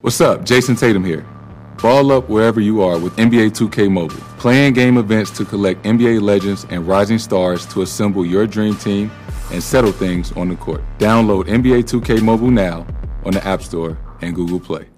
What's up? Jayson Tatum here. Ball up wherever you are with NBA 2K Mobile. Playing game events to collect NBA legends and rising stars to assemble your dream team and settle things on the court. Download NBA 2K Mobile now on the App Store and Google Play.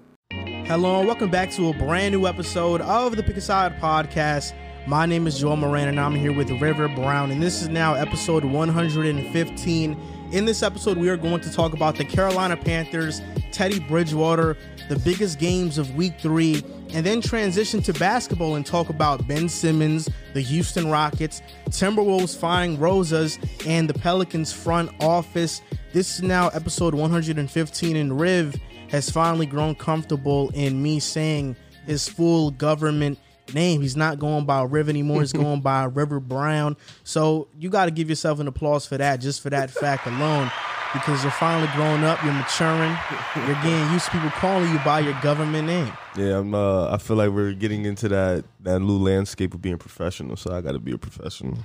Hello and welcome back to a brand new episode of the Pick podcast. My name is Joel Moran and I'm here with River Brown, and this is now episode 115. In this episode, we are going to talk about the Carolina Panthers, Teddy Bridgewater, the biggest games of week three, and then transition to basketball and talk about Ben Simmons, the Houston Rockets, Timberwolves firing Rosas, and the Pelicans front office. This is now episode 115, and Riv has finally grown comfortable in me saying his full government name. He's not going by Riv anymore. He's going by River Brown. So you got to give yourself an applause for that, just for that fact alone, because you're finally growing up. You're maturing. You're getting used to people calling you by your government name. Yeah, I'm. Uh, I feel like we're getting into that that new landscape of being professional. So I got to be a professional.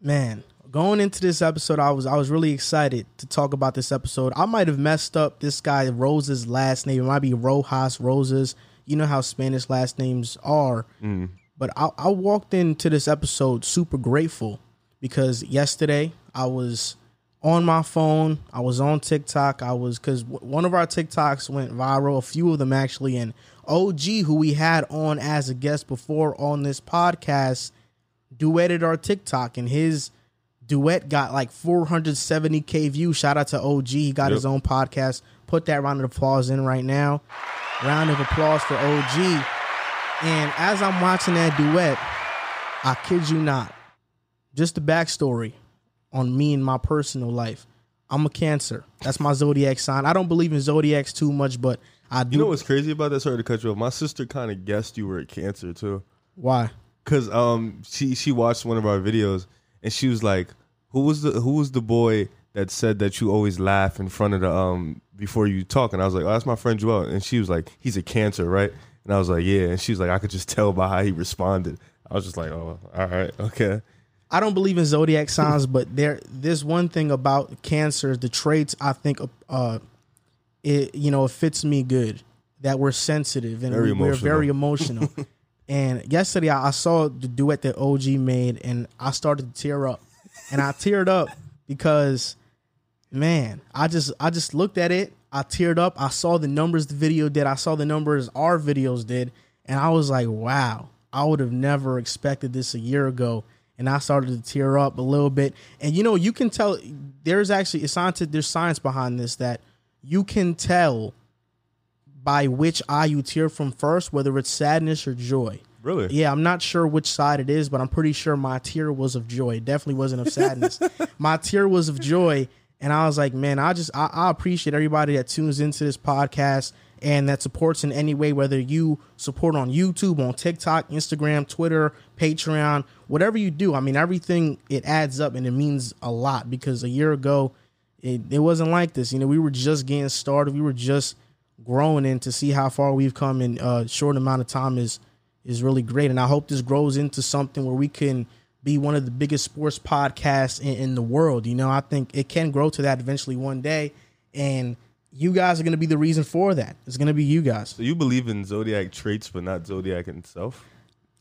Man, going into this episode, I was I was really excited to talk about this episode. I might have messed up this guy Rose's last name. It might be Rojas Roses you know how Spanish last names are. Mm. But I, I walked into this episode super grateful because yesterday I was on my phone. I was on TikTok. I was because one of our TikToks went viral, a few of them actually. And OG, who we had on as a guest before on this podcast, duetted our TikTok, and his duet got like 470k views. Shout out to OG. He got yep. his own podcast. Put that round of applause in right now. Round of applause for OG. And as I'm watching that duet, I kid you not, just the backstory on me and my personal life. I'm a Cancer. That's my zodiac sign. I don't believe in zodiacs too much, but I do. You know what's crazy about that? Sorry to cut you off. My sister kind of guessed you were a Cancer too. Why? Because um she she watched one of our videos and she was like, "Who was the who was the boy that said that you always laugh in front of the um before you talk, and I was like, "Oh, that's my friend Joel," and she was like, "He's a cancer, right?" And I was like, "Yeah," and she was like, "I could just tell by how he responded." I was just like, "Oh, all right, okay." I don't believe in zodiac signs, but there there's one thing about cancer, the traits I think uh it you know, it fits me good that we're sensitive and very we, are very emotional. and yesterday I, I saw the duet that OG made and I started to tear up. And I teared up because man, I just I just looked at it. I teared up. I saw the numbers the video did. I saw the numbers our videos did, and I was like, wow. I would have never expected this a year ago. And I started to tear up a little bit. And you know, you can tell there's actually it's science there's science behind this that you can tell by which eye you tear from first, whether it's sadness or joy. Really? Yeah, I'm not sure which side it is, but I'm pretty sure my tear was of joy. It definitely wasn't of sadness. my tear was of joy, and I was like, man, I just I, I appreciate everybody that tunes into this podcast and that supports in any way, whether you support on YouTube, on TikTok, Instagram, Twitter, Patreon, whatever you do. I mean, everything it adds up and it means a lot because a year ago it, it wasn't like this. You know, we were just getting started. We were just growing and to see how far we've come in a uh, short amount of time is is really great. And I hope this grows into something where we can be one of the biggest sports podcasts in, in, the world. You know, I think it can grow to that eventually one day. And you guys are going to be the reason for that. It's going to be you guys. So you believe in zodiac traits, but not zodiac itself?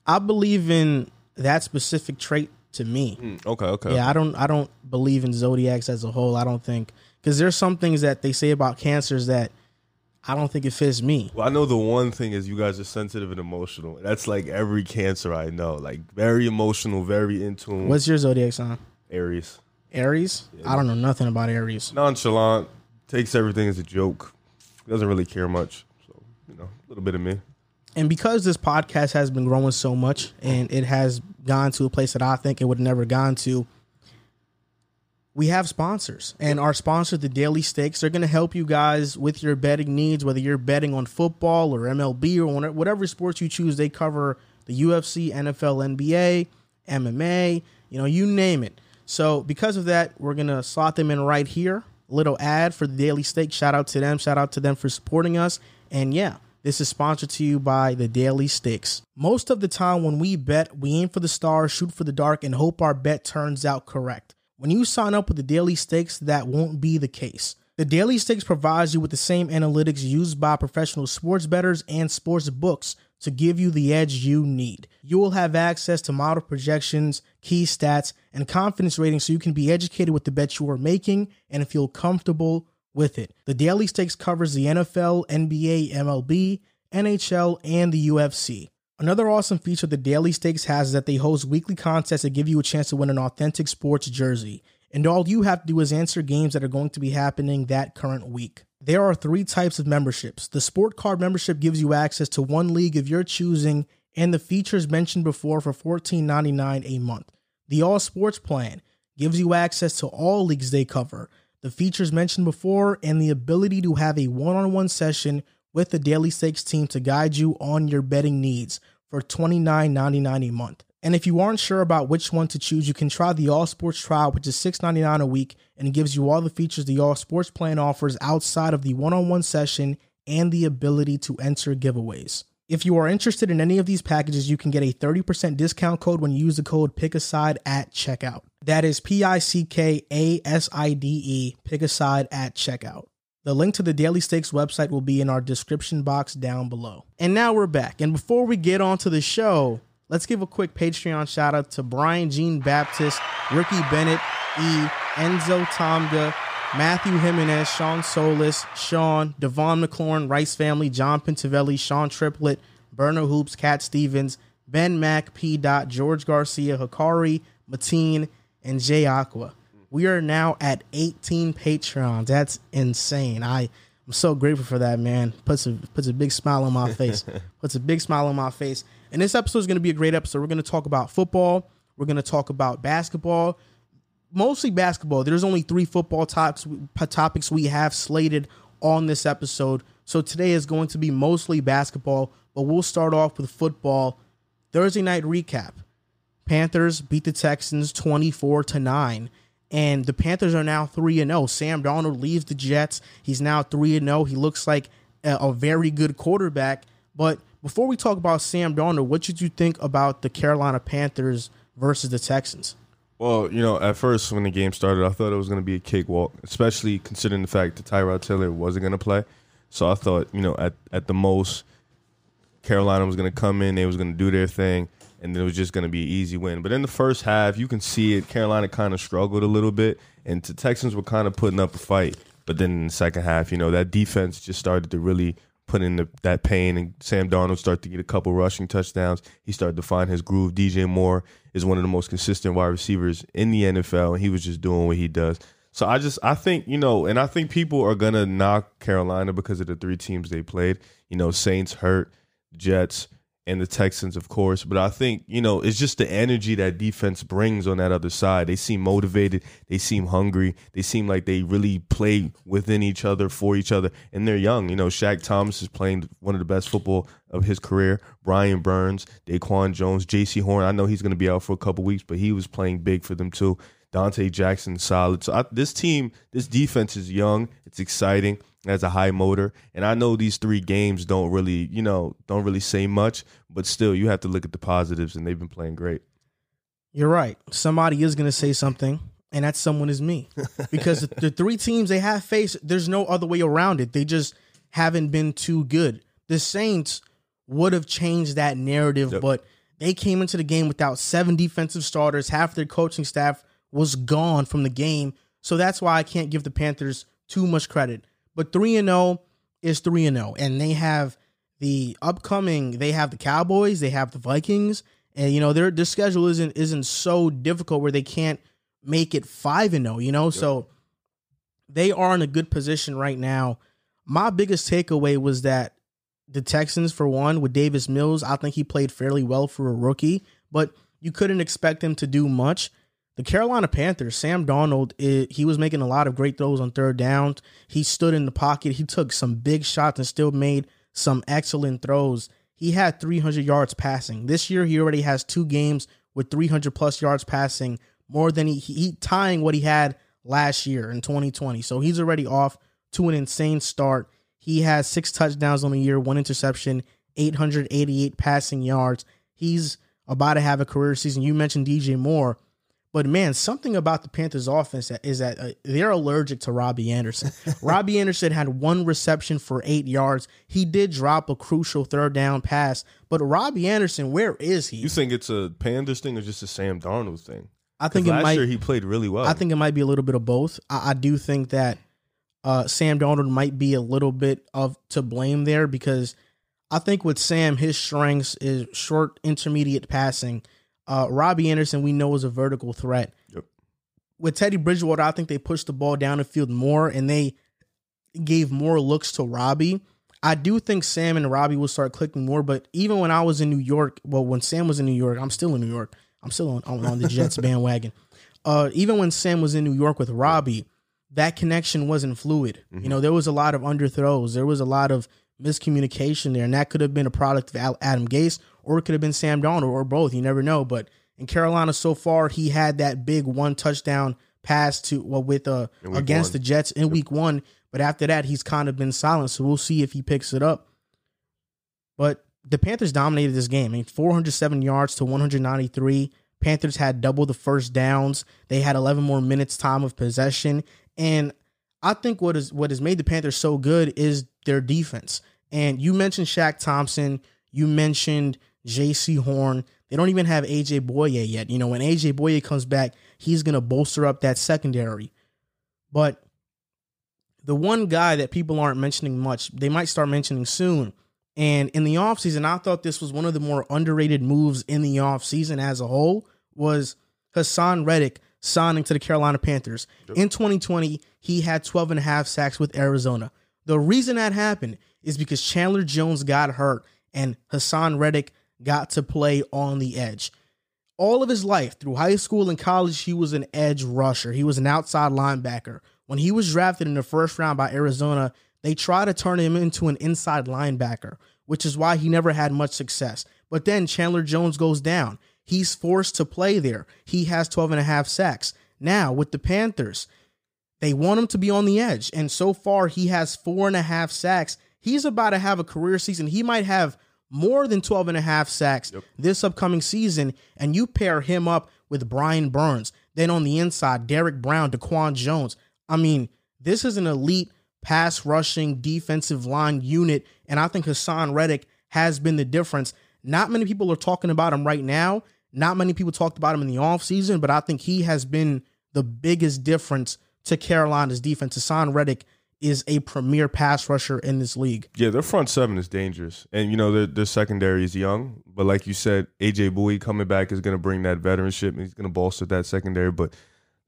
I believe in that specific trait to me. Mm, okay, okay. Yeah, I don't I don't believe in zodiacs as a whole. I don't think because there's some things that they say about cancers that I don't think it fits me. Well, I know the one thing is you guys are sensitive and emotional. That's like every cancer I know. Like very emotional, very in tune. What's your zodiac sign? Aries. Aries? Yeah. I don't know nothing about Aries. Nonchalant, takes everything as a joke. Doesn't really care much. So, you know, a little bit of me. And because this podcast has been growing so much and it has gone to a place that I think it would have never gone to, we have sponsors and our sponsor the daily stakes they're going to help you guys with your betting needs whether you're betting on football or mlb or whatever sports you choose they cover the ufc nfl nba mma you know you name it. So because of that we're going to slot them in right here. Little ad for the daily stakes. Shout out to them. Shout out to them for supporting us. And yeah this is sponsored to you by the Daily Stakes. Most of the time, when we bet, we aim for the stars, shoot for the dark, and hope our bet turns out correct. When you sign up with the Daily Stakes, that won't be the case. The Daily Stakes provides you with the same analytics used by professional sports bettors and sports books to give you the edge you need. You will have access to model projections, key stats, and confidence ratings so you can be educated with the bet you are making and feel comfortable with it. The Daily Stakes covers the NFL, NBA, MLB, NHL, and the UFC. Another awesome feature the Daily Stakes has is that they host weekly contests that give you a chance to win an authentic sports jersey. And all you have to do is answer games that are going to be happening that current week. There are three types of memberships. The Sport Card membership gives you access to one league of your choosing and the features mentioned before for $14.99 a month. The All Sports plan gives you access to all leagues they cover, the features mentioned before, and the ability to have a one on one session with the Daily Stakes team to guide you on your betting needs for $29.99 a month. And if you aren't sure about which one to choose, you can try the All Sports trial, which is $6.99 a week, and it gives you all the features the All Sports plan offers outside of the one on one session and the ability to enter giveaways. If you are interested in any of these packages, you can get a 30% discount code when you use the code PICKASIDE at checkout. That is P I C K A S I D E, PICKASIDE at checkout. The link to the Daily Stakes website will be in our description box down below. And now we're back. And before we get on to the show, let's give a quick Patreon shout out to Brian Jean Baptist, Ricky Bennett, E, Enzo Tomga, Matthew Jimenez, Sean Solis, Sean, Devon McLaurin, Rice Family, John Pintavelli, Sean Triplett, Burner Hoops, Cat Stevens, Ben Mack, P. Dot, George Garcia, Hikari, Mateen, and Jay Aqua. We are now at 18 Patreons. That's insane. I I'm so grateful for that, man. Puts a puts a big smile on my face. puts a big smile on my face. And this episode is going to be a great episode. We're going to talk about football. We're going to talk about basketball, mostly basketball. There's only three football topics topics we have slated on this episode. So today is going to be mostly basketball, but we'll start off with football. Thursday night recap. Panthers beat the Texans 24 to 9 and the Panthers are now 3 and 0. Sam Darnold leaves the Jets. He's now 3 and 0. He looks like a, a, very good quarterback. But before we talk about Sam Darnold, what did you think about the Carolina Panthers versus the Texans? Well, you know, at first when the game started, I thought it was going to be a cakewalk, especially considering the fact that Tyrod Taylor wasn't going to play. So I thought, you know, at at the most, Carolina was going to come in, they was going to do their thing and it was just going to be an easy win. But in the first half, you can see it. Carolina kind of struggled a little bit, and the Texans were kind of putting up a fight. But then in the second half, you know, that defense just started to really put in the, that pain, and Sam Darnold started to get a couple rushing touchdowns. He started to find his groove. DJ Moore is one of the most consistent wide receivers in the NFL, and he was just doing what he does. So I just I think you know, and I think people are gonna knock Carolina because of the three teams they played. You know, Saints hurt, Jets and the Texans, of course. But I think, you know, it's just the energy that defense brings on that other side. They seem motivated. They seem hungry. They seem like they really play within each other, for each other. And they're young. You know, Shaq Thompson is playing one of the best football of his career. Brian Burns, Daquan Jones, J.C. Horn. I know he's going to be out for a couple weeks, but he was playing big for them too. Donte Jackson, solid. So I, this team, this defense is young. It's exciting as a high motor. And I know these three games don't really, you know, don't really say much, but still, you have to look at the positives, and they've been playing great. You're right. Somebody is going to say something, and that someone is me. Because the three teams they have faced, there's no other way around it. They just haven't been too good. The Saints would have changed that narrative, yep. but they came into the game without seven defensive starters. Half their coaching staff was gone from the game. So that's why I can't give the Panthers too much credit. But 3 and 0 is 3 and 0 and they have the upcoming they have the Cowboys, they have the Vikings, and you know their their schedule isn't isn't so difficult where they can't make it 5 and 0, you know? Yep. So they are in a good position right now. My biggest takeaway was that the Texans for one with Davis Mills, I think he played fairly well for a rookie, but you couldn't expect him to do much. The Carolina Panthers, Sam Darnold, it, he was making a lot of great throws on third downs. He stood in the pocket. He took some big shots and still made some excellent throws. He had 300 yards passing. This year, he already has two games with 300 plus yards passing, more than he, he tying what he had last year in 2020. So he's already off to an insane start. He has six touchdowns on the year, one interception, 888 passing yards. He's about to have a career season. You mentioned DJ Moore. But man, something about the Panthers offense is that uh, they're allergic to Robbie Anderson. Robbie Anderson had one reception for eight yards. He did drop a crucial third down pass, but Robbie Anderson, where is he? You think it's a Panthers thing or just a Sam Darnold thing? I think it last might. year he played really well. I think it might be a little bit of both. I, I do think that uh, Sam Darnold might be a little bit of to blame there because I think with Sam, his strengths is short, intermediate passing. Uh, Robbie Anderson, we know, is a vertical threat. Yep. With Teddy Bridgewater, I think they pushed the ball down the field more and they gave more looks to Robbie. I do think Sam and Robbie will start clicking more, but even when I was in New York, well, when Sam was in New York, I'm still in New York. I'm still on, on, on the Jets bandwagon. Uh, even when Sam was in New York with Robbie, that connection wasn't fluid. You know, there was a lot of underthrows. There was a lot of miscommunication there, and that could have been a product of Adam Gase, or it could have been Sam Darnold or both. You never know. But in Carolina, so far, he had that big one touchdown pass to well with uh against one. the Jets in Week One. But after that, he's kind of been silent. So we'll see if he picks it up. But the Panthers dominated this game. I mean, 407 yards to 193. Panthers had double the first downs. They had 11 more minutes time of possession, and I think what is what has made the Panthers so good is their defense. And you mentioned Shaq Thompson. You mentioned J.C. Horn. They don't even have AJ Bouye yet. You know, when AJ Bouye comes back, he's gonna bolster up that secondary. But the one guy that people aren't mentioning much, they might start mentioning soon. And in the offseason, I thought this was one of the more underrated moves in the offseason as a whole was Haason Reddick signing to the Carolina Panthers. In 2020, he had 12 and a half sacks with Arizona. The reason that happened is because Chandler Jones got hurt and Haason Reddick got to play on the edge. All of his life, through high school and college, he was an edge rusher. He was an outside linebacker. When he was drafted in the first round by Arizona, they tried to turn him into an inside linebacker, which is why he never had much success. But then Chandler Jones goes down. He's forced to play there. He has 12 and a half sacks. Now, with the Panthers, they want him to be on the edge. And so far, he has four and a half sacks. He's about to have a career season. He might have more than 12 and a half sacks this upcoming season. And you pair him up with Brian Burns. Then on the inside, Derrick Brown, Daquan Jones. I mean, this is an elite pass rushing defensive line unit. And I think Haason Reddick has been the difference. Not many people are talking about him right now. Not many people talked about him in the offseason, but I think he has been the biggest difference to Carolina's defense. Haason Reddick is a premier pass rusher in this league. Yeah, their front seven is dangerous, and you know their their secondary is young. But like you said, AJ Bouye coming back is going to bring that veteranship, and he's going to bolster that secondary. But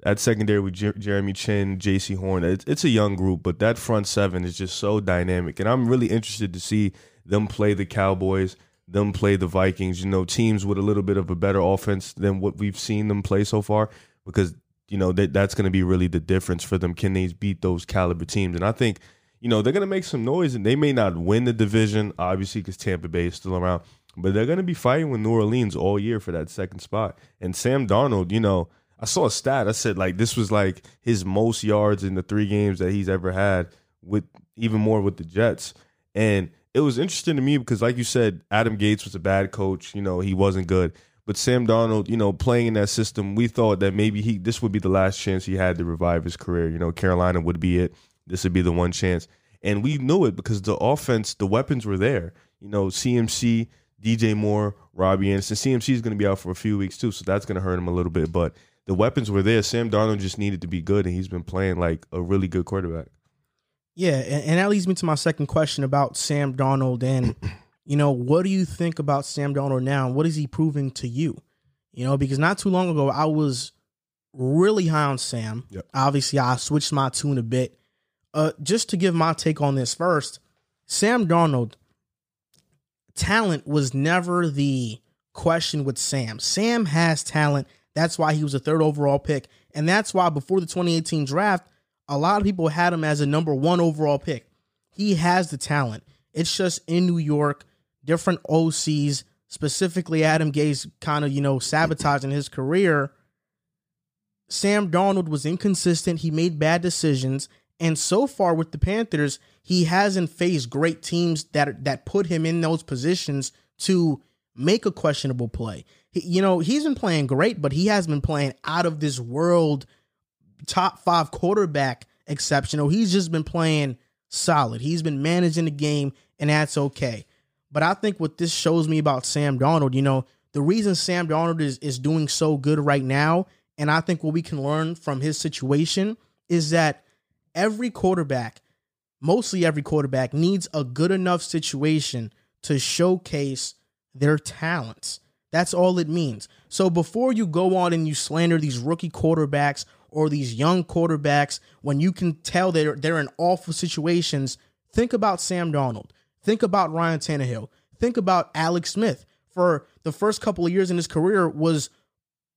that secondary with Jer- Jeremy Chinn, J.C. Horn, it's, it's a young group, but that front seven is just so dynamic, and I'm really interested to see them play the Cowboys, them play the Vikings. You know, teams with a little bit of a better offense than what we've seen them play so far, because you know that that's going to be really the difference for them. Can they beat those caliber teams? And I think you know they're going to make some noise, and they may not win the division, obviously, because Tampa Bay is still around. But they're going to be fighting with New Orleans all year for that second spot. And Sam Darnold, you know, I saw a stat. I said like this was like his most yards in the three games that he's ever had, with even more with the Jets. And it was interesting to me because, like you said, Adam Gase was a bad coach. You know, he wasn't good. But Sam Darnold, you know, playing in that system, we thought that maybe he this would be the last chance he had to revive his career. You know, Carolina would be it. This would be the one chance. And we knew it because the offense, the weapons were there. You know, CMC, DJ Moore, Robbie Anderson. CMC is going to be out for a few weeks too, so that's going to hurt him a little bit. But the weapons were there. Sam Darnold just needed to be good, and he's been playing like a really good quarterback. Yeah, and, and that leads me to my second question about Sam Darnold. And, you know, what do you think about Sam Darnold now? What is he proving to you? You know, because not too long ago, I was really high on Sam. Yep. Obviously, I switched my tune a bit. Uh, just to give my take on this first, Sam Darnold, talent was never the question with Sam. Sam has talent. That's why he was a third overall pick. And that's why before the 2018 draft, a lot of people had him as a number one overall pick. He has the talent. It's just in New York, different OCs, specifically Adam Gase kind of, you know, sabotaging his career. Sam Darnold was inconsistent. He made bad decisions. And so far with the Panthers, he hasn't faced great teams that that put him in those positions to make a questionable play. He, you know, he's been playing great, but he has been playing out of this world top 5 quarterback exceptional. He's just been playing solid. He's been managing the game and that's okay. But I think what this shows me about Sam Darnold, you know, the reason Sam Darnold is is doing so good right now and I think what we can learn from his situation is that every quarterback, mostly every quarterback, needs a good enough situation to showcase their talents. That's all it means. So before you go on and you slander these rookie quarterbacks or these young quarterbacks, when you can tell they're they're in awful situations, think about Sam Darnold. Think about Ryan Tannehill. Think about Alex Smith. For the first couple of years in his career, was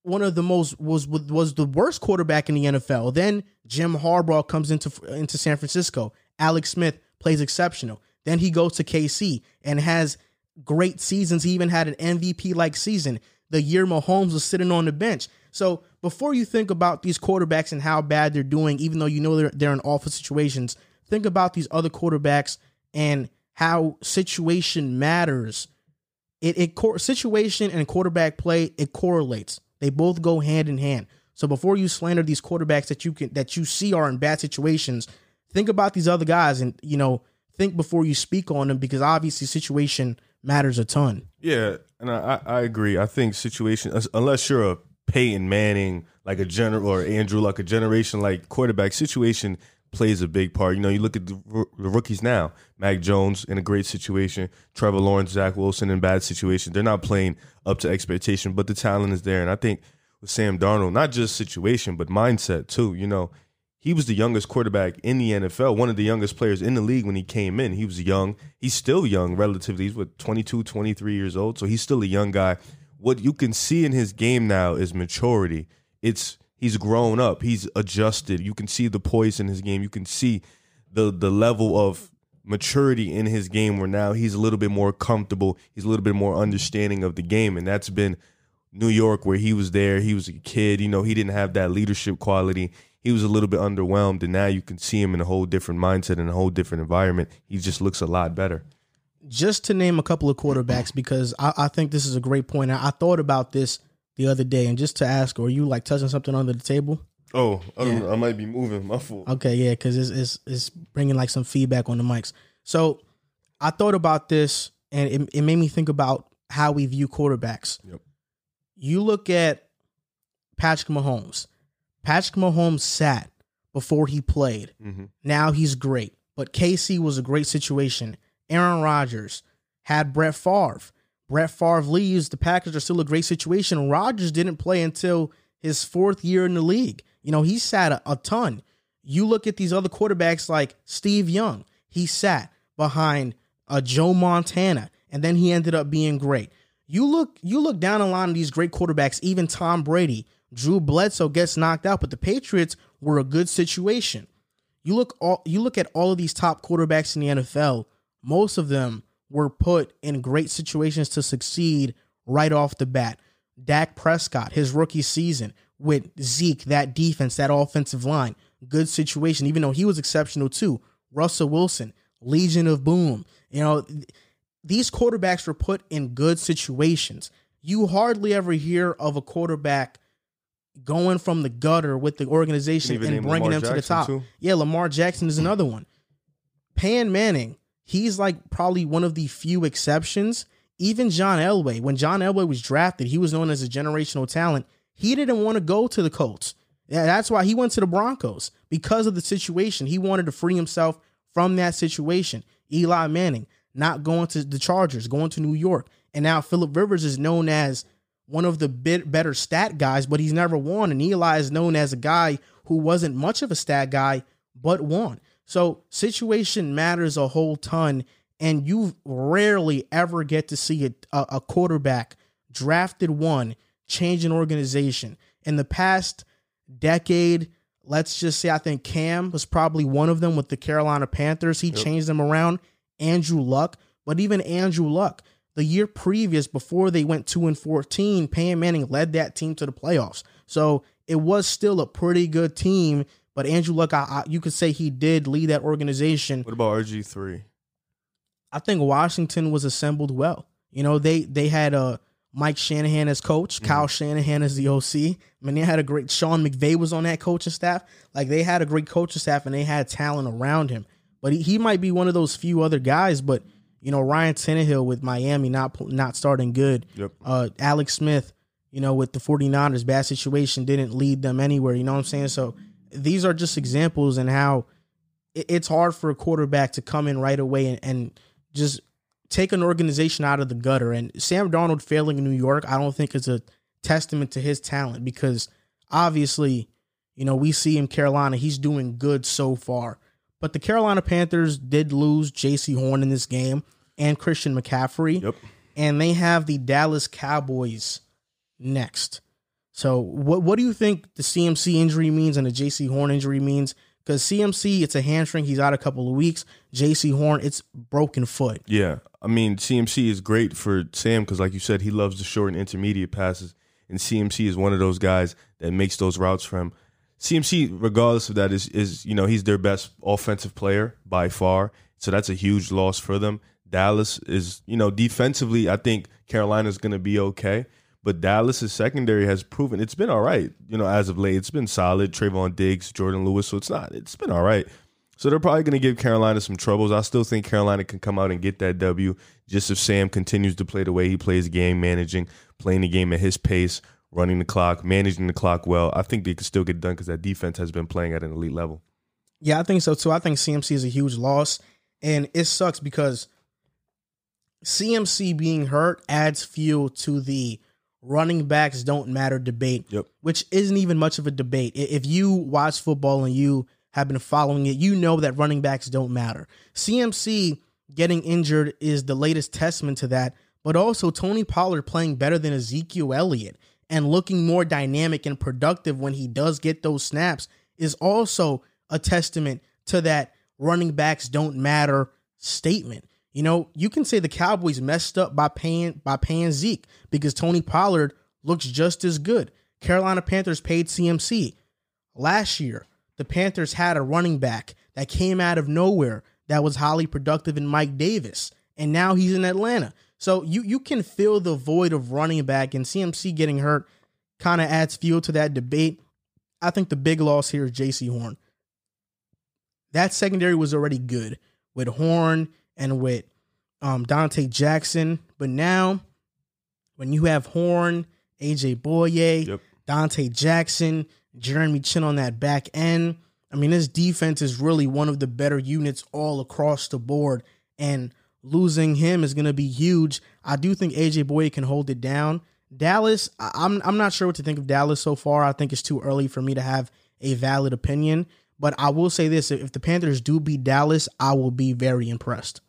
one of the most was was the worst quarterback in the NFL. Then Jim Harbaugh comes into into San Francisco. Alex Smith plays exceptional. Then he goes to KC and has great seasons. He even had an MVP like season the year Mahomes was sitting on the bench. So before you think about these quarterbacks and how bad they're doing, even though you know they're they're in awful situations, think about these other quarterbacks and how situation matters. It it situation and quarterback play it correlates. They both go hand in hand. So before you slander these quarterbacks that you can that you see are in bad situations, think about these other guys and you know think before you speak on them because obviously situation matters a ton. Yeah, and I I agree. I think situation unless you're a Peyton Manning like a general or Andrew like a generation like quarterback situation plays a big part. You know, you look at the, the, rookies now. Mac Jones in a great situation, Trevor Lawrence, Zach Wilson in bad situation. They're not playing up to expectation, but the talent is there. And I think with Sam Darnold, not just situation, but mindset too. You know, he was the youngest quarterback in the NFL, one of the youngest players in the league when he came in. He was young. He's still young relatively. He's what 22, 23 years old, so he's still a young guy. What you can see in his game now is maturity. It's he's grown up. He's adjusted. You can see the poise in his game. You can see the the level of maturity in his game where now he's a little bit more comfortable. He's a little bit more understanding of the game, and that's been New York where he was there. He was a kid. You know, he didn't have that leadership quality. He was a little bit underwhelmed, and now you can see him in a whole different mindset and a whole different environment. He just looks a lot better. Just to name a couple of quarterbacks, because I, I think this is a great point. I, I thought about this the other day, and just to ask, were you like touching something under the table? Oh, I, yeah. I might be moving my foot. Okay, yeah, because it's, it's it's bringing like some feedback on the mics. So I thought about this, and it, it made me think about how we view quarterbacks. Yep. You look at Patrick Mahomes. Patrick Mahomes sat before he played. Mm-hmm. Now he's great, but KC was a great situation. Aaron Rodgers had Brett Favre. Brett Favre leaves, the Packers are still a great situation. Rodgers didn't play until his fourth year in the league. You know, he sat a, a ton. You look at these other quarterbacks like Steve Young, he sat behind uh, Joe Montana, and then he ended up being great. You look, you look down the line of these great quarterbacks, even Tom Brady, Drew Bledsoe gets knocked out, but the Patriots were a good situation. You look all you look at all of these top quarterbacks in the NFL, most of them were put in great situations to succeed right off the bat. Dak Prescott, his rookie season with Zeke, that defense, that offensive line, good situation, even though he was exceptional too. Russell Wilson, Legion of Boom. You know, these quarterbacks were put in good situations. You hardly ever hear of a quarterback going from the gutter with the organization and bringing Lamar them Jackson to the top. Too? Yeah, Lamar Jackson is another one. Pan Manning, he's like probably one of the few exceptions. Even John Elway, when John Elway was drafted, he was known as a generational talent. He didn't want to go to the Colts. That's why he went to the Broncos because of the situation. He wanted to free himself from that situation. Eli Manning not going to the Chargers, going to New York. And now Philip Rivers is known as one of the bit better stat guys, but he's never won. And Eli is known as a guy who wasn't much of a stat guy, but won. So situation matters a whole ton, and you rarely ever get to see a, a quarterback drafted one change an organization. In the past decade, let's just say I think Cam was probably one of them with the Carolina Panthers. He yep. changed them around. Andrew Luck, but even Andrew Luck, the year previous before they went 2 and 14, Peyton Manning led that team to the playoffs. So it was still a pretty good team, but Andrew Luck, I, I, you could say he did lead that organization. What about RG3? I think Washington was assembled well. You know, they they had a uh, Mike Shanahan as coach, mm-hmm. Kyle Shanahan as the OC. I mean, they had a great Sean McVay was on that coaching staff. Like they had a great coaching staff and they had talent around him. But he, he might be one of those few other guys. But you know, Ryan Tannehill with Miami not not starting good. Yep. Uh, Alex Smith, you know, with the 49ers, bad situation didn't lead them anywhere. You know what I'm saying? So these are just examples and how it's hard for a quarterback to come in right away and, and just take an organization out of the gutter. And Sam Darnold failing in New York, I don't think is a testament to his talent because obviously, you know, we see in Carolina, he's doing good so far. But the Carolina Panthers did lose Jaycee Horn in this game and Christian McCaffrey. Yep. And they have the Dallas Cowboys next. So what what do you think the CMC injury means and the JC Horn injury means? Because CMC, it's a hamstring. He's out a couple of weeks. JC Horn, it's broken foot. Yeah. I mean, CMC is great for Sam because, like you said, he loves the short and intermediate passes. And CMC is one of those guys that makes those routes for him. CMC, regardless of that, is is you know he's their best offensive player by far. So that's a huge loss for them. Dallas is you know defensively, I think Carolina's going to be okay. But Dallas's secondary has proven it's been all right. You know, as of late, it's been solid. Trevon Diggs, Jourdan Lewis. So it's not. It's been all right. So they're probably going to give Carolina some troubles. I still think Carolina can come out and get that W just if Sam continues to play the way he plays game, managing, playing the game at his pace, running the clock, managing the clock well. I think they can still get done because that defense has been playing at an elite level. Yeah, I think so too. I think CMC is a huge loss. And it sucks because CMC being hurt adds fuel to the running backs don't matter debate, yep. which isn't even much of a debate. If you watch football and you have been following it, you know that running backs don't matter. CMC getting injured is the latest testament to that, but also Tony Pollard playing better than Ezekiel Elliott and looking more dynamic and productive when he does get those snaps is also a testament to that running backs don't matter statement. You know, you can say the Cowboys messed up by paying by paying Zeke because Tony Pollard looks just as good. Carolina Panthers paid CMC. Last year, the Panthers had a running back that came out of nowhere that was highly productive in Mike Davis, and now he's in Atlanta. So you you can fill the void of running back, and CMC getting hurt kind of adds fuel to that debate. I think the big loss here is JC Horn. That secondary was already good with Horn and with um, Donte Jackson. But now, when you have Horn, AJ Bouye, yep. Donte Jackson, Jeremy Chinn on that back end, I mean, this defense is really one of the better units all across the board. And losing him is going to be huge. I do think AJ Bouye can hold it down. Dallas, I'm I'm not sure what to think of Dallas so far. I think it's too early for me to have a valid opinion. But I will say this: if the Panthers do beat Dallas, I will be very impressed.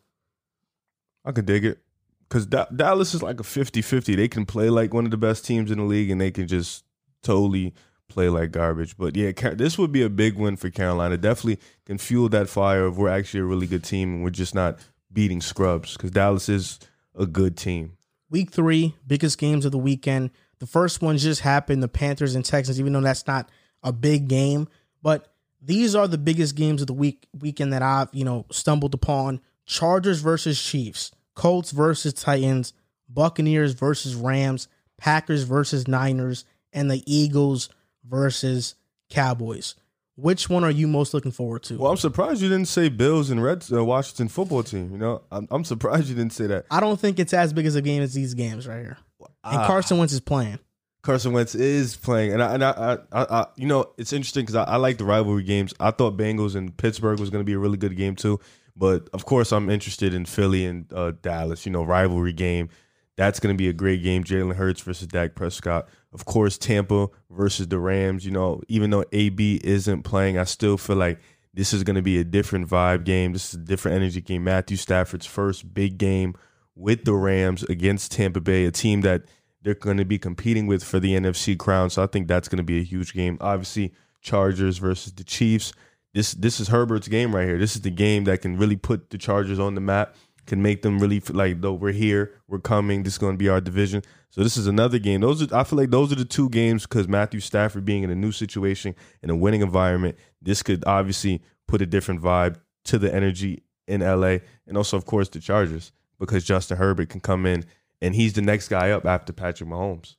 I could dig it because da- Dallas is like a 50-50. They can play like one of the best teams in the league, and they can just totally play like garbage. But yeah, this would be a big win for Carolina. Definitely can fuel that fire of we're actually a really good team, and we're just not beating scrubs because Dallas is a good team. Week three, biggest games of the weekend. The first one just happened, the Panthers and Texans, even though that's not a big game. But these are the biggest games of the week weekend that I've, you know, stumbled upon. Chargers versus Chiefs, Colts versus Titans, Buccaneers versus Rams, Packers versus Niners, and the Eagles versus Cowboys. Which one are you most looking forward to? Well, I'm surprised you didn't say Bills and Reds, uh, Washington football team. You know, I'm, I'm, surprised you didn't say that. I don't think it's as big as a game as these games right here. And uh, Carson Wentz is playing. Carson Wentz is playing, and I, and I, I, I you know, it's interesting because I, I, like the rivalry games. I thought Bengals and Pittsburgh was going to be a really good game too, but of course, I'm interested in Philly and uh, Dallas. You know, rivalry game. That's going to be a great game. Jalen Hurts versus Dak Prescott. Of course, Tampa versus the Rams. You know, even though AB isn't playing, I still feel like this is going to be a different vibe game. This is a different energy game. Matthew Stafford's first big game with the Rams against Tampa Bay, a team that they're going to be competing with for the NFC crown. So I think that's going to be a huge game. Obviously, Chargers versus the Chiefs. This this is Herbert's game right here. This is the game that can really put the Chargers on the map, can make them really feel like though we're here, we're coming. This is going to be our division. So this is another game. Those are I feel like those are the two games because Matthew Stafford being in a new situation in a winning environment. This could obviously put a different vibe to the energy in LA, and also of course the Chargers because Justin Herbert can come in and he's the next guy up after Patrick Mahomes.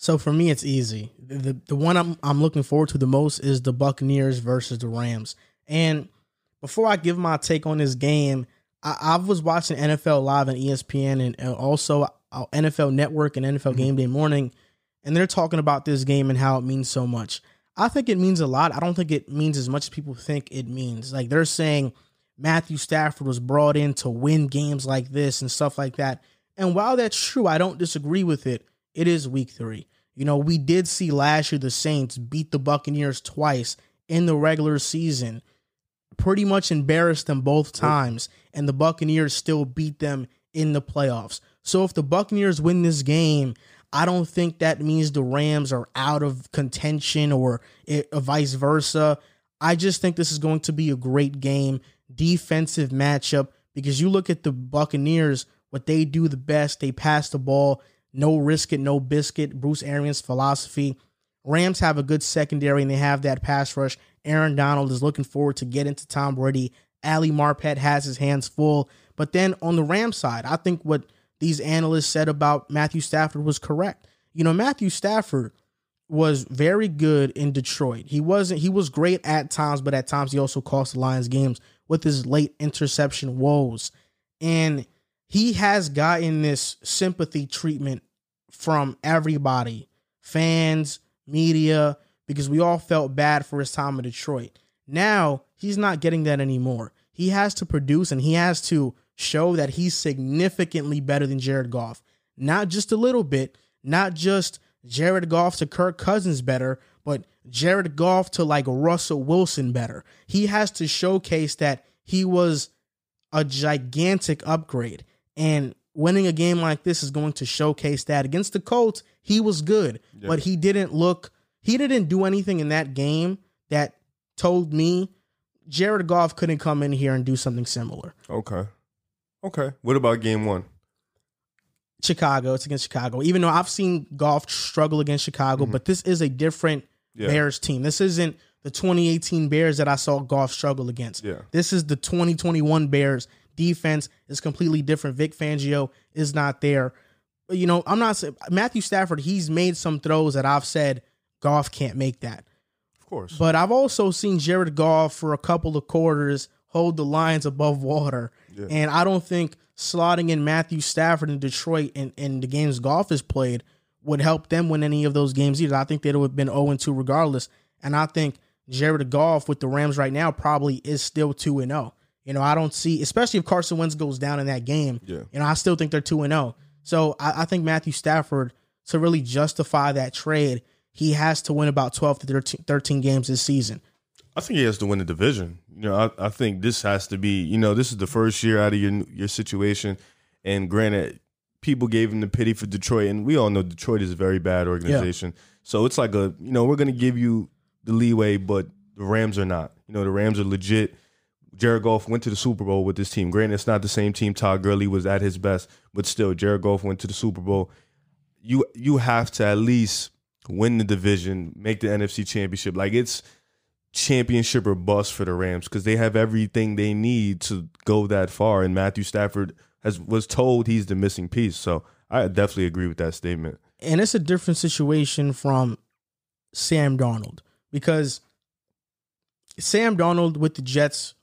So for me, it's easy. The, the one I'm I'm looking forward to the most is the Buccaneers versus the Rams. And before I give my take on this game, I, I was watching NFL Live and ESPN and, and also uh, NFL Network and NFL Game Day Morning, and they're talking about this game and how it means so much. I think it means a lot. I don't think it means as much as people think it means. Like they're saying Matthew Stafford was brought in to win games like this and stuff like that. And while that's true, I don't disagree with it. It is week three. You know, we did see last year the Saints beat the Buccaneers twice in the regular season, pretty much embarrassed them both times, and the Buccaneers still beat them in the playoffs. So if the Buccaneers win this game, I don't think that means the Rams are out of contention or it, or vice versa. I just think this is going to be a great game, defensive matchup because you look at the Buccaneers, what they do the best, they pass the ball, no risk it, no biscuit. Bruce Arians' philosophy. Rams have a good secondary and they have that pass rush. Aaron Donald is looking forward to getting to Tom Brady. Ali Marpet has his hands full. But then on the Rams side, I think what these analysts said about Matthew Stafford was correct. You know, Matthew Stafford was very good in Detroit. He wasn't he was great at times, but at times he also cost the Lions games with his late interception woes. And he has gotten this sympathy treatment from everybody, fans, media, because we all felt bad for his time in Detroit. Now, he's not getting that anymore. He has to produce and he has to show that he's significantly better than Jared Goff. Not just a little bit, not just Jared Goff to Kirk Cousins better, but Jared Goff to like Russell Wilson better. He has to showcase that he was a gigantic upgrade. And winning a game like this is going to showcase that. Against the Colts, he was good, yeah. but he didn't look, he didn't do anything in that game that told me Jared Goff couldn't come in here and do something similar. Okay. Okay. What about game one? Chicago. It's against Chicago. Even though I've seen Goff struggle against Chicago, mm-hmm. but this is a different yeah. Bears team. This isn't the 2018 Bears that I saw Goff struggle against. Yeah. This is the 2021 Bears. Defense is completely different. Vic Fangio is not there. You know, I'm not saying Matthew Stafford, he's made some throws that I've said Goff can't make that. Of course. But I've also seen Jared Goff for a couple of quarters hold the Lions above water. Yeah. And I don't think slotting in Matthew Stafford in Detroit and in, the games Goff has played would help them win any of those games either. I think they would have been 0 2 regardless. And I think Jared Goff with the Rams right now probably is still 2 0. You know, I don't see, especially if Carson Wentz goes down in that game. Yeah. You know, I still think they're 2 and 0. So I, I think Matthew Stafford, to really justify that trade, he has to win about 12 to 13, 13 games this season. I think he has to win the division. You know, I, I think this has to be. You know, this is the first year out of your your situation, and granted, people gave him the pity for Detroit, and we all know Detroit is a very bad organization. Yeah. So it's like a, you know, we're going to give you the leeway, but the Rams are not. You know, the Rams are legit. Jared Goff went to the Super Bowl with this team. Granted, it's not the same team. Todd Gurley was at his best, but still, Jared Goff went to the Super Bowl. You you have to at least win the division, make the NFC Championship. Like it's championship or bust for the Rams because they have everything they need to go that far. And Matthew Stafford has was told he's the missing piece. So I definitely agree with that statement. And it's a different situation from Sam Darnold because Sam Darnold with the Jets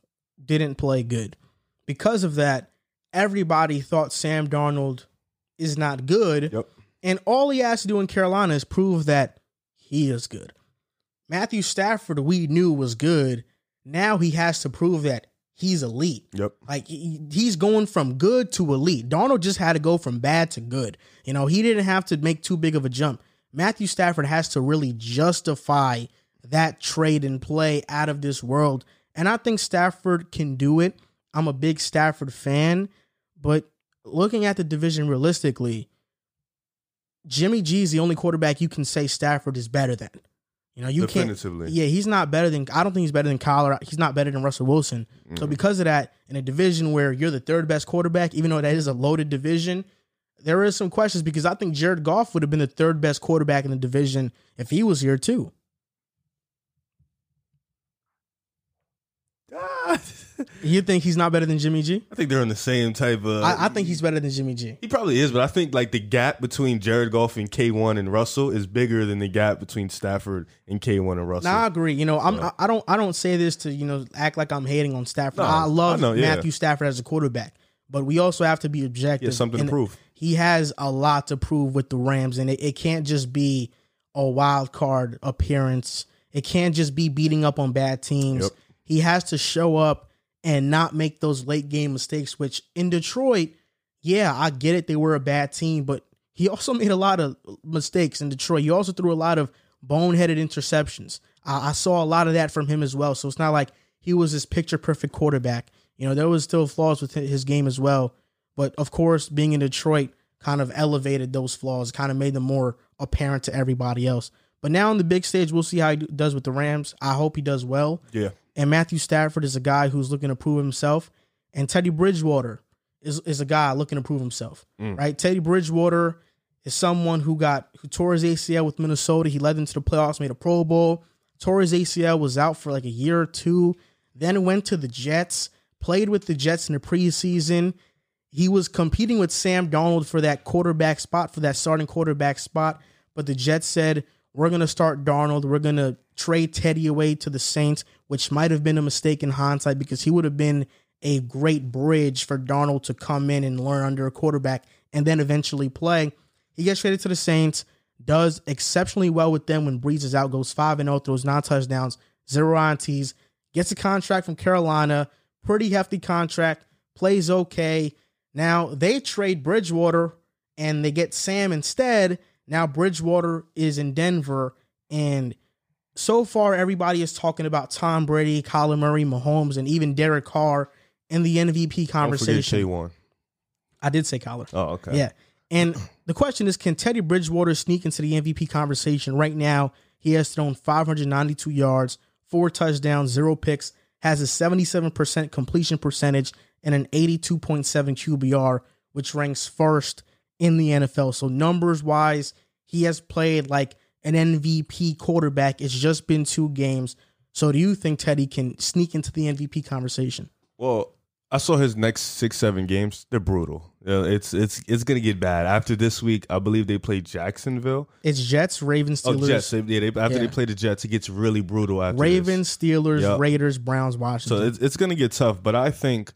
didn't play good. Because of that, everybody thought Sam Darnold is not good. Yep. And all he has to do in Carolina is prove that he is good. Matthew Stafford, we knew was good. Now he has to prove that he's elite. Yep. Like he, he's going from good to elite. Darnold just had to go from bad to good. You know, he didn't have to make too big of a jump. Matthew Stafford has to really justify that trade and play out of this world. And I think Stafford can do it. I'm a big Stafford fan, but looking at the division realistically, Jimmy G is the only quarterback you can say Stafford is better than. You know, you can't. Yeah, he's not better than. I don't think he's better than Kyler. He's not better than Russell Wilson. So mm-hmm. because of that, in a division where you're the third best quarterback, even though that is a loaded division, there is some questions because I think Jared Goff would have been the third best quarterback in the division if he was here too. Ah, You think he's not better than Jimmy G? I think they're in the same type of. I, I think he's better than Jimmy G. He probably is, but I think like the gap between Jared Goff and K1 and Russell is bigger than the gap between Stafford and K1 and Russell. Now I agree. You know, I'm I- I don't I don't say this to you know act like I'm hating on Stafford. No, I love know, yeah. Matthew Stafford as a quarterback, but we also have to be objective. Yeah, something to prove. He has a lot to prove with the Rams, and it, it can't just be a wild card appearance. It can't just be beating up on bad teams. Yep. He has to show up and not make those late game mistakes. Which in Detroit, yeah, I get it. They were a bad team, but he also made a lot of mistakes in Detroit. He also threw a lot of boneheaded interceptions. I, I saw a lot of that from him as well. So it's not like he was this picture perfect quarterback. You know, there was still flaws with his game as well. But of course, being in Detroit kind of elevated those flaws, kind of made them more apparent to everybody else. But now on the big stage, we'll see how he does with the Rams. I hope he does well. Yeah. And Matthew Stafford is a guy who's looking to prove himself. And Teddy Bridgewater is, is a guy looking to prove himself. Mm. Right? Teddy Bridgewater is someone who got who tore his ACL with Minnesota. He led them to the playoffs, made a Pro Bowl. Tore his ACL, was out for like a year or two. Then went to the Jets, played with the Jets in the preseason. He was competing with Sam Darnold for that quarterback spot, for that starting quarterback spot. But the Jets said, we're going to start Darnold. We're going to trade Teddy away to the Saints, which might have been a mistake in hindsight because he would have been a great bridge for Darnold to come in and learn under a quarterback and then eventually play. He gets traded to the Saints, does exceptionally well with them when Brees is out, goes 5 0, throws nine touchdowns, zero INTs, gets a contract from Carolina, pretty hefty contract, plays okay. Now they trade Bridgewater and they get Sam instead. Now Bridgewater is in Denver, and so far everybody is talking about Tom Brady, Kyler Murray, Mahomes, and even Derek Carr in the MVP Don't conversation. K1. I did say Kyler. Oh, okay. Yeah. And the question is can Teddy Bridgewater sneak into the MVP conversation? Right now, he has thrown 592 yards, four touchdowns, zero picks, has a 77% completion percentage, and an 82.7 QBR, which ranks first in the NFL. So, numbers wise, he has played like an MVP quarterback. It's just been two games. So, do you think Teddy can sneak into the MVP conversation? Well, I saw his next six, seven games. They're brutal. It's it's it's gonna get bad after this week. I believe they play Jacksonville. It's Jets, Ravens, Steelers. Oh. Jets. Yeah, they, after they play the Jets, it gets really brutal. After this. Ravens, Steelers, Yep. Raiders, Browns, Washington. So it's it's gonna get tough. But I think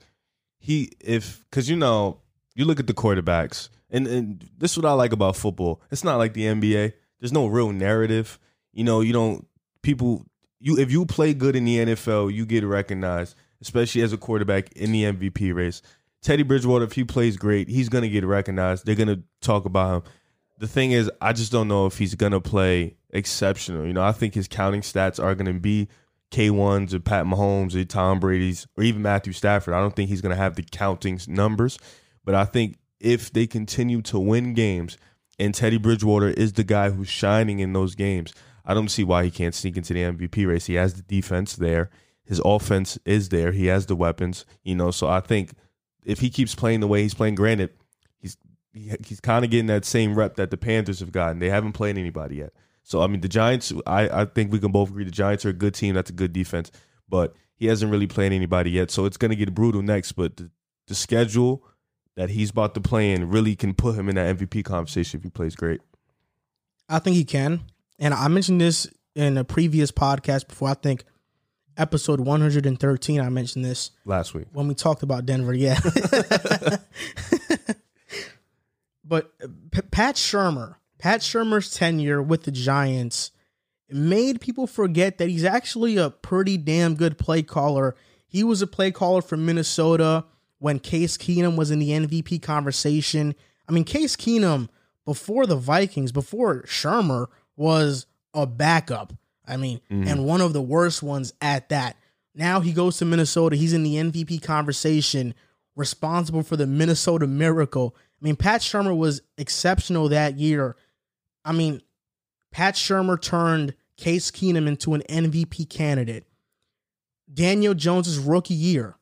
he if because you know you look at the quarterbacks and and this is what I like about football. It's not like the NBA. There's no real narrative. You know, you don't people you if you play good in the NFL, you get recognized, especially as a quarterback in the MVP race. Teddy Bridgewater, if he plays great, he's gonna get recognized. They're gonna talk about him. The thing is, I just don't know if he's gonna play exceptional. You know, I think his counting stats are gonna be K1s or Pat Mahomes or Tom Brady's or even Matthew Stafford. I don't think he's to have the counting numbers, but I think if they continue to win games and Teddy Bridgewater is the guy who's shining in those games, I don't see why he can't sneak into the MVP race. He has the defense there. His offense is there. He has the weapons, you know, so I think if he keeps playing the way he's playing, granted, he's he's kind of getting that same rep that the Panthers have gotten. They haven't played anybody yet. So I mean, the Giants. I I think we can both agree the Giants are a good team. That's a good defense, but he hasn't really played anybody yet. So it's going to get brutal next. But the, the schedule that he's about to play in really can put him in that MVP conversation if he plays great. I think he can. And I mentioned this in a previous podcast before. I think episode 113, I mentioned this Last week, when we talked about Denver. Yeah. but uh, P- Pat Shurmur, Pat Shurmur's tenure with the Giants made people forget that he's actually a pretty damn good play caller. He was a play caller for Minnesota when Case Keenum was in the MVP conversation. I mean, Case Keenum before the Vikings, before Shurmur, was a backup. I mean, mm-hmm. and one of the worst ones at that. Now he goes to Minnesota. He's in the MVP conversation, responsible for the Minnesota miracle. I mean, Pat Shurmur was exceptional that year. I mean, Pat Shurmur turned Case Keenum into an MVP candidate. Daniel Jones's rookie year,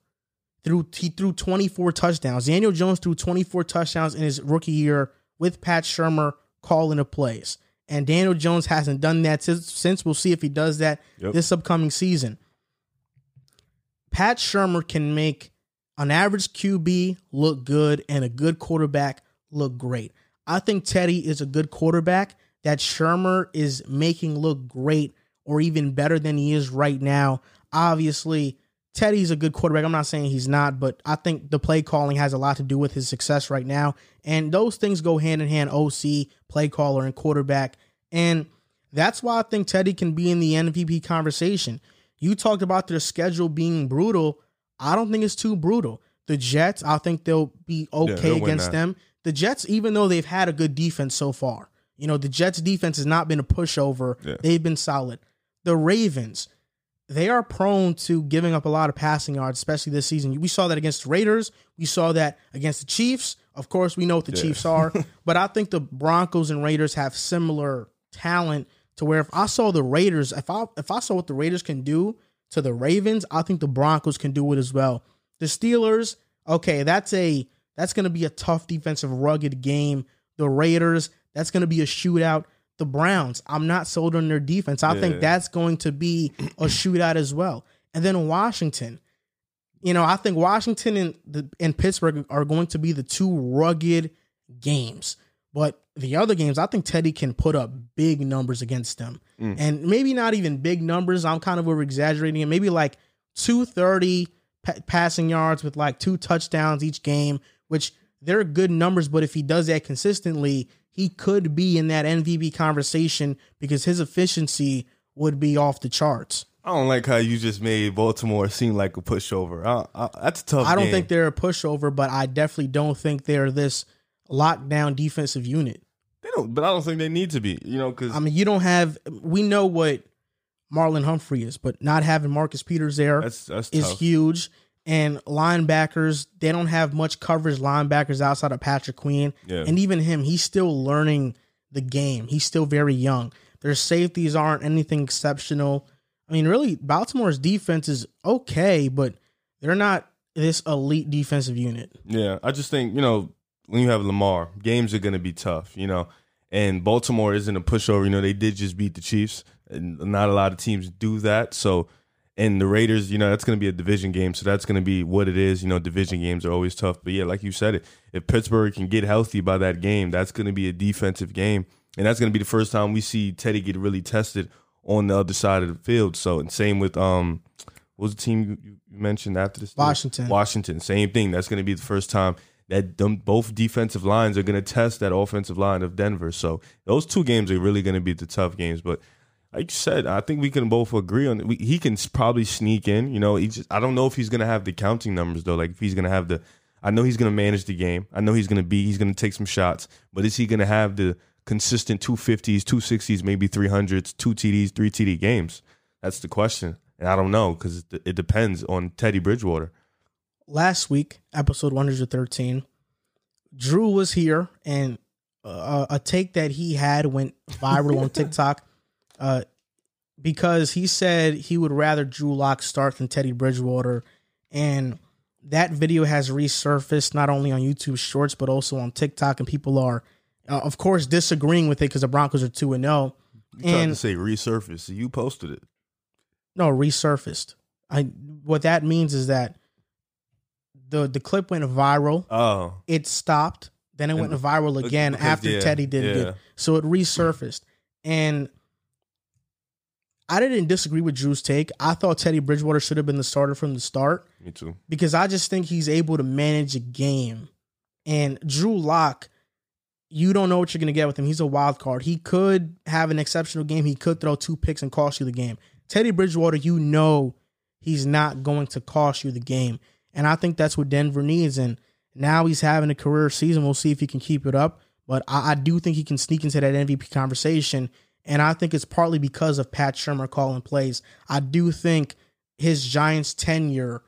threw he threw 24 touchdowns. Daniel Jones threw 24 touchdowns in his rookie year with Pat Shurmur calling the plays. And Daniel Jones hasn't done that since. since. We'll see if he does that Yep. this upcoming season. Pat Shurmur can make an average QB look good and a good quarterback look great. I think Teddy is a good quarterback that Shurmur is making look great or even better than he is right now. Obviously, Teddy's a good quarterback. I'm not saying he's not, but I think the play calling has a lot to do with his success right now. And those things go hand in hand OC, play caller, and quarterback. And that's why I think Teddy can be in the MVP conversation. You talked about their schedule being brutal. I don't think it's too brutal. The Jets, I think they'll be okay they'll against them. The Jets, even though they've had a good defense so far, you know, the Jets defense has not been a pushover. Yeah. They've been solid. The Ravens, they are prone to giving up a lot of passing yards, especially this season. We saw that against the Raiders. We saw that against the Chiefs. Of course, we know what the Yeah. Chiefs are, but I think the Broncos and Raiders have similar talent to where if I saw the Raiders, if I if I saw what the Raiders can do to the Ravens, I think the Broncos can do it as well. The Steelers, okay, that's a that's going to be a tough defensive rugged game. The Raiders, that's going to be a shootout. The Browns, I'm not sold on their defense. I Yeah. think that's going to be a shootout as well. And then Washington, you know, I think Washington and the and Pittsburgh are going to be the two rugged games. But the other games, I think Teddy can put up big numbers against them. Mm. And maybe not even big numbers. I'm kind of over exaggerating it. Maybe like 230 pa- passing yards with like two touchdowns each game, which they're good numbers. But if he does that consistently, he could be in that MVP conversation because his efficiency would be off the charts. I don't like how you just made Baltimore seem like a pushover. I, I, that's a tough. I don't game. think they're a pushover, but I definitely don't think they're this lockdown defensive unit. they don't, but I don't think they need to be. You know, because I mean, you don't have. We know what Marlon Humphrey is, but not having Marcus Peters there that's that's is tough. huge. And linebackers, they don't have much coverage linebackers outside of Patrick Queen. Yeah. And even him, he's still learning the game. He's still very young. Their safeties aren't anything exceptional. I mean, really, Baltimore's defense is okay, but they're not this elite defensive unit. Yeah, I just think you know when you have Lamar, games are going to be tough. You know, and Baltimore isn't a pushover. You know, they did just beat the Chiefs, and not a lot of teams do that. So, and the Raiders, you know, that's going to be a division game, so that's going to be what it is. You know, division games are always tough. But yeah, like you said, it if Pittsburgh can get healthy by that game, that's going to be a defensive game, and that's going to be the first time we see Teddy get really tested on the other side of the field. So, and same with um. What was the team you mentioned after this? Washington. Washington, same thing. That's going to be the first time that them, both defensive lines are going to test that offensive line of Denver. So those two games are really going to be the tough games. But like you said, I think we can both agree on. We, he can probably sneak in. You know, he just I don't know if he's going to have the counting numbers though. Like if he's going to have the. I know he's going to manage the game. I know he's going to be. He's going to take some shots. But is he going to have the consistent two fifties, two sixties, maybe three hundreds, two TDs, three TD games? That's the question. And I don't know because it, it depends on Teddy Bridgewater. last week, episode 113, Drew was here and uh, a take that he had went viral on TikTok uh, because he said he would rather Drew Lock start than Teddy Bridgewater. And that video has resurfaced not only on YouTube Shorts, but also on TikTok. And people are, uh, of course, disagreeing with it because the Broncos are 2 and 0. You tried And to say resurfaced? So you posted it. no, resurfaced. I what that means is that the the clip went viral. Oh, it stopped. Then it went viral again after yeah, Teddy did yeah. it. So it resurfaced. And I didn't disagree with Drew's take. I thought Teddy Bridgewater should have been the starter from the start me too. because I just think he's able to manage a game. And Drew Lock, you don't know what you're going to get with him. He's a wild card. He could have an exceptional game. He could throw two picks and cost you the game. Teddy Bridgewater, you know he's not going to cost you the game. And I think that's what Denver needs. And now he's having a career season. We'll see if he can keep it up. But I, I do think he can sneak into that MVP conversation. And I think it's partly because of Pat Shurmur calling plays. I do think his Giants tenure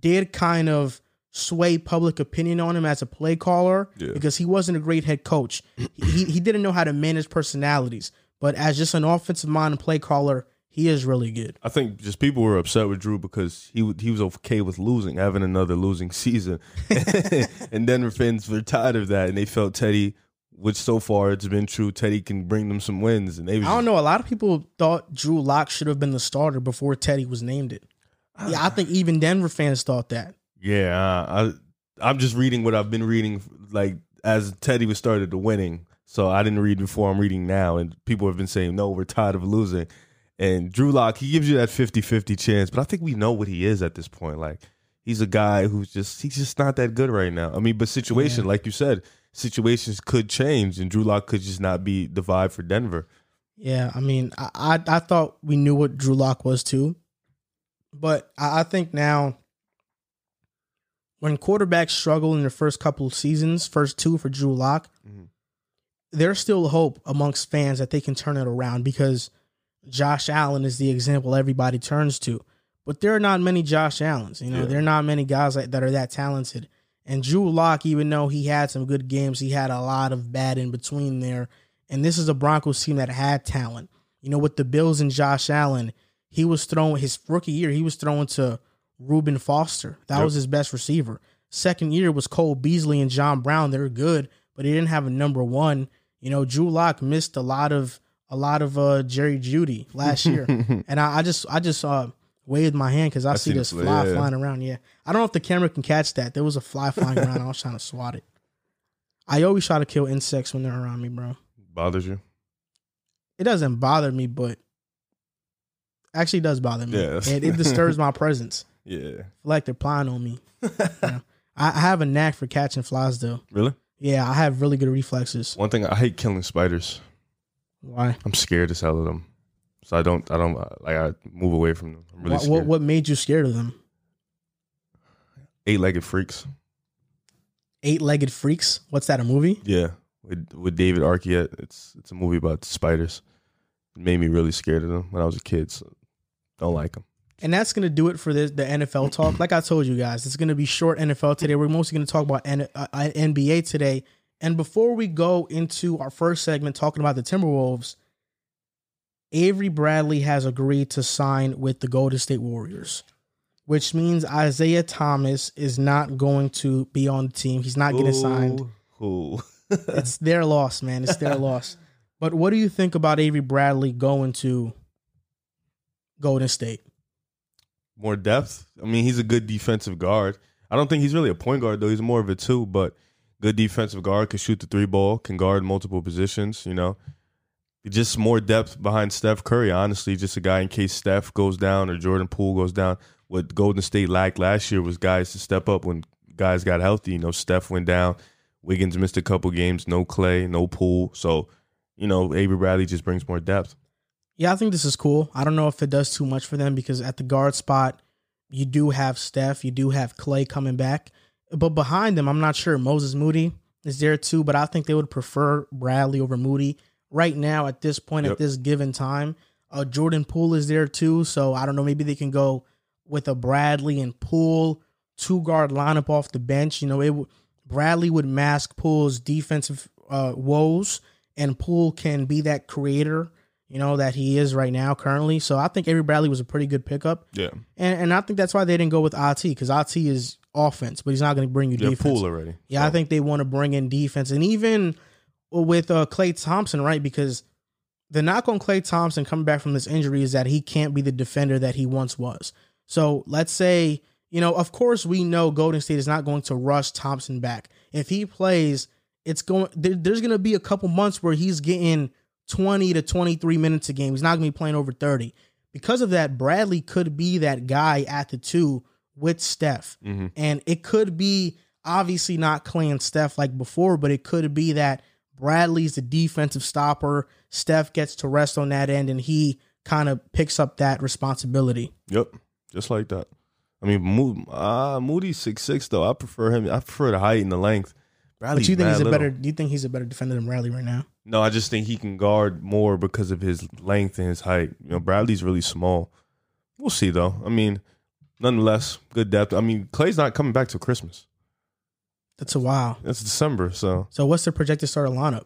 did kind of sway public opinion on him as a play caller Yeah. because he wasn't a great head coach. he he didn't know how to manage personalities, but as just an offensive mind and play caller, he is really good. I think just people were upset with Drew because he he was okay with losing, having another losing season, and Denver fans were tired of that, and they felt Teddy, which so far it's been true, Teddy can bring them some wins, and they I don't know. A lot of people thought Drew Lock should have been the starter before Teddy was named it. Yeah, I think even Denver fans thought that. Yeah, uh, I I'm just reading what I've been reading like as Teddy was started to winning. So I didn't read before I'm reading now and people have been saying no, we're tired of losing. And Drew Lock, he gives you that 50-50 chance, but I think we know what he is at this point. Like he's a guy who's just he's just not that good right now. I mean, but situation like you said, situations could change and Drew Lock could just not be the vibe for Denver. Yeah, I mean, I I, I thought we knew what Drew Lock was too, but I, I think now when quarterbacks struggle in their first couple of seasons, first two for Drew Lock, Mhm. there's still hope amongst fans that they can turn it around because Josh Allen is the example everybody turns to. But there are not many Josh Allens. You know, Yeah. there are not many guys like, that are that talented. And Drew Lock, even though he had some good games, he had a lot of bad in between there. And this is a Broncos team that had talent. You know, with the Bills and Josh Allen, he was throwing his rookie year, he was throwing to Reuben Foster. That Yep. was his best receiver. Second year was Cole Beasley and John Brown. They're good, but he didn't have a number one. You know, Drew Lock missed a lot of a lot of uh Jerry Jeudy last year. and I, I just I just uh waved my hand because I, I see this fly, fly yeah. flying around. Yeah. I don't know if the camera can catch that. There was a fly flying around. I was trying to swat it. I always try to kill insects when they're around me, bro. Bothers you? It doesn't bother me, but actually does bother me. Yeah. It, it disturbs my presence. Yeah. Feel like they're plying on me. Yeah. I, I have a knack for catching flies, though. Really? Yeah, I have really good reflexes. One thing I hate killing spiders. Why? I'm scared as hell of them. So I don't I don't like I move away from them. I'm really what, scared. what made you scared of them? Eight legged freaks. Eight legged freaks. What's that? A movie? Yeah, with with David Arquette. It's it's a movie about spiders. It made me really scared of them when I was a kid. So don't like them. And that's gonna do it for the the NFL talk. Like I told you guys, it's gonna be short NFL today. We're mostly gonna talk about N- uh, uh, NBA today. And before we go into our first segment talking about the Timberwolves, Avery Bradley has agreed to sign with the Golden State Warriors, which means Isaiah Thomas is not going to be on the team. He's not getting signed. Ooh. It's their loss, man. It's their loss. But what do you think about Avery Bradley going to Golden State? More depth. I mean, he's a good defensive guard. I don't think he's really a point guard though. He's more of a two, but good defensive guard can shoot the three ball, can guard multiple positions. You know, just more depth behind Steph Curry. Honestly, just a guy in case Steph goes down or Jordan Poole goes down. What Golden State lacked last year was guys to step up when guys got healthy. You know, Steph went down, Wiggins missed a couple games, no Klay, no Poole. So, you know, Avery Bradley just brings more depth. Yeah, I think this is cool. I don't know if it does too much for them because at the guard spot, you do have Steph, you do have Klay coming back. But behind them, I'm not sure. Moses Moody is there too, but I think they would prefer Bradley over Moody right now at this point, Yep. at this given time. Uh, Jordan Poole is there too, so I don't know. Maybe they can go with a Bradley and Poole two guard lineup off the bench. You know, it would Bradley would mask Poole's defensive uh, woes, and Poole can be that creator, you know, that he is right now currently. So I think Avery Bradley was a pretty good pickup, Yeah. and and I think that's why they didn't go with It because It is offense, but he's not going to bring you Yeah, defense. Poole already. Yeah, I think they want to bring in defense, and even with uh, Klay Thompson, right? Because the knock on Klay Thompson coming back from this injury is that he can't be the defender that he once was. So let's say, you know, of course we know Golden State is not going to rush Thompson back. If he plays, it's going. There, there's going to be a couple months where he's getting 20 to 23 minutes a game. He's not going to be playing over 30. Because of that, Bradley could be that guy at the two with Steph. Mhm. And it could be obviously not Klay and Steph like before, but it could be that Bradley's the defensive stopper. Steph gets to rest on that end and he kind of picks up that responsibility. Yep, just like that. I mean, Mo- uh, Moody's six six though. I prefer him. I prefer the height and the length. Bradley's but you think he's a little. better do you think he's a better defender than Bradley right now? No, I just think he can guard more because of his length and his height. You know, Bradley's really small. We'll see though. I mean, nonetheless, good depth. I mean, Klay's not coming back till Christmas. That's a while. That's December, so So what's the projected starter lineup?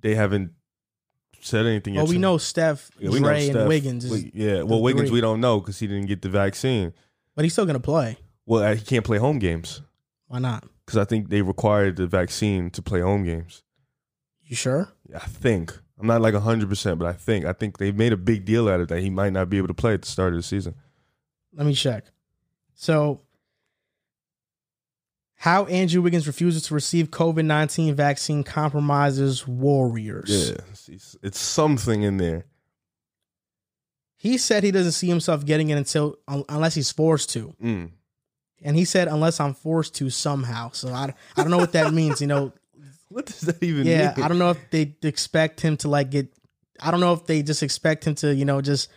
they haven't said anything yet. Well, we know Steph, Yeah, we know Dre, Steph- and Wiggins, is, we- yeah, well, Wiggins three. we don't know because he didn't get the vaccine. but he's still gonna play. Well, uh, he can't play home games Why not? because I think they required the vaccine to play home games. You sure? I think I'm not like hundred percent, but I think I think they made a big deal out of that. He might not be able to play at the start of the season. Let me check. So, how Andrew Wiggins refuses to receive COVID nineteen vaccine compromises Warriors. Yeah, it's, it's something in there. He said he doesn't see himself getting it until unless he's forced to, Mm. and he said unless I'm forced to somehow. So I, I don't know what that means. You know, What does that even yeah, mean? I don't know if they expect him to like get. I don't know if they just expect him to, you know, just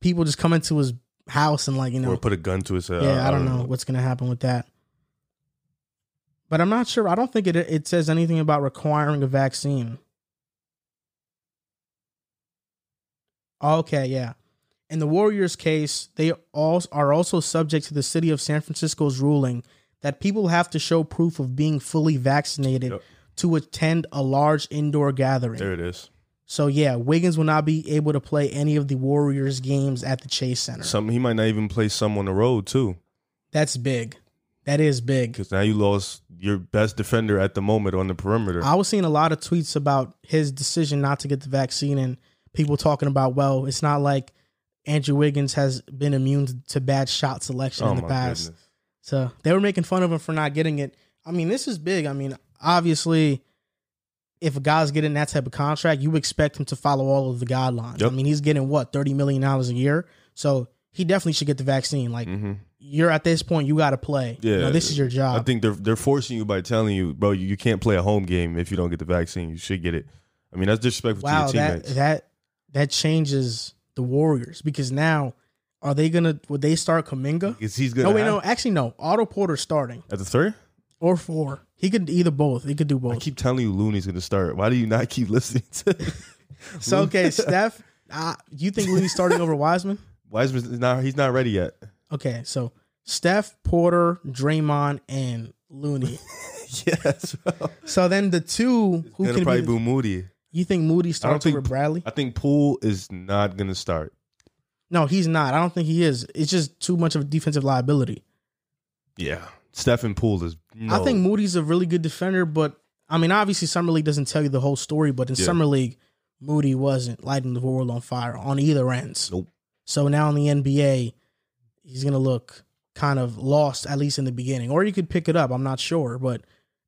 people just come into his house and like you know or put a gun to his head. Yeah, I don't know what's gonna happen with that. But I'm not sure. I don't think it it says anything about requiring a vaccine. Okay, yeah. In the Warriors case, they all are also subject to the city of San Francisco's ruling that people have to show proof of being fully vaccinated Yep. to attend a large indoor gathering. There it is. So yeah, Wiggins will not be able to play any of the Warriors games at the Chase Center. Some he might not even play some on the road too, That's big. That is big. because now you lost your best defender at the moment on the perimeter. I was seeing a lot of tweets about his decision not to get the vaccine and people talking about, well, it's not like Andrew Wiggins has been immune to bad shot selection oh in the past. goodness. So they were making fun of him for not getting it. I mean, this is big. I mean, obviously, if a guy's getting that type of contract, you expect him to follow all of the guidelines. Yep. I mean, he's getting what, $30 million a year? So he definitely should get the vaccine. Like, hmm you're at this point, you got to play. You know, Yeah. this is your job. I think they're they're forcing you by telling you, bro, you, you can't play a home game if you don't get the vaccine. You should get it. I mean, that's disrespectful wow to your that teammates. that that changes the warriors because now are they gonna would they start Kuminga Because he's gonna no wait have- no actually no otto porter starting at the three or four he could either both he could do both. I keep telling you, Looney's gonna start. Why do you not keep listening to? so okay steph uh, you think Looney's starting over wiseman Wiseman's not. He's not ready yet. Okay so steph porter draymond and looney yes, bro. so then the two who can probably be boo Moody. you think moody starts think- over bradley I think Poole is not gonna start. no he's not i don't think he is it's just too much of a defensive liability Yeah, Stephen Poole is. No. I think Moody's a really good defender, but I mean, obviously, Summer League doesn't tell you the whole story. But in Yeah. Summer League, Moody wasn't lighting the world on fire on either ends. Nope. So now in the NBA, he's gonna look kind of lost, at least in the beginning. Or you could pick it up. I'm not sure, but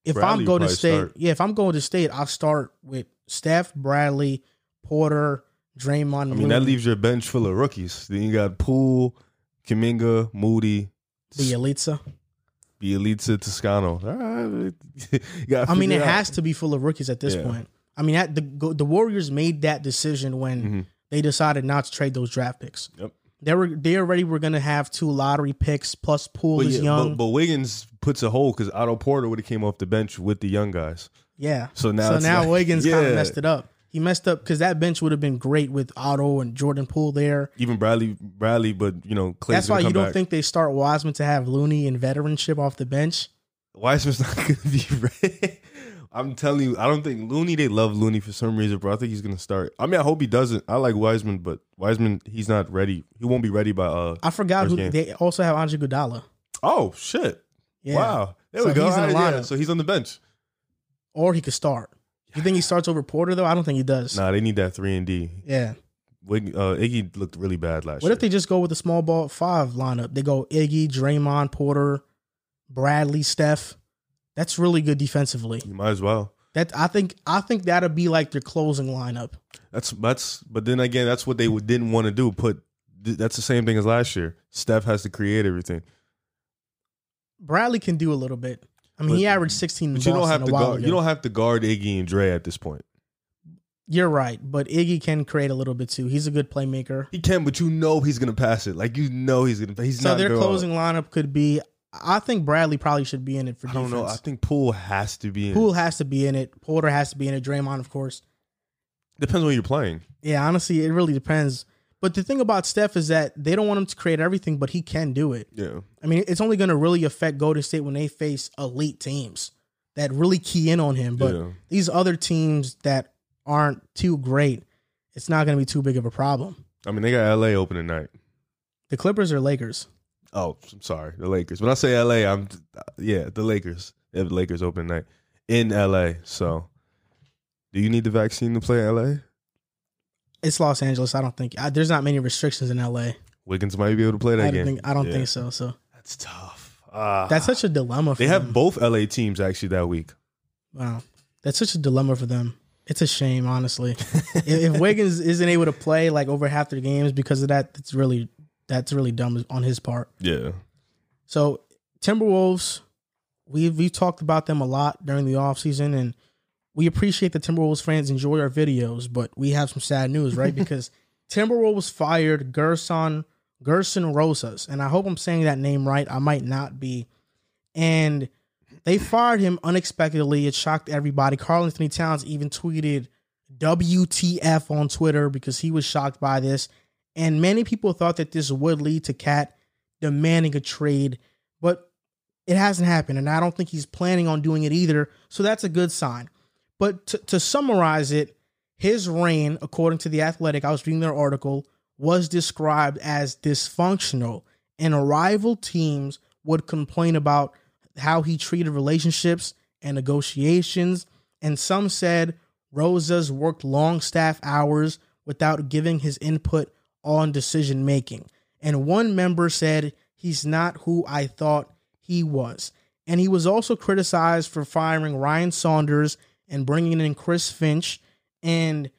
if Bradley I'm going to state, start. yeah, if I'm going to state, I'll start with Steph, Bradley, Porter, Draymond. I mean, that leaves your bench full of rookies. Then you got Poole, Kuminga, Moody, the Elitza. Bjelica, Toscano. Right, I mean, it has to be full of rookies at this Yeah. point. I mean, that, the the Warriors made that decision when Mhm. they decided not to trade those draft picks. Yep. They were they already were going to have two lottery picks plus Poole But, is yeah, young. but, but Wiggins puts a hole because Otto Porter would have came off the bench with the young guys. yeah. So now, so now like- Wiggins kind of messed it up. He messed up because that bench would have been great with Otto and Jordan Poole there. Even Bradley, Bradley, but you know, Klay's That's why gonna you don't back. think they start Wiseman to have Looney and veteranship off the bench. Wiseman's not gonna be ready. I'm telling you, I don't think Looney. They love Looney for some reason, bro. I think he's gonna start. I mean, I hope he doesn't. I like Wiseman, but Wiseman, he's not ready. He won't be ready by. uh I forgot who game. they also have Andre Iguodala. Oh shit! Yeah. Wow, there So we go. he's in the yeah. lineup. So he's on the bench. Or he could start. You think he starts over Porter though? I don't think he does. Nah, they need that three and D. Yeah. Wig, uh, Iggy looked really bad last What year. if they just go with the small ball five lineup? They go Iggy, Draymond, Porter, Bradley, Steph. That's really good defensively. you might as well. That I think I think that'll be like their closing lineup. That's that's. But then again, that's what they didn't want to do. Put that's the same thing as last year. Steph has to create everything. Bradley can do a little bit. I mean, But- he averaged 16 But you don't have to guard. ago. You don't have to guard Iggy and Dre at this point. You're right, but Iggy can create a little bit too. He's a good playmaker. He can, but you know he's gonna pass it. Like you know he's gonna. He's So not. their closing lineup could be. I think Bradley probably should be in it for I defense. don't know. I think Poole has to be in. Poole has to be in it. Porter has to be in it. Draymond, of course. Depends when you're playing. Yeah, honestly, it really depends. But the thing about Steph is that they don't want him to create everything, but he can do it. Yeah. I mean, it's only going to really affect Golden State when they face elite teams. that really key in on him. But Yeah. these other teams that aren't too great, it's not going to be too big of a problem. I mean, they got LA opening night. The Clippers or Lakers? Oh, I'm sorry, the Lakers. When I say LA, I'm yeah, the Lakers. They have the Lakers open night in LA. So, do you need the vaccine to play in LA? It's Los Angeles. I don't think I, there's not many restrictions in LA. Wiggins might be able to play that I game. don't think I don't Yeah. think so. So That's tough. Ah. that's such a dilemma. For they have them. both LA teams actually that week. Wow, that's such a dilemma for them. It's a shame, honestly. if, if Wiggins isn't able to play like over half their games because of that, it's really that's really dumb on his part. Yeah. So Timberwolves, we've we've talked about them a lot during the offseason and we appreciate the Timberwolves fans enjoy our videos, but we have some sad news, right? because Timberwolves fired Gerson Gerson Rosas, and I hope I'm saying that name right. I might not be. And they fired him unexpectedly. It shocked everybody. Karl-Anthony Towns even tweeted WTF on Twitter because he was shocked by this. And many people thought that this would lead to KAT demanding a trade, but it hasn't happened. And I don't think he's planning on doing it either. So that's a good sign. But to, to summarize it, his reign, according to The Athletic, I was reading their article, was described as dysfunctional, and rival teams would complain about how he treated relationships and negotiations. And some said Rosas worked long staff hours without giving his input on decision making. And one member said, He's not who I thought he was. And he was also criticized for firing Ryan Saunders and bringing in Chris Finch. And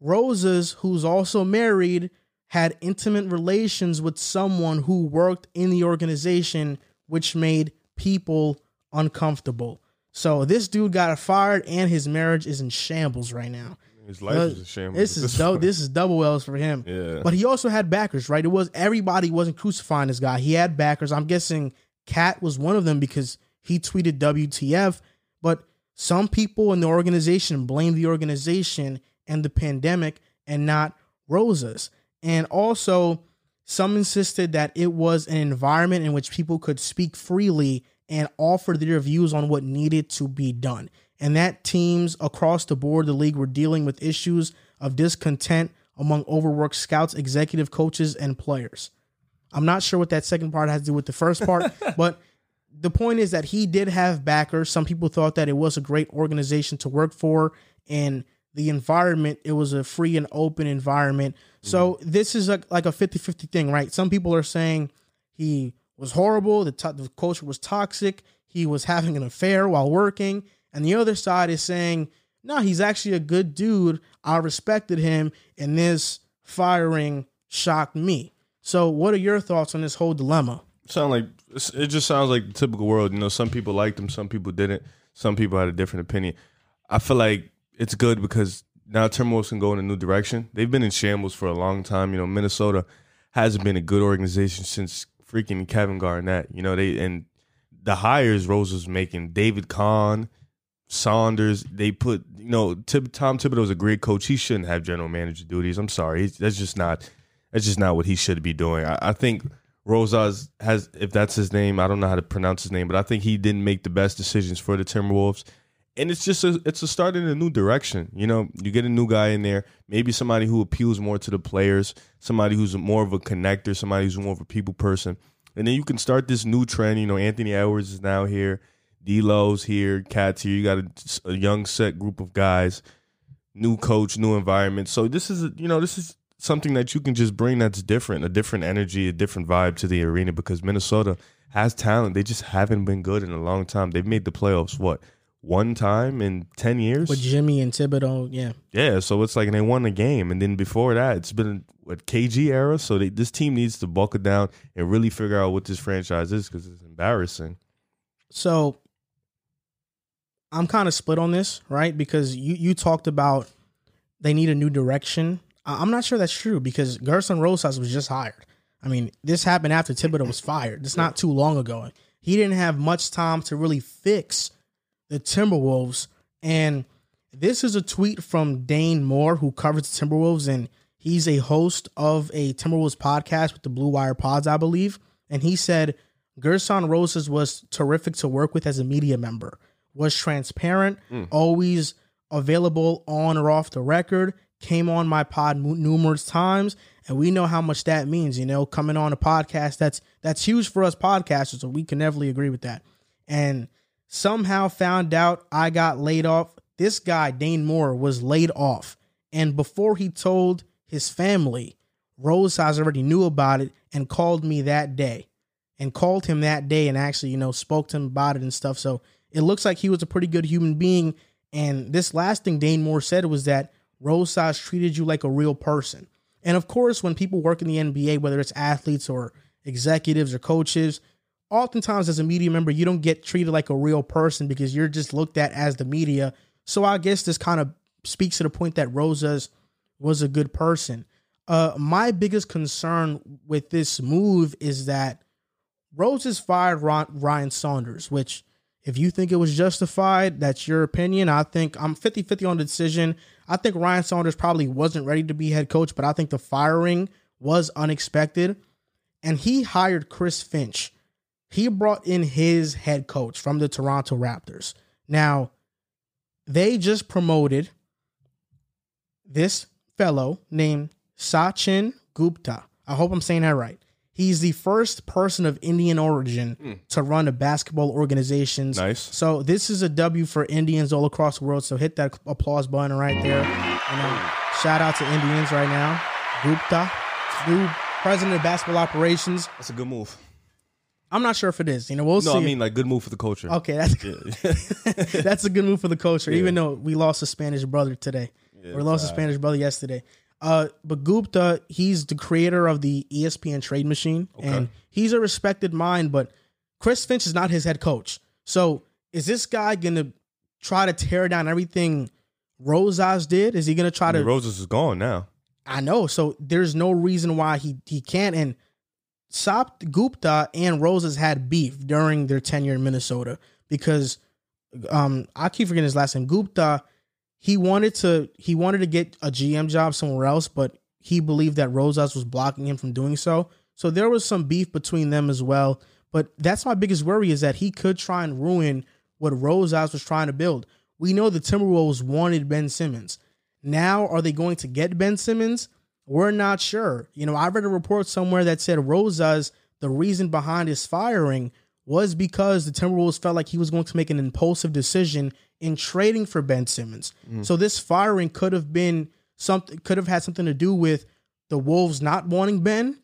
Rosas, who's also married, had intimate relations with someone who worked in the organization, which made people uncomfortable. So this dude got fired, and his marriage is in shambles right now. His life is uh, a shambles. This is do- this is double L's for him. Yeah. But he also had backers, right? It was everybody wasn't crucifying this guy. He had backers. I'm guessing KAT was one of them because he tweeted WTF. But some people in the organization blame the organization and the pandemic and not Rosas. And also, some insisted that it was an environment in which people could speak freely and offer their views on what needed to be done. And that teams across the board, the league, were dealing with issues of discontent among overworked scouts, executive coaches, and players. I'm not sure what that second part has to do with the first part, but the point is that he did have backers. Some people thought that it was a great organization to work for, and the environment, it was a free and open environment. Mm-hmm. So this is a, like a 50 50 thing, right? Some people are saying he was horrible, the, to- the culture was toxic, he was having an affair while working. And the other side is saying, no, he's actually a good dude. I respected him, and this firing shocked me. So, what are your thoughts on this whole dilemma? sound like it just sounds like the typical world. You know, some people liked him, some people didn't. Some people had a different opinion. I feel like it's good because now Timberwolves can go in a new direction. They've been in shambles for a long time. You know, Minnesota hasn't been a good organization since freaking Kevin Garnett. You know, they and the hires Rose was making, David Kahn, Saunders, they put, you know, Tom Thibodeau's a great coach. He shouldn't have general manager duties. I'm sorry. He's, that's just not that's just not what he should be doing. I, I think Rosas has, if that's his name, I don't know how to pronounce his name, but I think he didn't make the best decisions for the Timberwolves. And it's just a, it's a start in a new direction. You know, you get a new guy in there, maybe somebody who appeals more to the players, somebody who's more of a connector, somebody who's more of a people person, and then you can start this new trend. You know, Anthony Edwards is now here, D'Lo's here, KAT's here. You got a, a young set group of guys, new coach, new environment. So this is, you know, this is something that you can just bring that's different, a different energy, a different vibe to the arena because Minnesota has talent. They just haven't been good in a long time. They've made the playoffs what one time in ten years. With Jimmy and Thibodeau, yeah. yeah, so it's like and they won a game, and then before that, it's been what KG era. So they, this team needs to buckle down and really figure out what this franchise is because it's embarrassing. So I'm kind of split on this, right? Because you you talked about they need a new direction. I'm not sure that's true because Gerson Rosas was just hired. I mean, this happened after Thibodeau was fired. It's not too long ago. He didn't have much time to really fix the Timberwolves. And this is a tweet from Dane Moore, who covers the Timberwolves, and he's a host of a Timberwolves podcast with the Blue Wire Pods, I believe. And he said Gerson Rosas was terrific to work with as a media member. Was transparent, mm. always available on or off the record, came on my pod numerous times, and we know how much that means, you know, coming on a podcast that's that's huge for us podcasters, so we can never agree with that. And somehow found out I got laid off. This guy, Dane Moore, was laid off. And before he told his family, Rose already knew about it and called me that day and called him that day and actually, you know, spoke to him about it and stuff. So it looks like he was a pretty good human being. And this last thing Dane Moore said was that Rosas treated you like a real person. And of course, when people work in the NBA, whether it's athletes or executives or coaches, oftentimes as a media member, you don't get treated like a real person because you're just looked at as the media. So I guess this kind of speaks to the point that Rosas was a good person. Uh, my biggest concern with this move is that Rosas fired Ryan Saunders, which if you think it was justified, that's your opinion. I think I'm 50 50 on the decision. I think Ryan Saunders probably wasn't ready to be head coach, but I think the firing was unexpected. And he hired Chris Finch. He brought in his head coach from the Toronto Raptors. Now, they just promoted this fellow named Sachin Gupta. I hope I'm saying that right. He's the first person of Indian origin to run a basketball organization. Nice. So this is a W for Indians all across the world. So hit that applause button right there. And um, shout out to Indians right now. Gupta, new president of basketball operations. That's a good move. I'm not sure if it is. You know, we'll No, see. I mean like good move for the culture. okay, that's that's a good move for the culture. Even though we lost a Spanish brother today, we lost a Spanish brother yesterday. Uh, but Gupta, he's the creator of the ESPN Trade Machine, and he's a respected mind. But Chris Finch is not his head coach. So is this guy gonna try to tear down everything Rosas did? Is he gonna try I mean, to? Rosas is gone now. I know. So there's no reason why he he can't. And Sap Gupta and Rosas had beef during their tenure in Minnesota because um I keep forgetting his last name. Gupta, he wanted to he wanted to get a GM job somewhere else, but he believed that Rosas was blocking him from doing so. So there was some beef between them as well. But that's my biggest worry is that he could try and ruin what Rosas was trying to build. We know the Timberwolves wanted Ben Simmons. Now, are they going to get Ben Simmons? We're not sure. You know, I read a report somewhere that said Rosas, the reason behind his firing was because the Timberwolves felt like he was going to make an impulsive decision in trading for Ben Simmons. Mm. So this firing could have been something could have had something to do with the Wolves not wanting Ben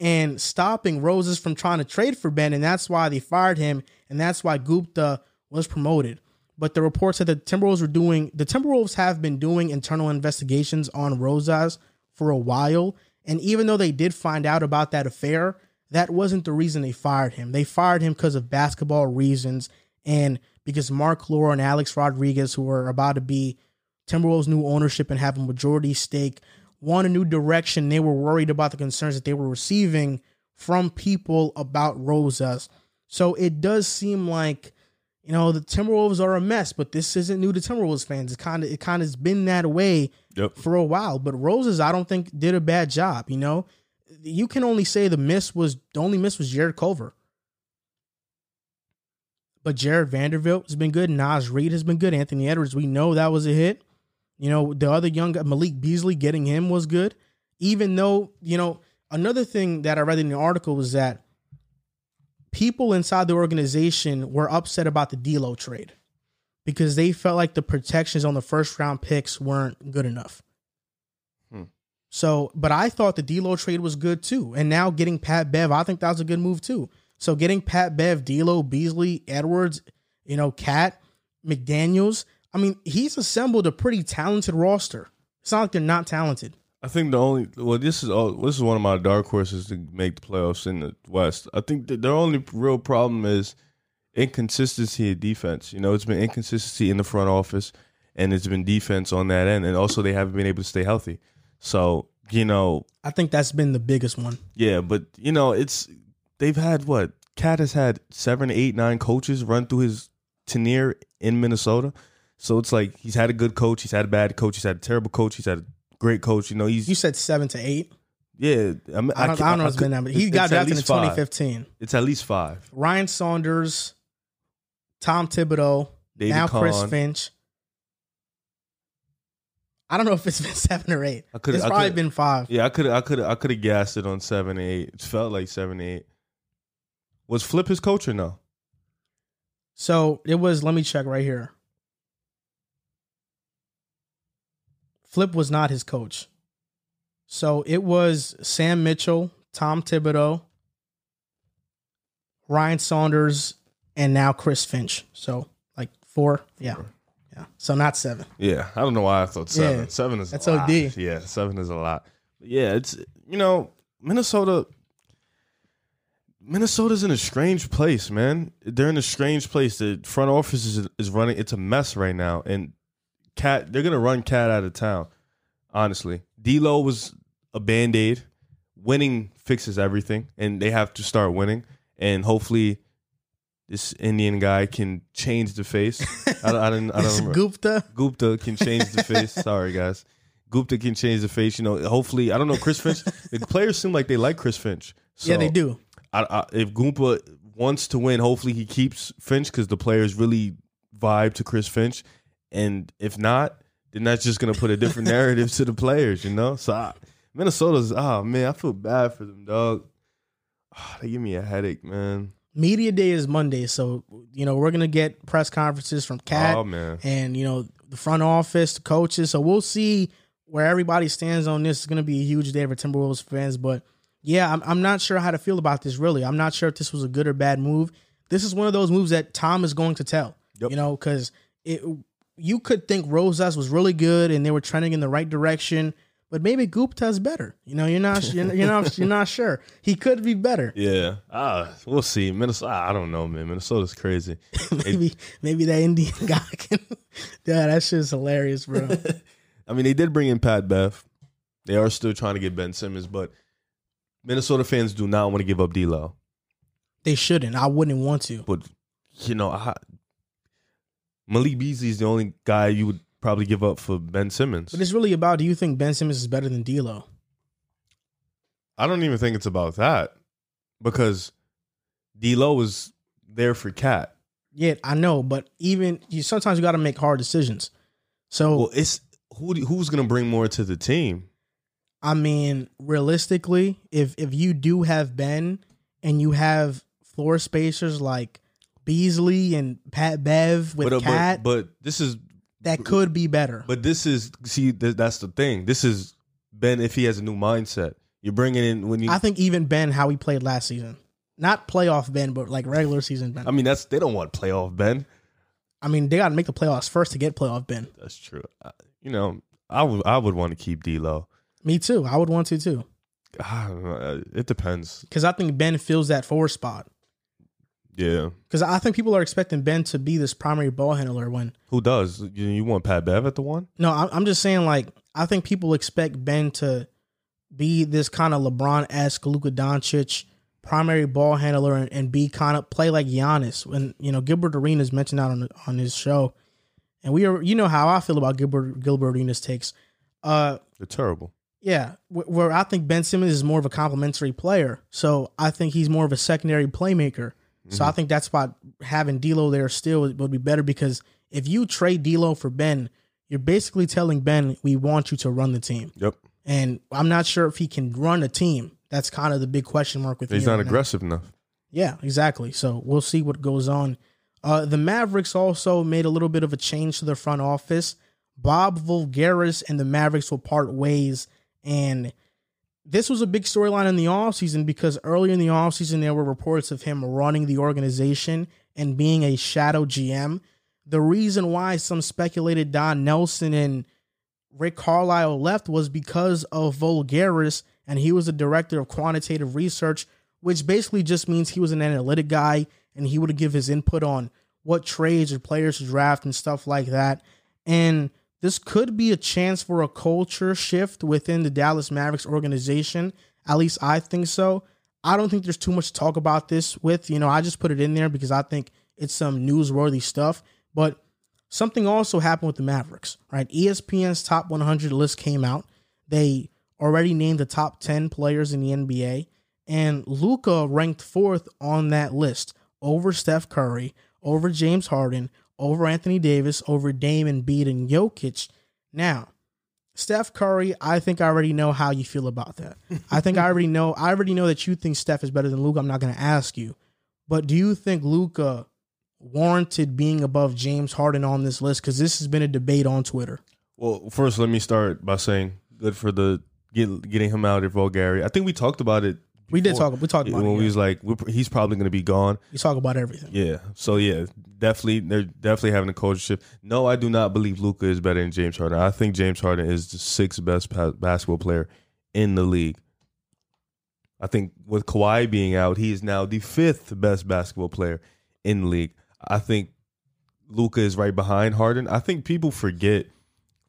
and stopping Rosas from trying to trade for Ben, and that's why they fired him, and that's why Gupta was promoted. But the report said that the Timberwolves were doing the Timberwolves have been doing internal investigations on Rosas for a while, and even though they did find out about that affair, that wasn't the reason they fired him. They fired him because of basketball reasons and because Marc Lore and Alex Rodriguez, who are about to be Timberwolves' new ownership and have a majority stake, want a new direction. They were worried about the concerns that they were receiving from people about Rosas. So it does seem like, you know, the Timberwolves are a mess, but this isn't new to Timberwolves fans. It kind of it kind of has been that way Yep. for a while. But Rosas, I don't think did a bad job. You know, you can only say the miss was the only miss was Jarrett Culver. But Jared Vanderbilt has been good. Naz Reid has been good. Anthony Edwards, we know that was a hit. You know, the other young Malik Beasley, getting him was good. Even though, you know, another thing that I read in the article was that people inside the organization were upset about the D'Lo trade because they felt like the protections on the first round picks weren't good enough. Hmm. So, but I thought the D'Lo trade was good too, and now getting Pat Bev, I think that was a good move too. So, getting Pat Bev, D'Lo, Beasley, Edwards, you know, KAT, McDaniel's. I mean, he's assembled a pretty talented roster. It's not like they're not talented. I think the only well, this is all. This is one of my dark horses to make the playoffs in the West. I think that their only real problem is inconsistency of defense. You know, it's been inconsistency in the front office, and it's been defense on that end, and also they haven't been able to stay healthy. So you know, I think that's been the biggest one. yeah, but you know, it's they've had what KAT has had seven, eight, nine coaches run through his tenure in Minnesota. So it's like he's had a good coach, he's had a bad coach, he's had a terrible coach, he's had a great coach. You know, he's You said seven to eight. yeah. I, mean, I don't, I don't know. It's been that, but he got drafted in least five. 2015. It's at least five. Ryan Saunders, Tom Thibodeau, David now Chris Finch. I don't know if it's been seven or eight. I could- It's I probably been five. Yeah, I could I could I could have gassed it on seven eight. It felt like seven eight. Was Flip his coach or no? So it was. Let me check right here. Flip was not his coach. So it was Sam Mitchell, Tom Thibodeau, Ryan Saunders, and now Chris Finch. So like four. Yeah. Yeah. So not seven. Yeah, I don't know why I thought seven. Yeah, seven is that's a lot. Yeah, seven is a lot. Yeah, it's you know Minnesota. Minnesota's in a strange place, man. They're in a strange place. The front office is is running. It's a mess right now, and KAT they're gonna run KAT out of town. Honestly, D'Lo was a band aid. Winning fixes everything, and they have to start winning. And hopefully, this Indian guy can change the face. I, don't- I didn't. I don't remember. Gupta. Gupta can change the face. Sorry, guys. Gupta can change the face. You know, hopefully, I don't know. Chris Finch. the players seem like they like Chris Finch. So yeah, they do. I, I, if Gupta wants to win, hopefully he keeps Finch because the players really vibe to Chris Finch. And if not, then that's just gonna put a different narrative to the players. You know. So I, Minnesota's. Oh man, I feel bad for them, dog. Ah, they give me a headache, man. Media day is Monday, so you know we're gonna get press conferences from KAT Oh man. and you know the front office, the coaches. So we'll see where everybody stands on this. It's gonna be a huge day for Timberwolves fans, but yeah, I'm I'm not sure how to feel about this. Really, I'm not sure if this was a good or bad move. This is one of those moves that Tom is going to tell. Yep. You know, because it you could think Rosas was really good and they were trending in the right direction, but maybe Gupta's better. You know, you're not you're, you're not you're not sure. He could be better. Yeah. Ah, we'll see. Minnesota. I don't know, man. Minnesota's crazy. maybe maybe that Indian guy can. yeah, that shit's hilarious, bro. I mean, they did bring in Pat Bev. They are still trying to get Ben Simmons, but Minnesota fans do not want to give up D'Lo. they shouldn't. I wouldn't want to. But you know, I, Malik Beasley is the only guy you would probably give up for Ben Simmons. But it's really about do you think Ben Simmons is better than D'Lo? I don't even think it's about that because D'Lo is there for KAT. Yeah, I know, but even you sometimes you got to make hard decisions. So Well, it's who do- who's going to bring more to the team? I mean, realistically, if if you do have Ben and you have floor spacers like Beasley and Pat Bev with but, uh, KAT, but but this is that could be better. But this is see th- that's the thing. This is Ben if he has a new mindset. You're bringing in when you. I think even Ben, how he played last season, not playoff Ben, but like regular season Ben. I mean, that's they don't want playoff Ben. I mean, they got to make the playoffs first to get playoff Ben. That's true. You know, I would I would want to keep D'Lo. Me too. I would want to too. Uh, It depends. because I think Ben fills that four spot. Yeah. Because I think people are expecting Ben to be this primary ball handler when Who does? You, you want Pat Bev at the one? no, I'm I'm just saying like I think people expect Ben to be this kind of LeBron esque Luka Doncic primary ball handler and, and be kind of play like Giannis. When you know Gilbert Arenas mentioned that on on his show, and we are you know how I feel about Gilbert Gilbert Arenas takes. Uh, They're terrible. Yeah, where I think Ben Simmons is more of a complementary player. So I think he's more of a secondary playmaker. So I think that's why having D'Lo there still would be better because if you trade D'Lo for Ben, you're basically telling Ben we want you to run the team. Yep. And I'm not sure if he can run a team. That's kind of the big question mark with He's me not right now. aggressive enough. Yeah, exactly. So we'll see what goes on. Uh, the Mavericks also made a little bit of a change to their front office. Bob Voulgaris and the Mavericks will part ways. And this was a big storyline in the offseason because earlier in the offseason, there were reports of him running the organization and being a shadow GM. The reason why some speculated Don Nelson and Rick Carlisle left was because of Voulgaris, and he was a director of quantitative research, which basically just means he was an analytic guy and he would give his input on what trades or players to draft and stuff like that. And this could be a chance for a culture shift within the Dallas Mavericks organization. At least I think so. I don't think there's too much to talk about this with. You know, I just put it in there because I think it's some newsworthy stuff. But something also happened with the Mavericks, right? ESPN's top 100 list came out. They already named the top 10 players in the NBA, and Luka ranked fourth on that list over Steph Curry, over James Harden, over Anthony Davis, over Dame and Embiid and Jokic. Now, Steph Curry, I think I already know how you feel about that. I think I already know. I already know that you think Steph is better than Luka. I'm not going to ask you, but do you think Luka warranted being above James Harden on this list? Because this has been a debate on Twitter. Well, first, let me start by saying good for the get, getting him out of Vulgary. I think we talked about it. We did talk. We talked about when it. we yeah. was like, he's probably going to be gone. We talk about everything. Yeah. So yeah, definitely they're definitely having a culture shift. No, I do not believe Luka is better than James Harden. I think James Harden is the sixth best pa- basketball player in the league. I think with Kawhi being out, he is now the fifth best basketball player in the league. I think Luka is right behind Harden. I think people forget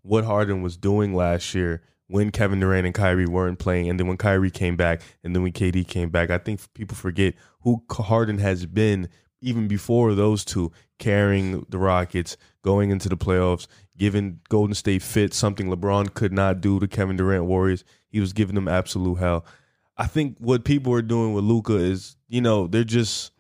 what Harden was doing last year when Kevin Durant and Kyrie weren't playing, and then when Kyrie came back, and then when KD came back. I think people forget who Harden has been even before those two, carrying the Rockets, going into the playoffs, giving Golden State fit, something LeBron could not do to Kevin Durant Warriors. He was giving them absolute hell. I think what people are doing with Luka is, you know, they're just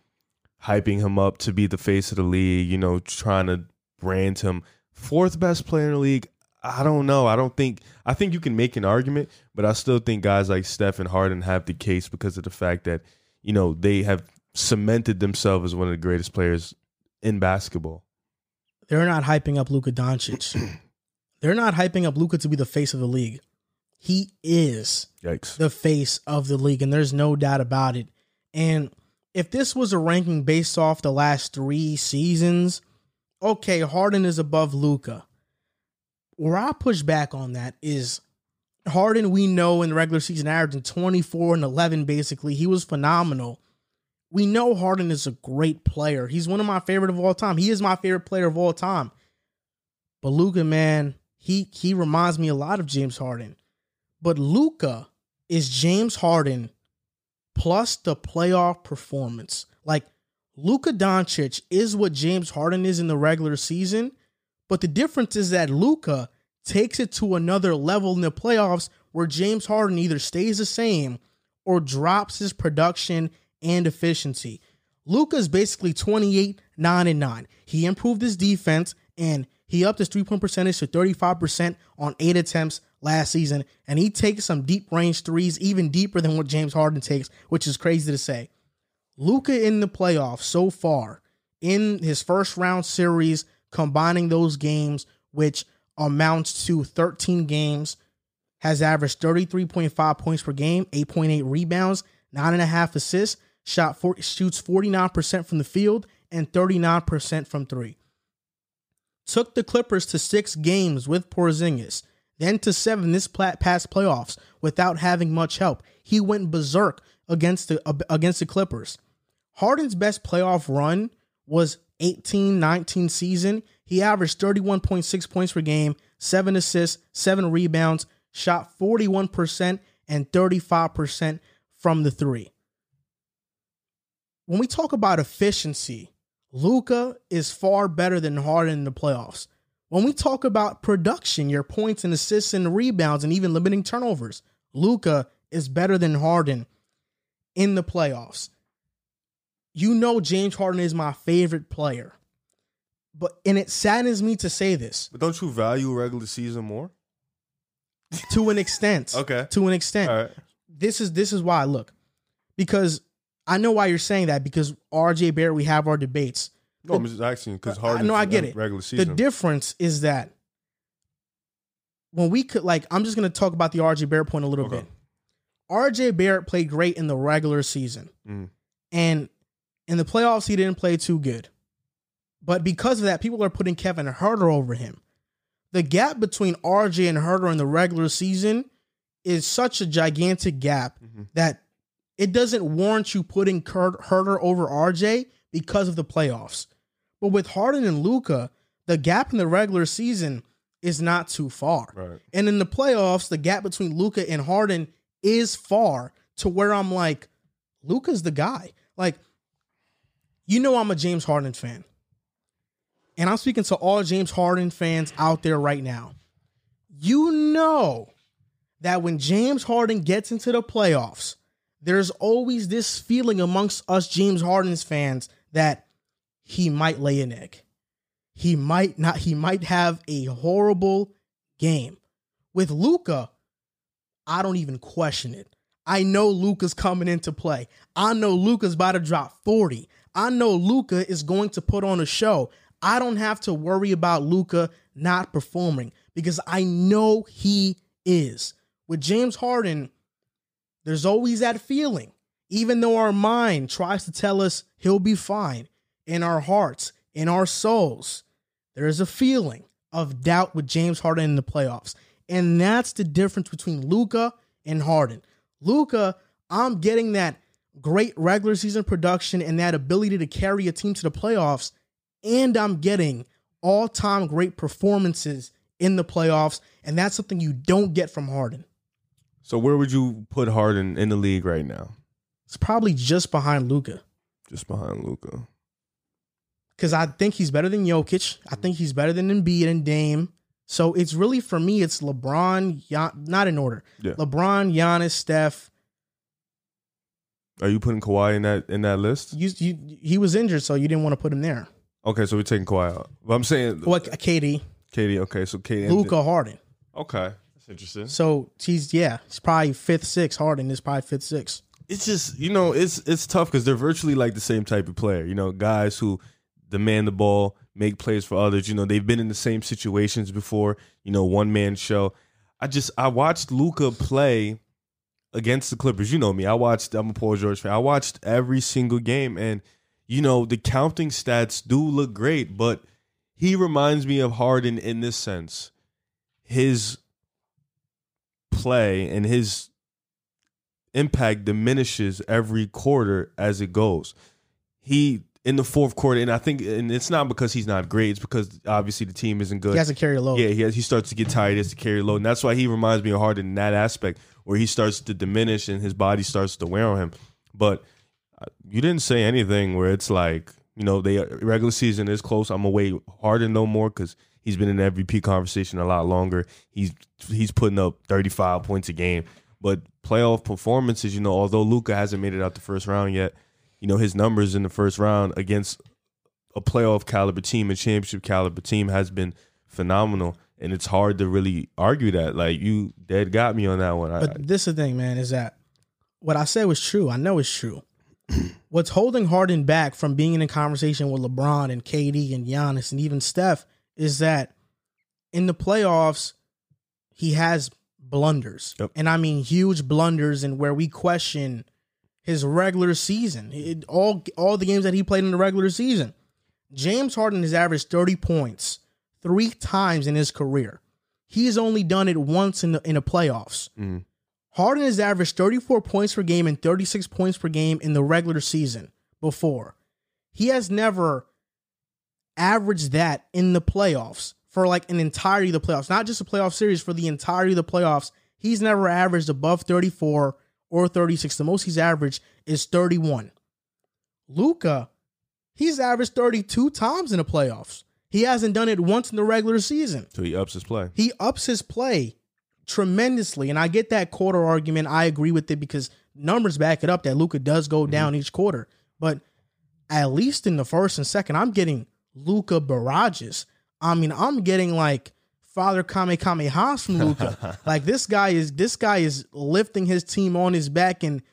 hyping him up to be the face of the league, you know, trying to brand him fourth best player in the league. I don't know. I don't think I think you can make an argument, but I still think guys like Steph and Harden have the case because of the fact that, you know, they have cemented themselves as one of the greatest players in basketball. They're not hyping up Luka Doncic. They're not hyping up Luka to be the face of the league. He is Yikes. the face of the league, and there's no doubt about it. And if this was a ranking based off the last three seasons, okay, Harden is above Luka. Where I push back on that is Harden, we know in the regular season averaging 24 and 11, basically. He was phenomenal. We know Harden is a great player. He's one of my favorite of all time. He is my favorite player of all time. But Luka, man, he he reminds me a lot of James Harden. But Luka is James Harden plus the playoff performance. Like Luka Doncic is what James Harden is in the regular season, but the difference is that Luka takes it to another level in the playoffs where James Harden either stays the same or drops his production and efficiency. Luka's basically 28, 9, and 9. He improved his defense and he upped his three point percentage to 35% on eight attempts last season. And he takes some deep range threes, even deeper than what James Harden takes, which is crazy to say. Luka in the playoffs so far, in his first round series, combining those games, which amounts to 13 games, has averaged 33.5 points per game, 8.8 rebounds, 9.5 assists, shot shoots 49% from the field and 39% from three. Took the Clippers to six games with Porzingis, then to seven this past playoffs without having much help. He went berserk against the against the Clippers. Harden's best playoff run was 18-19 season. He averaged 31.6 points per game, 7 assists, 7 rebounds, shot 41% and 35% from the 3. When we talk about efficiency, Luka is far better than Harden in the playoffs. When we talk about production, your points and assists and rebounds and even limiting turnovers, Luka is better than Harden in the playoffs. You know James Harden is my favorite player. But and it saddens me to say this. But don't you value regular season more? To an extent. Okay. To an extent. All right. This is this is why I look. Because I know why you're saying that because RJ Barrett, we have our debates. No, I'm just asking because Harden. know I get it. Regular season. The difference is that when we could like I'm just gonna talk about the RJ Barrett point a little Okay. bit. RJ Barrett played great in the regular season. Mm. And in the playoffs, he didn't play too good. But because of that, people are putting Kevin Huerter over him. The gap between RJ and Huerter in the regular season is such a gigantic gap Mhm. that it doesn't warrant you putting Kurt Huerter over RJ because of the playoffs. But with Harden and Luka, the gap in the regular season is not too far. Right. And in the playoffs, the gap between Luka and Harden is far to where I'm like, Luka's the guy. Like, you know, I'm a James Harden fan. And I'm speaking to all James Harden fans out there right now. You know that when James Harden gets into the playoffs, there's always this feeling amongst us James Harden's fans that he might lay an egg. he might not he might have a horrible game. With Luka, I don't even question it. I know Luka's coming into play. I know Luka's about to drop 40. I know Luka is going to put on a show. I don't have to worry about Luka not performing because I know he is. With James Harden, there's always that feeling. Even though our mind tries to tell us he'll be fine, in our hearts, in our souls, there is a feeling of doubt with James Harden in the playoffs. And that's the difference between Luka and Harden. Luka, I'm getting that great regular season production and that ability to carry a team to the playoffs, and I'm getting all-time great performances in the playoffs, and that's something you don't get from Harden. So where would you put Harden in the league right now? It's probably just behind Luka. Just behind Luka. Because I think he's better than Jokic. I think he's better than Embiid and Dame. So it's really for me, it's LeBron, Gian, not in order. Yeah. LeBron, Giannis, Steph. Are you putting Kawhi in that in that list? You, you, he was injured, so you didn't want to put him there. Okay, so we're taking Kawhi out. But I'm saying What uh, KD? KD. Okay, so KD. Luka, Harden. Okay, that's interesting. So he's yeah, he's probably fifth, sixth. Harden is probably fifth, sixth. It's just you know it's it's tough because they're virtually like the same type of player. You know, guys who demand the ball, make plays for others. You know, they've been in the same situations before. You know, one man show. I just I watched Luka play against the Clippers. You know me. I watched. I'm a Paul George fan. I watched every single game, and you know the counting stats do look great, but he reminds me of Harden in this sense. His play and his impact diminishes every quarter as it goes. He in the fourth quarter, and I think, and it's not because he's not great. It's because obviously the team isn't good. He has to carry a load. Yeah, he has, he starts to get tired. He has to carry a load, and that's why he reminds me of Harden in that aspect, where he starts to diminish and his body starts to wear on him. But uh, you didn't say anything where it's like, you know, the regular season is close. I'm gonna wait Harden no more because he's been in MVP conversation a lot longer. He's he's putting up 35 points a game, but playoff performances, you know, although Luka hasn't made it out the first round yet, you know, his numbers in the first round against a playoff caliber team, a championship caliber team, has been phenomenal. And it's hard to really argue that. Like you dead got me on that one. I, But this is the thing, man, is that what I said was true. I know it's true. What's holding Harden back from being in a conversation with LeBron and KD and Giannis and even Steph is that in the playoffs, he has blunders. Yep. And I mean huge blunders and where we question his regular season. It, all all the games that he played in the regular season. James Harden has averaged 30 points three times in his career. He's only done it once in the in the playoffs. Mhm. Harden has averaged 34 points per game and 36 points per game in the regular season before. He has never averaged that in the playoffs for like an entirety of the playoffs, not just a playoff series, for the entirety of the playoffs. He's never averaged above 34 or 36. The most he's averaged is 31. Luka, he's averaged 32 times in the playoffs. He hasn't done it once in the regular season so he ups his play. he ups his play tremendously. And I get that quarter argument. I agree with it because numbers back it up that Luka does go mm-hmm. down each quarter. But at least in the first and second, I'm getting Luka barrages. I mean, I'm getting like Father Kame Kamehas from Luka. like this guy is this guy is lifting his team on his back and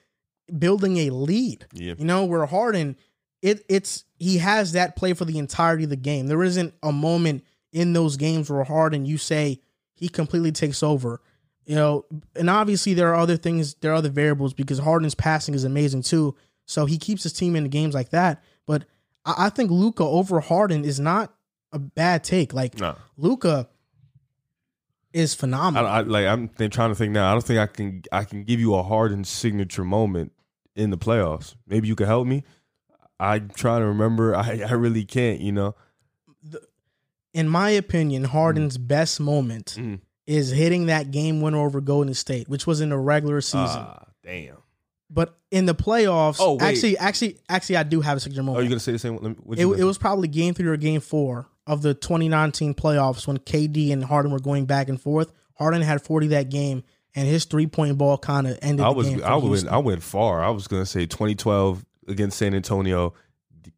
building a lead. Yeah. You know, where Harden, it it's he has that play for the entirety of the game. There isn't a moment in those games where Harden you say he completely takes over. You know, and obviously there are other things, there are other variables because Harden's passing is amazing too. So he keeps his team in the games like that. But I, I think Luka over Harden is not a bad take. Like No. Luka is I, phenomenal. I like I'm th- trying to think now. I don't think I can I can give you a Harden signature moment in the playoffs. Maybe you could help me. I'm trying to remember. I, I really can't. You know. in my opinion, Harden's best moment Mm. is hitting that game winner over Golden State, which was in the regular season. Ah, damn. but in the playoffs, Oh, wait. actually, actually, actually, I do have a signature moment. Are you gonna say the same? Let me, it, it was probably game three or game four of the 2019 playoffs when KD and Harden were going back and forth. Harden had 40 that game, and his three point ball kind of ended I was I went I went far. I was gonna say 2012 against San Antonio,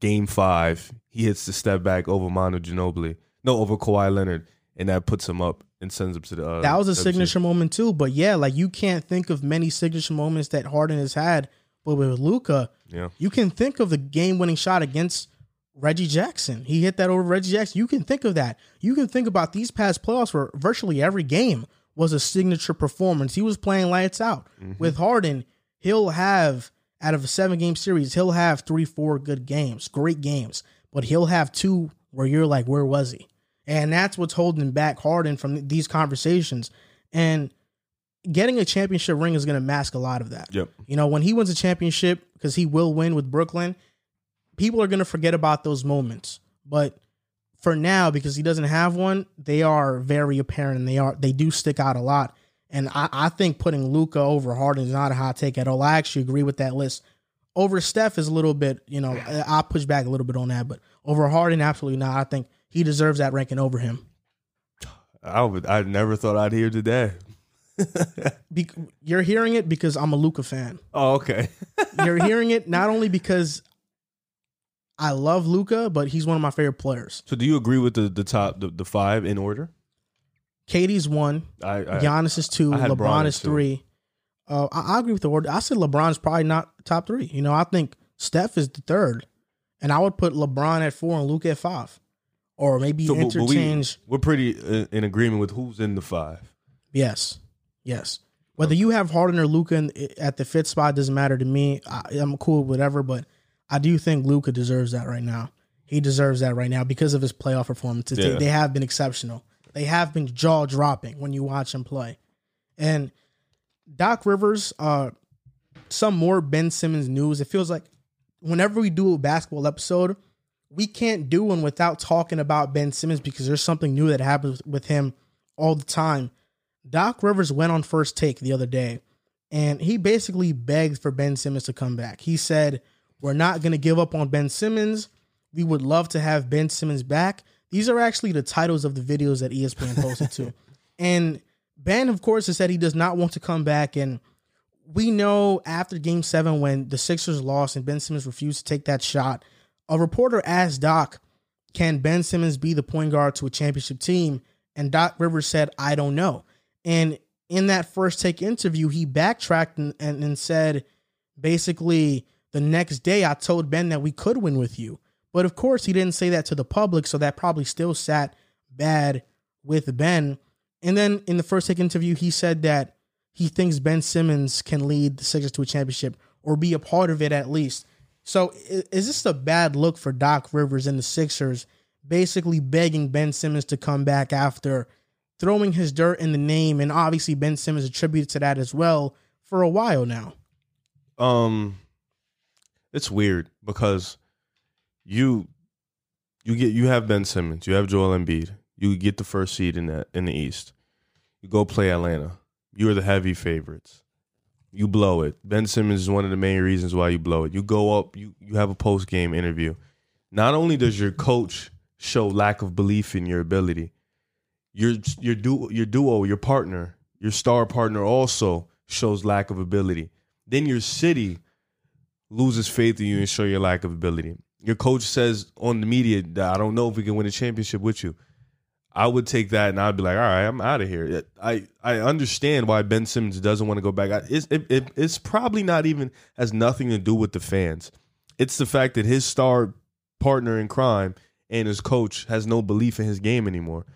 game five. he hits the step back over Manu Ginobili, no, over Kawhi Leonard, and that puts him up and sends him to the. Uh, That was a signature moment too. But yeah, like you can't think of many signature moments that Harden has had. But with Luka, Yeah. you can think of the game winning shot against Reggie Jackson. He hit that over Reggie Jackson. You can think of that. You can think about these past playoffs where virtually every game was a signature performance. He was playing lights out. With Harden, he'll have out of a seven game series, he'll have three, four good games, great games. But he'll have two where you're like, where was he? And that's what's holding back Harden from these conversations. And getting a championship ring is going to mask a lot of that. Yep. You know, when he wins a championship, because he will win with Brooklyn, people are going to forget about those moments. But for now, because he doesn't have one, they are very apparent and they are they do stick out a lot. And I, I think putting Luka over Harden is not a hot take at all. I actually agree with that list. Over Steph is a little bit, you know, I- push back a little bit on that, but over Harden, absolutely not. I think he deserves that ranking over him. I would. I never thought I'd hear today. Be- you're hearing it because I'm a Luka fan. Oh, okay. You're hearing it not only because I love Luka, but he's one of my favorite players. So, do you agree with the the top the, the five in order? KD's one, I, I Giannis is two, LeBron Bron is three. Uh, I, I agree with the order. I said LeBron's probably not top three. You know, I think Steph is the third, and I would put LeBron at four and Luke at five, or maybe So, but we- interchange. we're pretty in agreement with who's in the five. Yes, yes. Whether you have Harden or Luka at the fifth spot doesn't matter to me. I, I'm cool with whatever, but I do think Luka deserves that right now. He deserves that right now because of his playoff performances. They, they have been exceptional. They have been jaw dropping when you watch him play. And Doc Rivers, uh, some more Ben Simmons news. It feels like whenever we do a basketball episode, we can't do one without talking about Ben Simmons because there's something new that happens with him all the time. Doc Rivers went on first take the other day and he basically begged for Ben Simmons to come back. He said, We're not going to give up on Ben Simmons. We would love to have Ben Simmons back. These are actually the titles of the videos that ESPN posted to. And Ben, of course, has said he does not want to come back. And we know after game seven, when the Sixers lost and Ben Simmons refused to take that shot, a reporter asked Doc, Can Ben Simmons be the point guard to a championship team? And Doc Rivers said, I don't know. And in that first take interview, he backtracked and, and, and said, basically, the next day I told Ben that we could win with you. But of course, he didn't say that to the public, so that probably still sat bad with Ben. And then in the first take interview, he said that he thinks Ben Simmons can lead the Sixers to a championship or be a part of it at least. So is this a bad look for Doc Rivers and the Sixers, basically begging Ben Simmons to come back after throwing his dirt in the name, and obviously Ben Simmons attributed to that as well for a while now. Um, it's weird because you you get you have Ben Simmons, you have Joel Embiid, you get the first seed in that in the East. You go play Atlanta. You are the heavy favorites. You blow it. Ben Simmons is one of the main reasons why you blow it. You go up, you you have a post game interview. Not only does your coach show lack of belief in your ability, your your duo, your duo, your partner, your star partner also shows lack of ability. Then your city loses faith in you and show your lack of ability. Your coach says on the media that I don't know if we can win a championship with you. I would take that and I'd be like, all right, I'm out of here. I, I understand why Ben Simmons doesn't want to go back. It's, it, it, it's probably not even has nothing to do with the fans. It's the fact that his star partner in crime and his coach has no belief in his game anymore.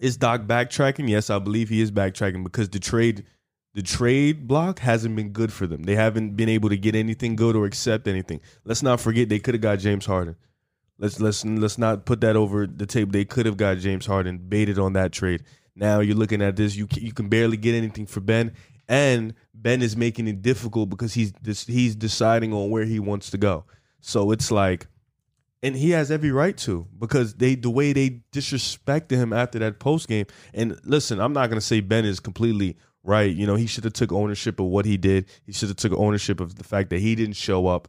Is Doc backtracking? Yes, I believe he is backtracking because the trade the trade block hasn't been good for them. They haven't been able to get anything good or accept anything. Let's not forget they could have got James Harden. Let's let's let's not put that over the table. They could have got James Harden, baited on that trade. Now you're looking at this. You ca- you can barely get anything for Ben, and Ben is making it difficult because he's he's deciding on where he wants to go. So it's like, and he has every right to because they the way they disrespected him after that post game. And listen, I'm not gonna say Ben is completely right. You know, he should have took ownership of what he did. He should have took ownership of the fact that he didn't show up.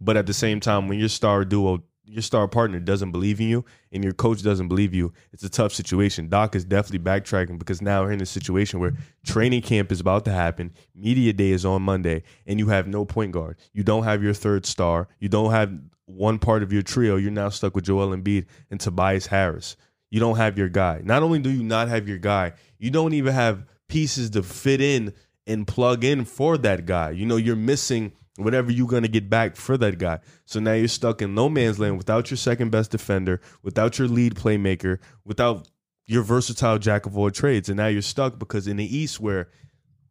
But at the same time, when your star duo, your star partner doesn't believe in you and your coach doesn't believe you, it's a tough situation. Doc is definitely backtracking because now we're in a situation where training camp is about to happen, media day is on Monday, and you have no point guard. You don't have your third star. You don't have one part of your trio, you're now stuck with Joel Embiid and Tobias Harris. You don't have your guy. Not only do you not have your guy, you don't even have pieces to fit in and plug in for that guy. You know, you're missing whatever you're going to get back for that guy. So now you're stuck in no man's land without your second best defender, without your lead playmaker, without your versatile jack of all trades. And now you're stuck because in the East, where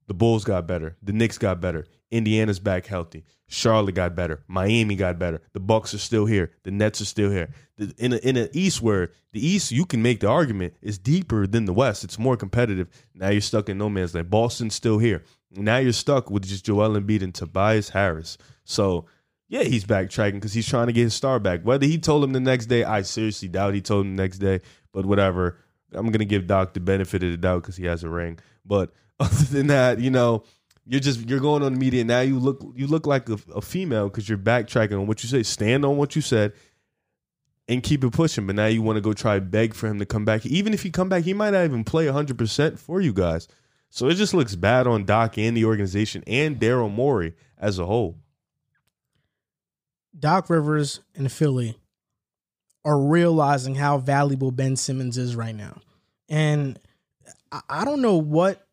the Bulls got better, the Knicks got better, Indiana's back healthy, Charlotte got better, Miami got better, the Bucks are still here, the Nets are still here. In a, in an East where the East, you can make the argument is deeper than the West. It's more competitive. Now you're stuck in no man's land. Boston's still here. Now you're stuck with just Joel Embiid and Tobias Harris. So yeah, he's backtracking because he's trying to get his star back. Whether he told him the next day, I seriously doubt he told him the next day. But whatever. I'm gonna give Doc the benefit of the doubt because he has a ring. But other than that, you know, you're just you're going on the media now. You look you look like a, a female because you're backtracking on what you say. Stand on what you said and keep it pushing. But now you want to go try beg for him to come back. Even if he come back, he might not even play 100 percent for you guys. So it just looks bad on Doc and the organization and Daryl Morey as a whole. Doc Rivers and Philly are realizing how valuable Ben Simmons is right now. And I, I don't know what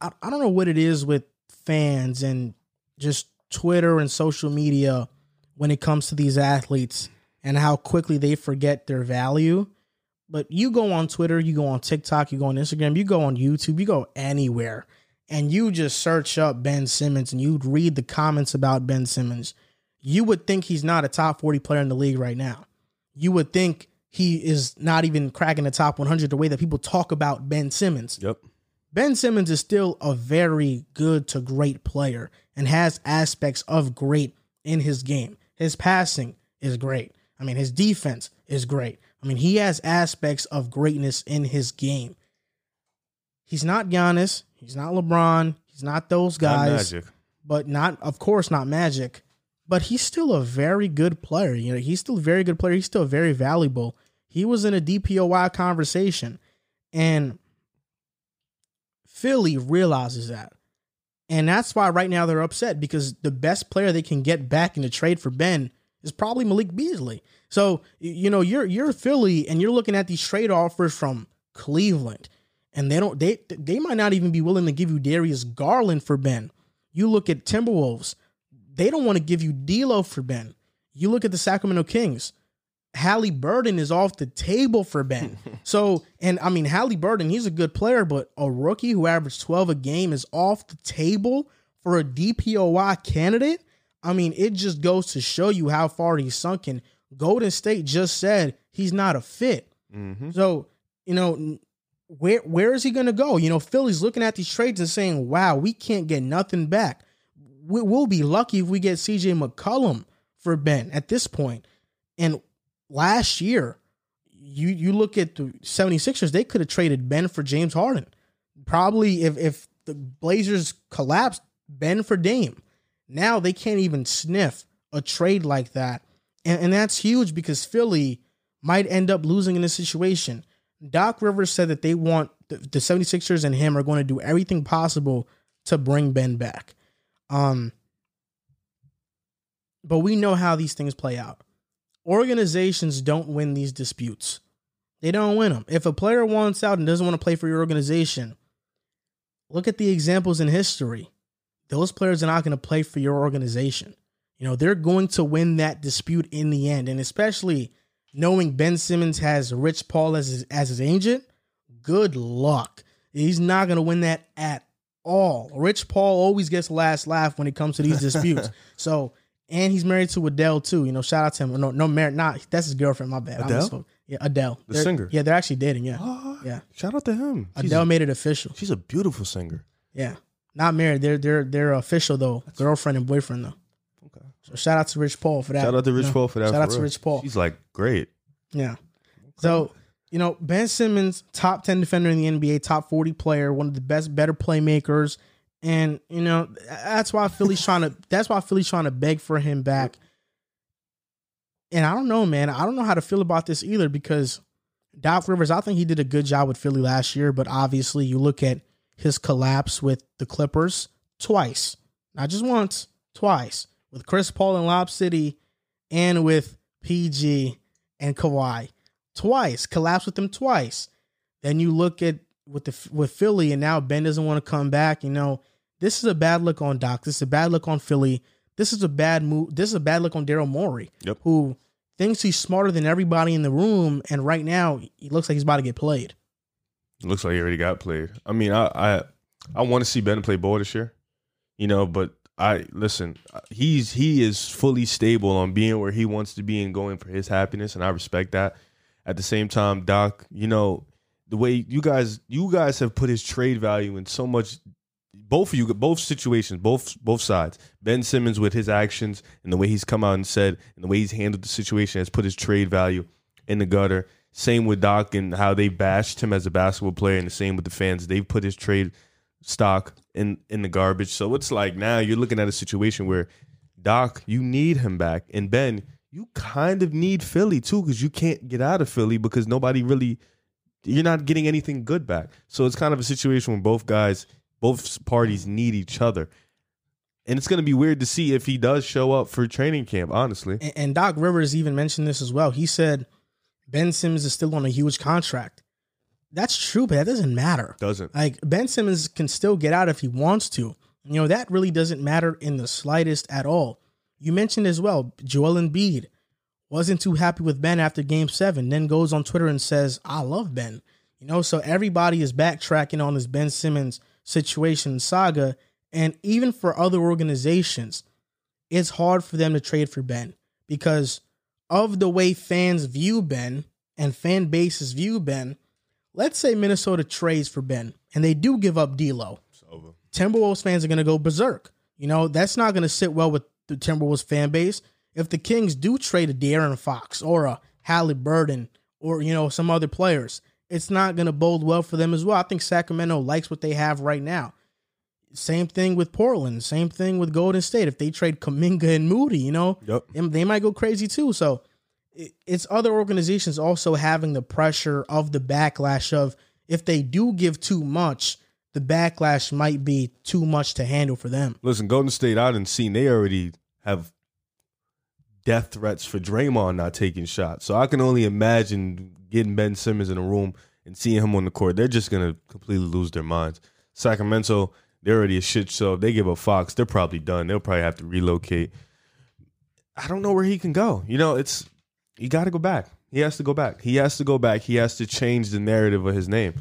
I, I don't know what it is with fans and just Twitter and social media when it comes to these athletes and how quickly they forget their value. But you go on Twitter, you go on TikTok, you go on Instagram, you go on YouTube, you go anywhere, and you just search up Ben Simmons and you read the comments about Ben Simmons. You would think he's not a top 40 player in the league right now. You would think he is not even cracking the top 100 the way that people talk about Ben Simmons. Yep. Ben Simmons is still a very good to great player and has aspects of great in his game. His passing is great. I mean, his defense is great. I mean, he has aspects of greatness in his game. He's not Giannis. He's not LeBron. He's not those guys. Not magic. But not, of course, not Magic. But he's still a very good player. You know, he's still a very good player. He's still very valuable. He was in a DPOY conversation, and Philly realizes that. And that's why right now they're upset because the best player they can get back in the trade for Ben is probably Malik Beasley. So, you know, you're you're Philly and you're looking at these trade offers from Cleveland. And they don't they they might not even be willing to give you Darius Garland for Ben. You look at Timberwolves, they don't want to give you D'Lo for Ben. You look at the Sacramento Kings. Halliburton is off the table for Ben. so, and I mean, Halliburton, he's a good player, but a rookie who averaged 12 a game is off the table for a DPOY candidate. I mean, it just goes to show you how far he's sunken. Golden State just said he's not a fit. Mm-hmm. So, you know, where where is he going to go? You know, Philly's looking at these trades and saying, "Wow, we can't get nothing back. We, we'll be lucky if we get CJ McCollum for Ben at this point." And last year, you you look at the 76ers, they could have traded Ben for James Harden. Probably if if the Blazers collapsed, Ben for Dame. Now they can't even sniff a trade like that. And, and that's huge because Philly might end up losing in this situation. Doc Rivers said that they want the, the 76ers and him are going to do everything possible to bring Ben back. Um, but we know how these things play out. Organizations don't win these disputes. They don't win them. If a player wants out and doesn't want to play for your organization, look at the examples in history. Those players are not going to play for your organization. You know, they're going to win that dispute in the end. And especially knowing Ben Simmons has Rich Paul as his, as his agent, good luck. He's not going to win that at all. Rich Paul always gets the last laugh when it comes to these disputes. so, and he's married to Adele too. You know, shout out to him. No, no, married. Not that's his girlfriend. My bad. Adele? Yeah, Adele, The They're- singer? Yeah, they're actually dating. Yeah, Oh, yeah. Shout out to him. Adele a, made it official. she's a beautiful singer. Yeah, not married. They're they're they're official though. Girlfriend and boyfriend though. Okay. So shout out to Rich Paul for that. Shout out to you Rich know. Paul for that. Shout for out to. Rich Paul. She's like great. Yeah. So, you know, Ben Simmons, top 10 defender in the NBA, top 40 player, one of the best, better playmakers. And, you know, that's why Philly's trying to that's why Philly's trying to beg for him back. And I don't know, man. I don't know how to feel about this either because Doc Rivers, I think he did a good job with Philly last year, but obviously you look at his collapse with the Clippers twice. Not just once, twice. With Chris Paul in Lob City and with PG and Kawhi twice, Collapse with them twice. Then you look at with the with Philly, and now Ben doesn't want to come back. You know, this is a bad look on Doc. This is a bad look on Philly. This is a bad move. This is a bad look on Daryl Morey, Yep. who thinks he's smarter than everybody in the room, and right now he looks like he's about to get played. It looks like he already got played. I mean, I I, I want to see Ben play ball this year, you know. But I listen, he's he is fully stable on being where he wants to be and going for his happiness, and I respect that. At the same time, Doc, you know the way you guys you guys have put his trade value in so much. Both of you, both situations, both both sides. Ben Simmons with his actions and the way he's come out and said, and the way he's handled the situation has put his trade value in the gutter. Same with Doc and how they bashed him as a basketball player, and the same with the fans. They've put his trade stock in in the garbage. So it's like now you're looking at a situation where Doc, you need him back, and Ben, you kind of need Philly too because you can't get out of Philly because nobody really, you're not getting anything good back. So it's kind of a situation where both guys, both parties need each other. And it's going to be weird to see if he does show up for training camp, honestly. And, and Doc Rivers even mentioned this as well. He said Ben Simmons is still on a huge contract. That's true, but that doesn't matter. Doesn't. Like Ben Simmons can still get out if he wants to. You know, that really doesn't matter in the slightest at all. You mentioned as well, Joel Embiid wasn't too happy with Ben after game seven, then goes on Twitter and says, I love Ben. You know, so everybody is backtracking on this Ben Simmons situation saga. And even for other organizations, it's hard for them to trade for Ben because of the way fans view Ben and fan bases view Ben. Let's say Minnesota trades for Ben and they do give up D'Lo. Timberwolves fans are going to go berserk. You know, that's not going to sit well with the Timberwolves fan base. If the Kings do trade a De'Aaron Fox or a Halliburton or, you know, some other players, it's not going to bode well for them as well. I think Sacramento likes what they have right now. Same thing with Portland. Same thing with Golden State. If they trade Kuminga and Moody, you know, Yep. they might go crazy too. So it's other organizations also having the pressure of the backlash of if they do give too much, the backlash might be too much to handle for them. Listen, Golden State, I didn't see they already have death threats for Draymond not taking shots. So I can only imagine getting Ben Simmons in a room and seeing him on the court. They're just gonna completely lose their minds. Sacramento, they're already a shit show. If they give up Fox, they're probably done. They'll probably have to relocate. I don't know where he can go. You know, it's you got to go back. He has to go back. He has to go back. He has to change the narrative of his name.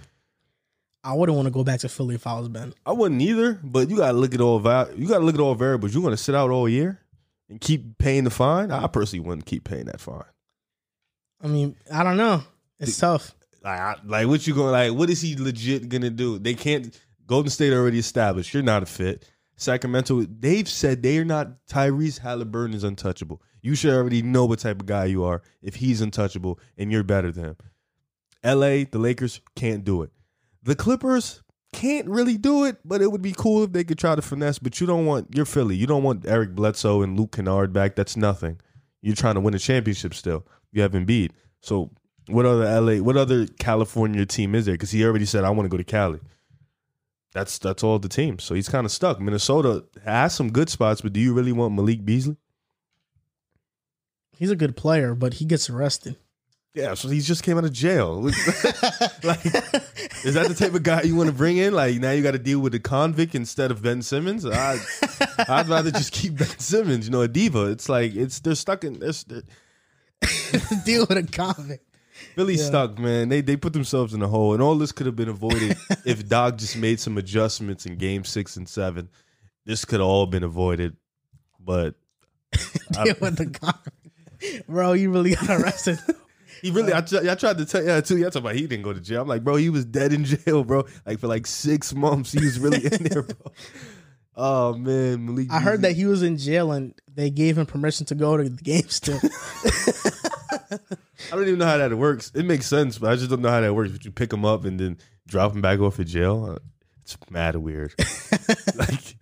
I wouldn't want to go back to Philly if I was Ben. I wouldn't either, but you gotta look at all you gotta look at all variables. You're gonna sit out all year and keep paying the fine. I personally wouldn't keep paying that fine. I mean, I don't know. It's tough. Like, I, like what you going like? What is he legit gonna do? They can't. Golden State already established you're not a fit. Sacramento, they've said they're not. Tyrese Halliburton is untouchable. You should already know what type of guy you are if he's untouchable and you're better than him. L.A., the Lakers can't do it. The Clippers can't really do it, but it would be cool if they could try to finesse. But you don't want you're Philly. You don't want Eric Bledsoe and Luke Kennard back. That's nothing. You're trying to win a championship still. You have Embiid. So what other LA? What other California team is there? Because he already said I want to go to Cali. That's that's all the teams. So he's kind of stuck. Minnesota has some good spots, but do you really want Malik Beasley? He's a good player, but he gets arrested. Yeah, so he just came out of jail. like, is that the type of guy you want to bring in? Like now you got to deal with a convict instead of Ben Simmons. I, I'd rather just keep Ben Simmons. You know, a diva. It's like it's they're stuck in. They're, Deal with a convict. Philly's stuck, man. They they put themselves in a hole, and all this could have been avoided if Doc just made some adjustments in Game Six and Seven. This could have all been avoided, but Deal with the convict. Bro, you really got arrested. He really. I, I tried to tell you too. Yeah, talking about he didn't go to jail. I'm like, bro, he was dead in jail, bro. Like for like six months, he was really in there, bro. Oh man, Malik. I heard that he was in jail and they gave him permission to go to the game still. I don't even know how that works. It makes sense, but I just don't know how that works. But you pick him up and then drop him back off at jail. Uh, It's mad weird. like,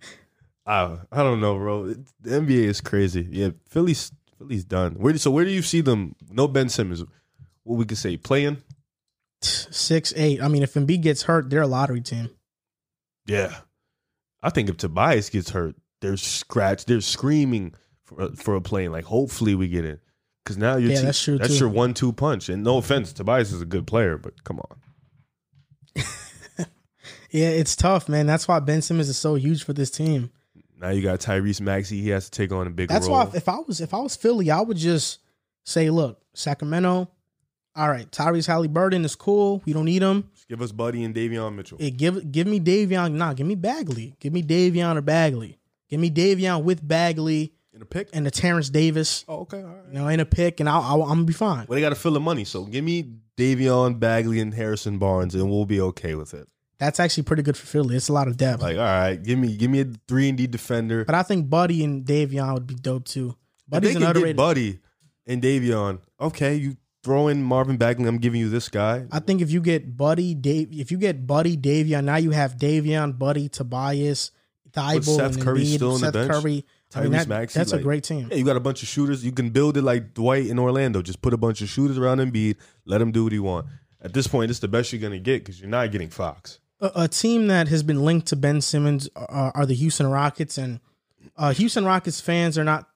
I I don't know, bro. It- the NBA is crazy. Yeah, Philly's Philly's done. Where so where do you see them? No Ben Simmons. What we could say playing? Six, eight. I mean, if Embiid gets hurt, they're a lottery team. Yeah, I think if Tobias gets hurt, they're scratched. They're screaming for for a plane. Like hopefully we get in because now your Yeah, team- that's true, That's your one two punch. And no offense, Tobias is a good player, but come on. Yeah, it's tough, man. That's why Ben Simmons is so huge for this team. Now you got Tyrese Maxey. He has to take on a big. That's role. why if I was if I was Philly, I would just say, look, Sacramento. All right, Tyrese Halliburton is cool. We don't need him. Just give us Buddy and Davion Mitchell. Eh, give give me Davion. Nah, give me Bagley. Give me Davion or Bagley. Give me Davion with Bagley in a pick. and the Terrence Davis. Oh, okay, all right. You know, in a pick, and I'll, I'll I'm gonna be fine. Well, they got to fill the money. So give me Davion, Bagley, and Harrison Barnes, and we'll be okay with it. That's actually pretty good for Philly. It's a lot of depth. Like, all right, give me give me a three and D defender. but I think Buddy and Davion would be dope too. If they an can get. Buddy and Davion. Okay, you throw in Marvin Bagley. I'm giving you this guy. I think if you get Buddy, Dave, if you get Buddy, Davion, now you have Davion, Buddy, Tobias, Thybulle, Seth Curry Embiid, still on the Seth bench? Curry. I mean, Tyrese that- Maxey, that's a great team. Yeah, you got a bunch of shooters. You can build it like Dwight in Orlando. Just put a bunch of shooters around Embiid. Let him do what he want. At this point, it's the best you're gonna get because you're not getting Fox. a, a team that has been linked to Ben Simmons are, are the Houston Rockets, and uh, Houston Rockets fans are not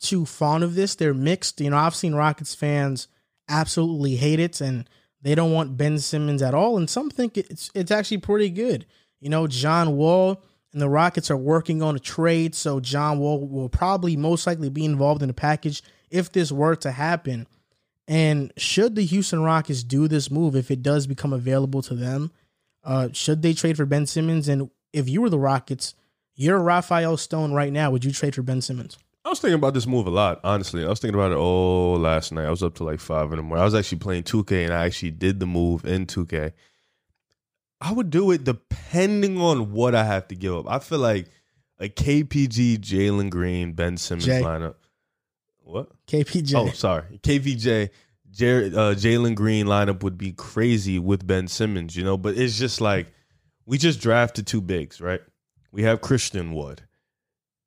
too fond of this. They're mixed. You know, I've seen Rockets fans absolutely hate it, and they don't want Ben Simmons at all. And some think it's it's actually pretty good. You know, John Wall and the Rockets are working on a trade, so John Wall will probably most likely be involved in the package if this were to happen. And should the Houston Rockets do this move, if it does become available to them, uh, should they trade for Ben Simmons? And if you were the Rockets, you're Rafael Stone right now. Would you trade for Ben Simmons? I was thinking about this move a lot, honestly. I was thinking about it all last night. I was up to like five in the morning. I was actually playing 2K and I actually did the move in 2K. I would do it depending on what I have to give up. I feel like a KPG, Jalen Green, Ben Simmons lineup. What? KPJ. Oh, sorry. KVJ, Jared, uh, Jalen Green lineup would be crazy with Ben Simmons, you know, but it's just like we just drafted two bigs, right? We have Christian Wood.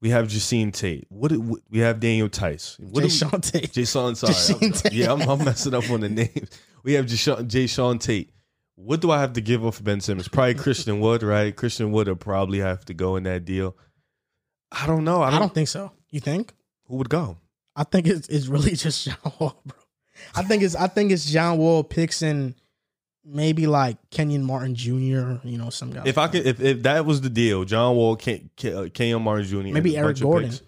We have Jae'Sean Tate. What do- we have Daniel Theis. What Jay Tate. Jae'Sean, sorry. I'm- Tate. yeah, I'm, I'm messing up on the names. We have Jay Jae'Sean Tate. What do I have to give up for Ben Simmons? Probably Christian Wood, right? Christian Wood will probably have to go in that deal. I don't know. I I don't, don't think so. You think? who would go. I think it's, it's really just John Wall, bro. I think it's I think it's John Wall picks and maybe like Kenyon Martin Jr. You know, some guy. If I could, if, if that was the deal, John Wall, Ken, Ken, uh, Kenyon Martin Jr., Maybe Eric Gordon. picks,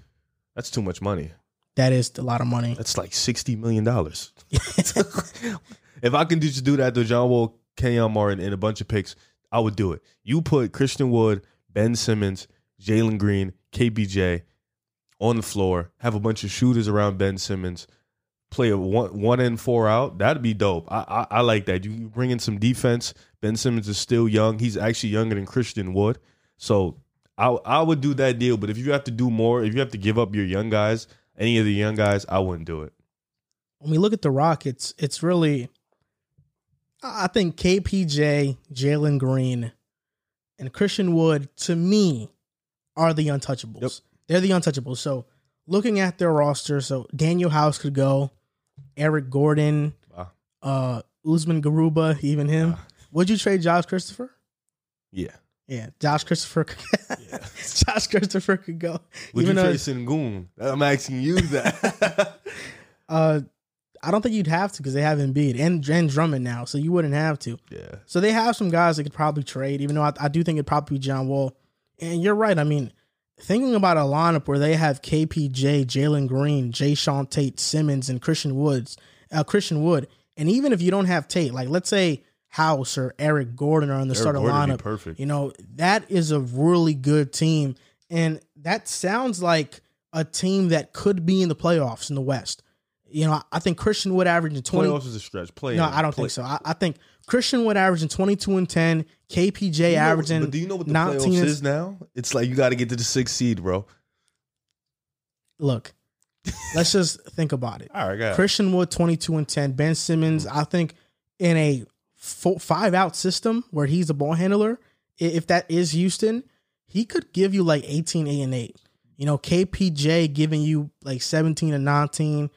that's too much money. that is a lot of money. That's like sixty million dollars. if I can just do that to John Wall, Kenyon Martin, and a bunch of picks, I would do it. You put Christian Wood, Ben Simmons, Jalen Green, KBJ on the floor, have a bunch of shooters around Ben Simmons, play a one one in four out. That'd be dope. I, I I like that. You bring in some defense. Ben Simmons is still young. He's actually younger than Christian Wood, so I I would do that deal. But if you have to do more, if you have to give up your young guys, any of the young guys, I wouldn't do it. when we look at the Rockets, it's really, I think KPJ, Jalen Green, and Christian Wood, to me, are the untouchables. Yep. They're the untouchables. So looking at their roster, so Danuel House could go, Eric Gordon, Wow. uh, Usman Garuba, even him. Wow. Would you trade Josh Christopher? Yeah. Yeah, Josh Christopher. Could, Josh Christopher could go. Would even you trade Sengun? I'm asking you that. uh, I don't think you'd have to because they have Embiid and, and Drummond now, so you wouldn't have to. yeah. So they have some guys that could probably trade, even though I, I do think it'd probably be John Wall. And you're right. I mean, thinking about a lineup where they have KPJ, Jalen Green, Jae'Sean Tate, Simmons, and Christian Woods, uh, Christian Wood, and even if you don't have Tate, like let's say House or Eric Gordon are in the Eric starting Gordon would be lineup, perfect. you know that is a really good team, and that sounds like a team that could be in the playoffs in the West. You know, I, think Christian Wood averaging twenty. Playoffs is a stretch. Play. No. I don't Play- think so. I, I think Christian Wood averaging 22 and 10, KPJ You know- averaging But do you know what the 19 playoffs is now? It's like you got to get to the sixth seed, bro. Look, let's just think about it. All right, it. Christian Wood 22 and 10, Ben Simmons, mm-hmm. I think in a four, five out system where he's a ball handler, if that is Houston, he could give you like 18, 8 and 8. You know, KPJ giving you like 17 and 19.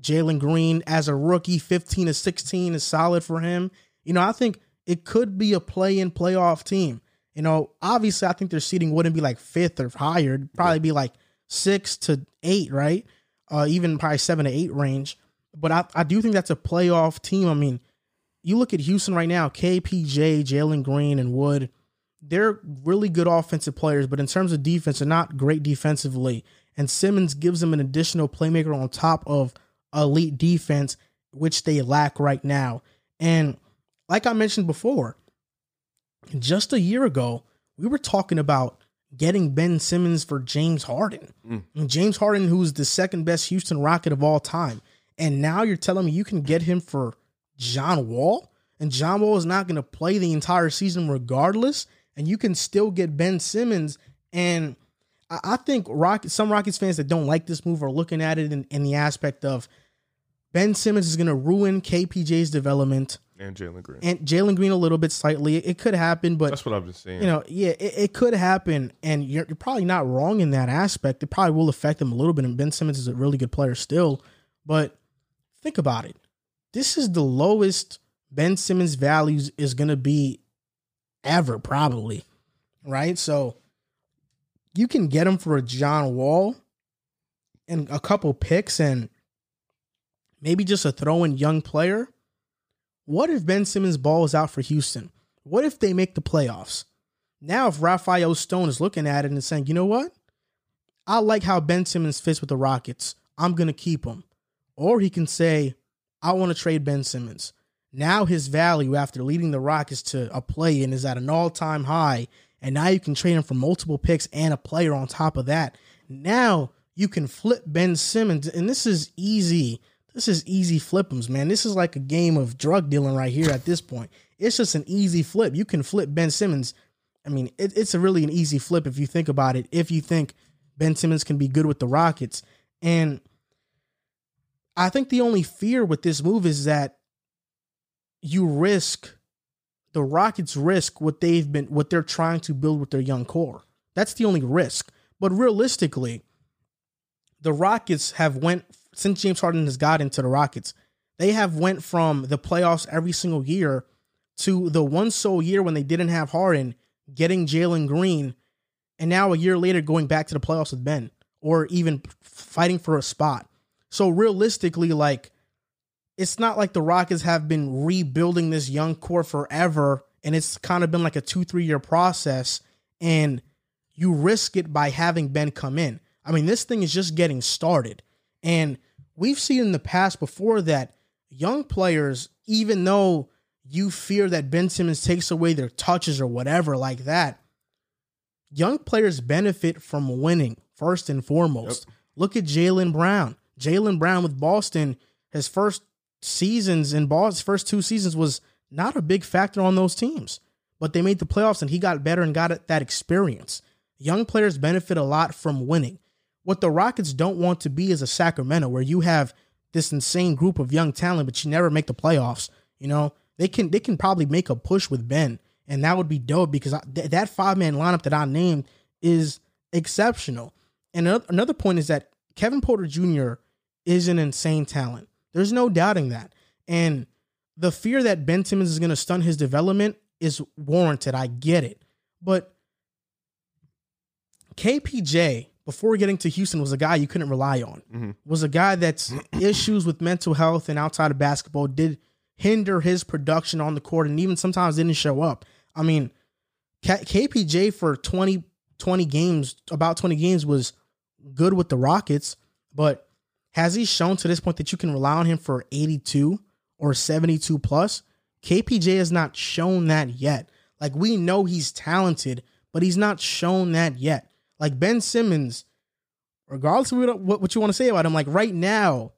Jalen Green as a rookie, 15 to 16 is solid for him. You know, I think it could be a play in playoff team. You know, obviously, I think their seating wouldn't be like fifth or higher. It'd probably be like six to eight, right? uh, even probably seven to eight range. But I, I do think that's a playoff team. I mean, you look at Houston right now, KPJ, Jalen Green, and Wood, they're really good offensive players, but in terms of defense, they're not great defensively. And Simmons gives them an additional playmaker on top of elite defense, which they lack right now. And like I mentioned before, just a year ago, we were talking about getting Ben Simmons for James Harden. Mm. James Harden, who's the second best Houston Rocket of all time. And now you're telling me you can get him for John Wall? And John Wall is not going to play the entire season regardless. And you can still get Ben Simmons. And I think Rocket, some Rockets fans that don't like this move are looking at it in, in the aspect of Ben Simmons is going to ruin KPJ's development and Jalen Green and Jalen Green a little bit slightly. It, could happen, but that's what I've been saying. You know, yeah, it, it could happen, and you're, you're, probably not wrong in that aspect. It probably will affect them a little bit. And Ben Simmons is a really good player still, but think about it. This is the lowest Ben Simmons values is going to be ever, probably, right? So you can get him for a John Wall and a couple picks and maybe just a throw in young player what if Ben Simmons balls out for Houston? What if they make the playoffs? Now, if Rafael Stone is looking at it and saying, you know what? I like how Ben Simmons fits with the Rockets. I'm going to keep him. Or he can say, I want to trade Ben Simmons. Now his value after leading the Rockets to a play in is at an all time high. And now you can trade him for multiple picks and a player on top of that. Now you can flip Ben Simmons. And this is easy this is easy flipums, man. This is like a game of drug dealing right here at this point. It's just an easy flip. You can flip Ben Simmons. I mean, it, it's a really an easy flip if you think about it. If you think Ben Simmons can be good with the Rockets, and I think the only fear with this move is that you risk the Rockets risk what they've been what they're trying to build with their young core. That's the only risk. But realistically, the Rockets have went since James Harden has got into the Rockets, they have went from the playoffs every single year to the one sole year when they didn't have Harden, getting Jalen Green, and now a year later going back to the playoffs with Ben, or even fighting for a spot. So realistically, like it's not like the Rockets have been rebuilding this young core forever, and it's kind of been like a two, three year process, and you risk it by having Ben come in. I mean, this thing is just getting started. And we've seen in the past before that young players, even though you fear that Ben Simmons takes away their touches or whatever like that, young players benefit from winning first and foremost. Yep. Look at Jaylen Brown. Jaylen Brown with Boston, his first seasons in Boston, first two seasons was not a big factor on those teams, but they made the playoffs and he got better and got that experience. Young players benefit a lot from winning. What the Rockets don't want to be is a Sacramento where you have this insane group of young talent, but you never make the playoffs. You know, they can they can probably make a push with Ben, and that would be dope because I, th- that five man lineup that I named is exceptional. And another point is that Kevin Porter Jr. is an insane talent. There's no doubting that. And the fear that Ben Simmons is going to stunt his development is warranted. I get it. But KPJ before getting to Houston was a guy you couldn't rely on. Mm-hmm. Was a guy that's issues with mental health and outside of basketball did hinder his production on the court and even sometimes didn't show up. I mean, K- KPJ for 20, 20 games, about 20 games was good with the Rockets, but has he shown to this point that you can rely on him for 82 or 72 plus? KPJ has not shown that yet. Like we know he's talented, but he's not shown that yet. Like Ben Simmons, regardless of what, what you want to say about him, like right now,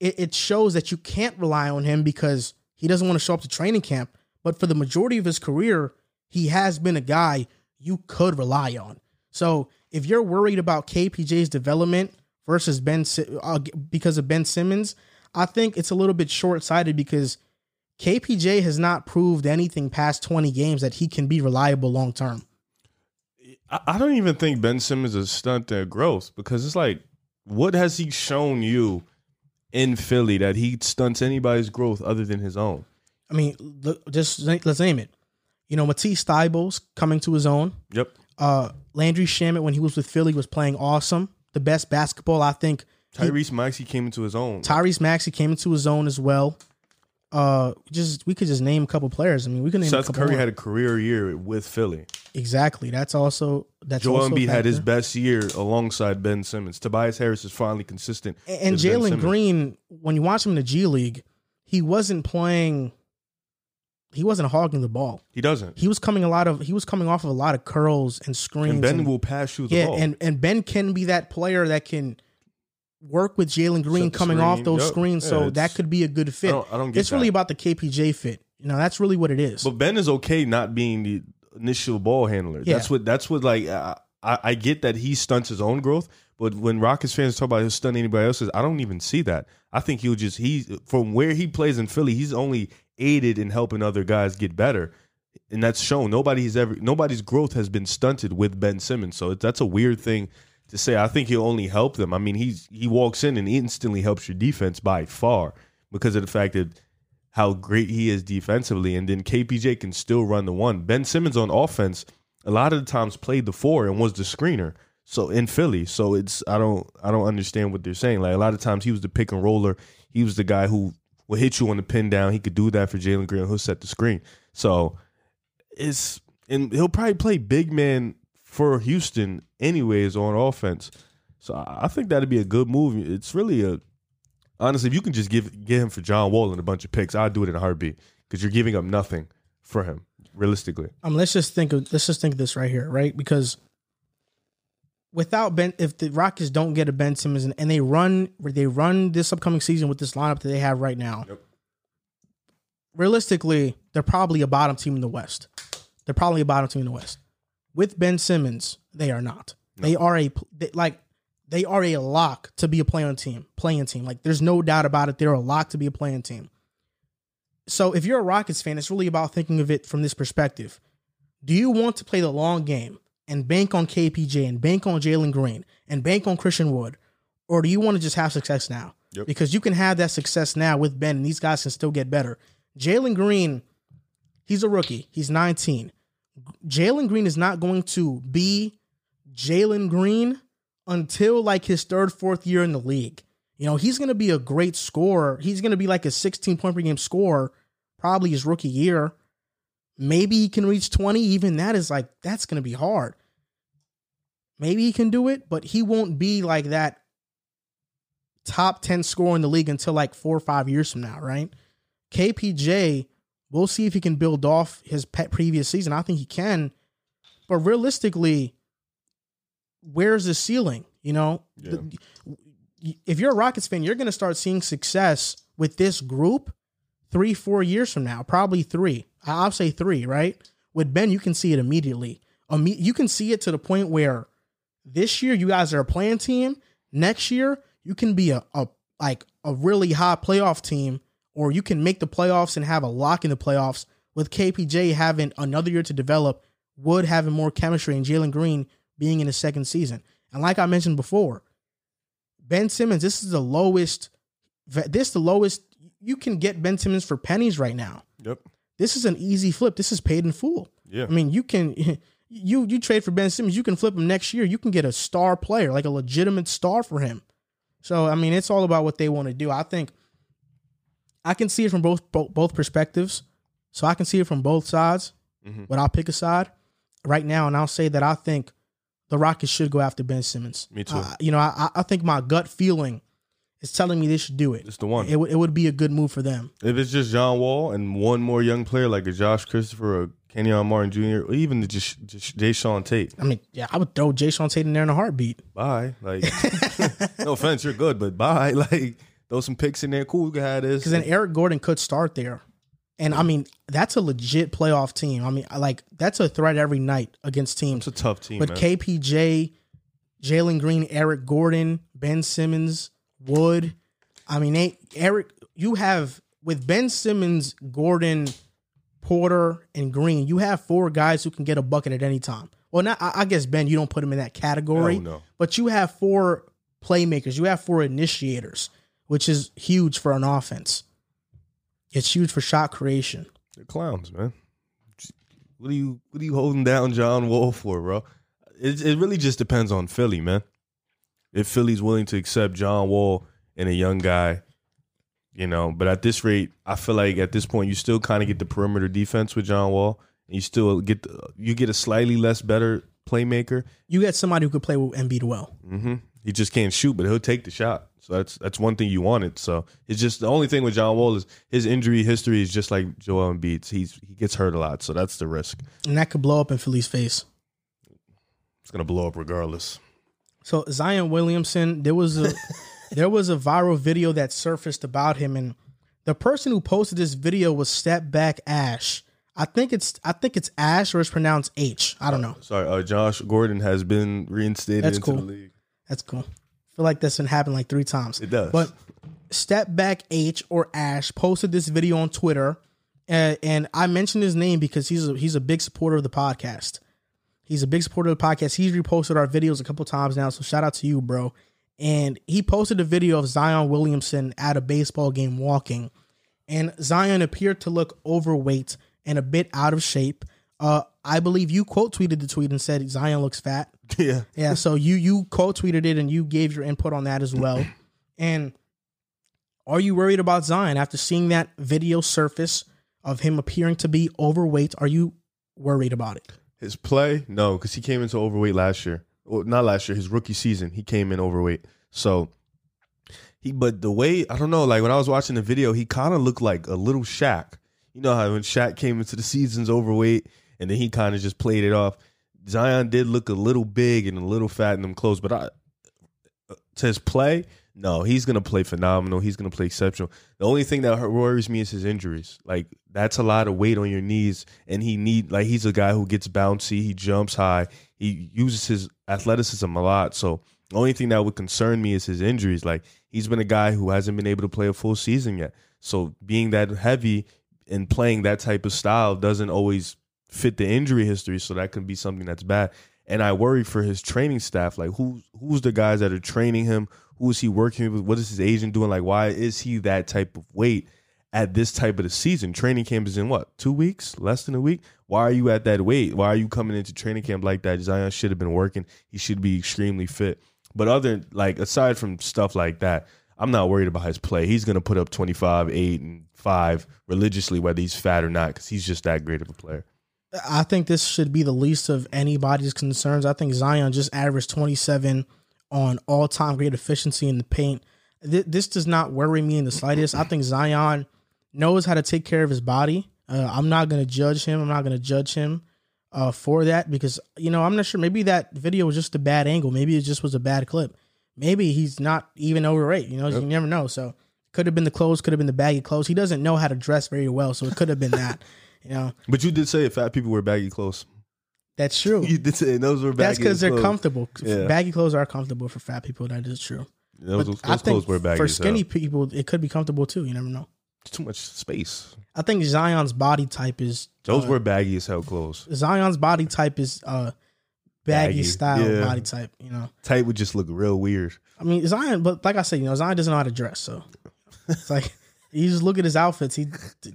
it, it shows that you can't rely on him because he doesn't want to show up to training camp. But for the majority of his career, he has been a guy you could rely on. So if you're worried about KPJ's development versus Ben uh, because of Ben Simmons, I think it's a little bit short sighted because KPJ has not proved anything past 20 games that he can be reliable long term. I don't even think Ben Simmons is stunt their growth because it's like, what has he shown you in Philly that he stunts anybody's growth other than his own? I mean, look, just let's name it. You know, Matisse Thybulle's coming to his own. Yep. Uh, Landry Shamet, when he was with Philly, was playing awesome. The best basketball I think Tyrese Maxey came into his own. Tyrese Maxey came into his own as well. Uh, just we could just name a couple players. I mean, we could name a Seth couple Curry more. had a career year with Philly. exactly. That's also that's Joel Embiid had his best year alongside Ben Simmons. Tobias Harris is finally consistent. And, and Jalen Green, when you watch him in the G League, he wasn't playing. He wasn't hogging the ball. he doesn't. He was coming a lot of. He was coming off of a lot of curls and screens. And Ben and- will pass you the yeah, ball. and and Ben can be that player that can work with Jalen Green coming off those Yup. screens. Yeah, so that could be a good fit. I don't- I don't it's really about the KPJ fit. You know, that's really what it is. But Ben is okay not being the initial ball handler. Yeah. That's what. That's what. Like I, I get that he stunts his own growth, but when Rockets fans talk about him stunting anybody else's, I don't even see that. I think he'll just he from where he plays in Philly, he's only aided in helping other guys get better, and that's shown. Nobody's ever nobody's growth has been stunted with Ben Simmons. So that's a weird thing to say. I think he'll only help them. I mean, he's he walks in and instantly helps your defense by far because of the fact that how great he is defensively, and then KPJ can still run the one. Ben Simmons on offense, a lot of the times played the four and was the screener. So in Philly, so it's I don't I don't understand what they're saying. Like a lot of times he was the pick and roller. He was the guy who will hit you on the pin down. He could do that for Jalen Green. He'll set the screen. So it's and he'll probably play big man for Houston anyways on offense. So I think that'd be a good move. It's really a honestly, if you can just give get him for John Wall and a bunch of picks, I'd do it in a heartbeat because you're giving up nothing for him realistically. um, let's just think of let's just think of this right here, right? Because without Ben, if the Rockets don't get a Ben Simmons and, and they run they run this upcoming season with this lineup that they have right now, Yep. realistically, they're probably a bottom team in the West. They're probably a bottom team in the West. With Ben Simmons, they are not. They are a they, like they are a lock to be a playing team. Playing team, like there's no doubt about it. They're a lock to be a playing team. So if you're a Rockets fan, it's really about thinking of it from this perspective. Do you want to play the long game and bank on KPJ and bank on Jalen Green and bank on Christian Wood, or do you want to just have success now? Yep. Because you can have that success now with Ben, and these guys can still get better. Jalen Green, he's a rookie. He's 19. Jalen Green is not going to be Jalen Green until like his third, fourth year in the league. You know, he's going to be a great scorer. He's going to be like a 16 point per game scorer, probably his rookie year. Maybe he can reach 20. Even that is like, that's going to be hard. Maybe he can do it, but he won't be like that top 10 scorer in the league until like four or five years from now, right? KPJ, we'll see if he can build off his pet previous season. I think he can. But realistically, where's the ceiling? You know, Yeah. The- if you're a Rockets fan, you're going to start seeing success with this group three, four years from now, probably three. I'll say three, right? With Ben, you can see it immediately. Imme- you can see it to the point where this year you guys are a playing team. Next year, you can be a, a like a really high playoff team, or you can make the playoffs and have a lock in the playoffs with KPJ having another year to develop, Wood having more chemistry, and Jalen Green being in his second season. And like I mentioned before, Ben Simmons, this is the lowest. This the lowest you can get Ben Simmons for pennies right now. Yep. This is an easy flip. This is paid in full. Yeah. I mean, you can you you trade for Ben Simmons, you can flip him next year. You can get a star player, like a legitimate star for him. So I mean, it's all about what they want to do. I think I can see it from both both, both perspectives. So I can see it from both sides, Mhm. but I'll pick a side right now, and I'll say that I think the Rockets should go after Ben Simmons. Me too. Uh, you know, I, I think my gut feeling is telling me they should do it. It's the one. It, would it would be a good move for them. If it's just John Wall and one more young player like a Josh Christopher or Kenyon Martin Jr. or even just, just Jae'Sean Tate, I mean, yeah, I would throw Jae'Sean Tate in there in a heartbeat. bye. Like, no offense, you're good, but bye. Like, throw some picks in there. Cool, we can have this. Because then Eric Gordon could start there. And I mean, that's a legit playoff team. I mean, like that's a threat every night against teams. it's a tough team, But man. KPJ, Jalen Green, Eric Gordon, Ben Simmons, Wood. I mean, they, Eric, you have with Ben Simmons, Gordon, Porter, and Green, you have four guys who can get a bucket at any time. Well, not I, I guess Ben, you don't put him in that category. No. But you have four playmakers. You have four initiators, which is huge for an offense. It's huge for shot creation. They're clowns, man. What are you What are you holding down John Wall for, bro? It, it really just depends on Philly, man. if Philly's willing to accept John Wall and a young guy, you know. But at this rate, I feel like at this point you still kind of get the perimeter defense with John Wall, and you still get the, you get a slightly less better playmaker. You get somebody who could play with Embiid well. hmm He just can't shoot, but he'll take the shot. So that's that's one thing you wanted. So it's just the only thing with John Wall is his injury history is just like Joel Embiid's. He's he gets hurt a lot, so that's the risk. And that could blow up in Philly's face. It's gonna blow up regardless. So Zion Williamson, there was a there was a viral video that surfaced about him, and the person who posted this video was Step Back Ash. I think it's I think it's Ash or it's pronounced H. I don't know. Sorry, uh, Josh Gordon has been reinstated That's into cool. the league. That's cool. Feel like that's been happening like three times. It does. But Step Back H or Ash posted this video on Twitter, uh, and I mentioned his name because he's a, he's a big supporter of the podcast. He's a big supporter of the podcast. He's reposted our videos a couple times now, so shout out to you, bro. And he posted a video of Zion Williamson at a baseball game walking, and Zion appeared to look overweight and a bit out of shape. Uh, I believe you quote tweeted the tweet and said Zion looks fat. yeah, Yeah, so you you co tweeted it and you gave your input on that as well. And are you worried about Zion after seeing that video surface of him appearing to be overweight? Are you worried about it? his play no, because he came into overweight last year. Well, not last year, his rookie season. He came in overweight. So he, but the way I don't know, like when I was watching the video, he kind of looked like a little Shaq. You know how when Shaq came into the seasons overweight, and then he kind of just played it off. Zion did look a little big and a little fat in them clothes, but I to his play, no, he's gonna play phenomenal. He's gonna play exceptional. The only thing that worries me is his injuries. Like that's a lot of weight on your knees, and he need like he's a guy who gets bouncy. He jumps high. He uses his athleticism a lot. So the only thing that would concern me is his injuries. Like he's been a guy who hasn't been able to play a full season yet. So being that heavy and playing that type of style doesn't always fit the injury history. So that can be something that's bad. And I worry for his training staff. Like who's who's the guys that are training him? Who is he working with? What is his agent doing? Like why is he that type of weight at this type of the season? Training camp is in what two weeks? Less than a week. Why are you at that weight? Why are you coming into training camp like that? Zion should have been working. He should be extremely fit. But other like aside from stuff like that, I'm not worried about his play. He's gonna put up 25, 8, and 5 religiously, whether he's fat or not, because he's just that great of a player. I think this should be the least of anybody's concerns. I think Zion just averaged 27 on all time great efficiency in the paint. Th- This does not worry me in the slightest. I think Zion knows how to take care of his body. Uh, I'm not going to judge him. I'm not going to judge him uh, for that because, you know, I'm not sure. Maybe that video was just a bad angle. Maybe it just was a bad clip. Maybe he's not even overweight. You know, you never know. So could have been the clothes, could have been the baggy clothes. He doesn't know how to dress very well. So it could have been that. You know, But you did say fat people wear baggy clothes. that's true. You did say those were baggy. That's because they're comfortable. Yeah. Baggy clothes are comfortable for fat people. That is true. Those, But those I clothes think were baggy. for skinny people, it could be comfortable too. You never know. It's too much space. I think Zion's body type is Those uh, were baggy as hell clothes. Zion's body type is uh baggy, Baggy, style yeah. body type. You know, Tight would just look real weird. I mean Zion, but like I said, you know, Zion doesn't know how to dress, so it's like you just look at his outfits. He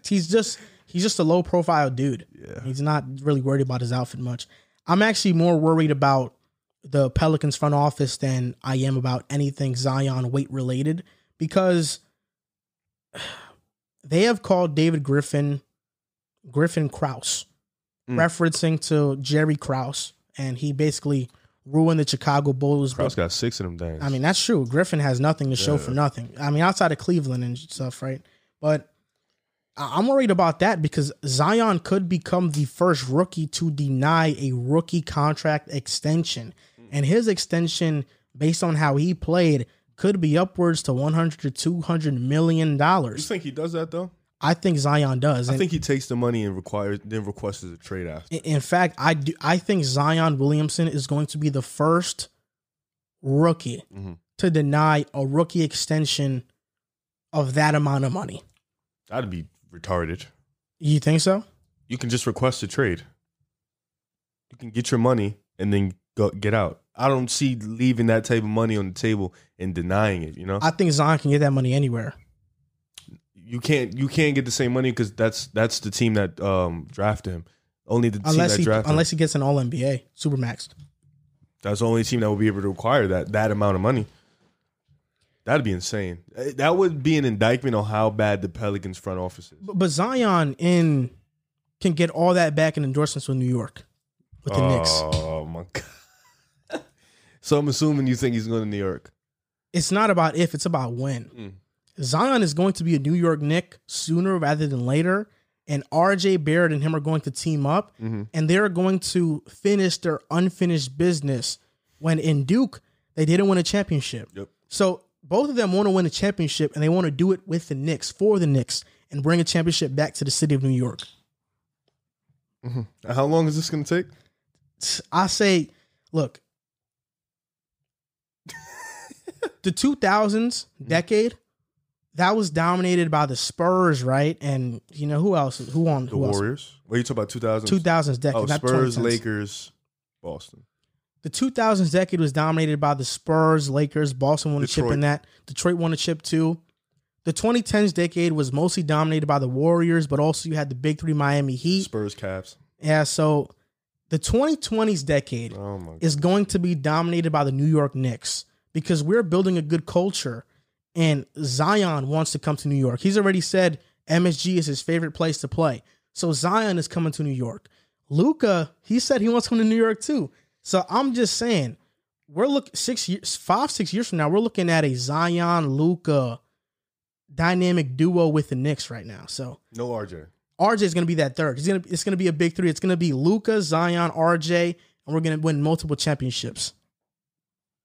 he's just he's just a low profile dude. Yeah. He's not really worried about his outfit much. I'm actually more worried about the Pelicans front office than I am about anything Zion weight related because they have called David Griffin Griffin Krause, Mm. referencing to Jerry Krause, and he basically ruined the Chicago Bulls. Krause got six of them things. I mean, that's true. Griffin has nothing to show Yeah. for nothing. I mean, outside of Cleveland and stuff, right? But I'm worried about that because Zion could become the first rookie to deny a rookie contract extension. And his extension, based on how he played, could be upwards to 100 to 200 million dollars. you think he does that though? I think Zion does. I And think he takes the money and requires then requests a trade after. in- fact, I do I think Zion Williamson is going to be the first rookie Mhm. to deny a rookie extension of that amount of money. That'd be retarded. You think so? You can just request a trade. You can get your money and then go get out. I don't see leaving that type of money on the table and denying it. You know, I think Zion can get that money anywhere. you can't you can't get the same money because that's that's the team that um drafted him. Only the team that he drafted him. unless he gets an all NBA Supermax. That's the only team that would be able to acquire that that amount of money. That'd be insane. Eh, That would be an indictment on how bad the Pelicans front office is. But, but Zion in can get all that back in endorsements with New York with the Knicks. Oh my god. so I'm assuming you think he's going to New York. It's not about if, it's about when. Mm. Zion is going to be a New York Knick sooner rather than later. And RJ Barrett and him are going to team up Mm-hmm. and they're going to finish their unfinished business when in Duke they didn't win a championship. Yep. So both of them want to win a championship and they want to do it with the Knicks for the Knicks and bring a championship back to the city of New York. Mm-hmm. How long is this going to take? I say, look, the 2000s hmm. decade that was dominated by the Spurs, right? And you know who else? Who on The who else? Warriors. What are you talking about? 2000? 2000s decade, Oh, Spurs, 2010s. Lakers, Boston. The 2000s decade was dominated by the Spurs, Lakers, Boston won a chip in that. Detroit won a chip too. The 2010s decade was mostly dominated by the Warriors, but also you had the big three Miami Heat. Spurs, Cavs. Yeah, so the 2020s decade Oh is going to be dominated by the New York Knicks because we're building a good culture and Zion wants to come to New York. He's already said MSG is his favorite place to play. So Zion is coming to New York. Luka, he said he wants to come to New York too. So I'm just saying, we're looking six years, five, six years from now, we're looking at a Zion Luka dynamic duo with the Knicks right now. So No RJ. RJ is going to be that third. It's going to it's going to be a big three. It's going to be Luka, Zion, RJ, and we're going to win multiple championships.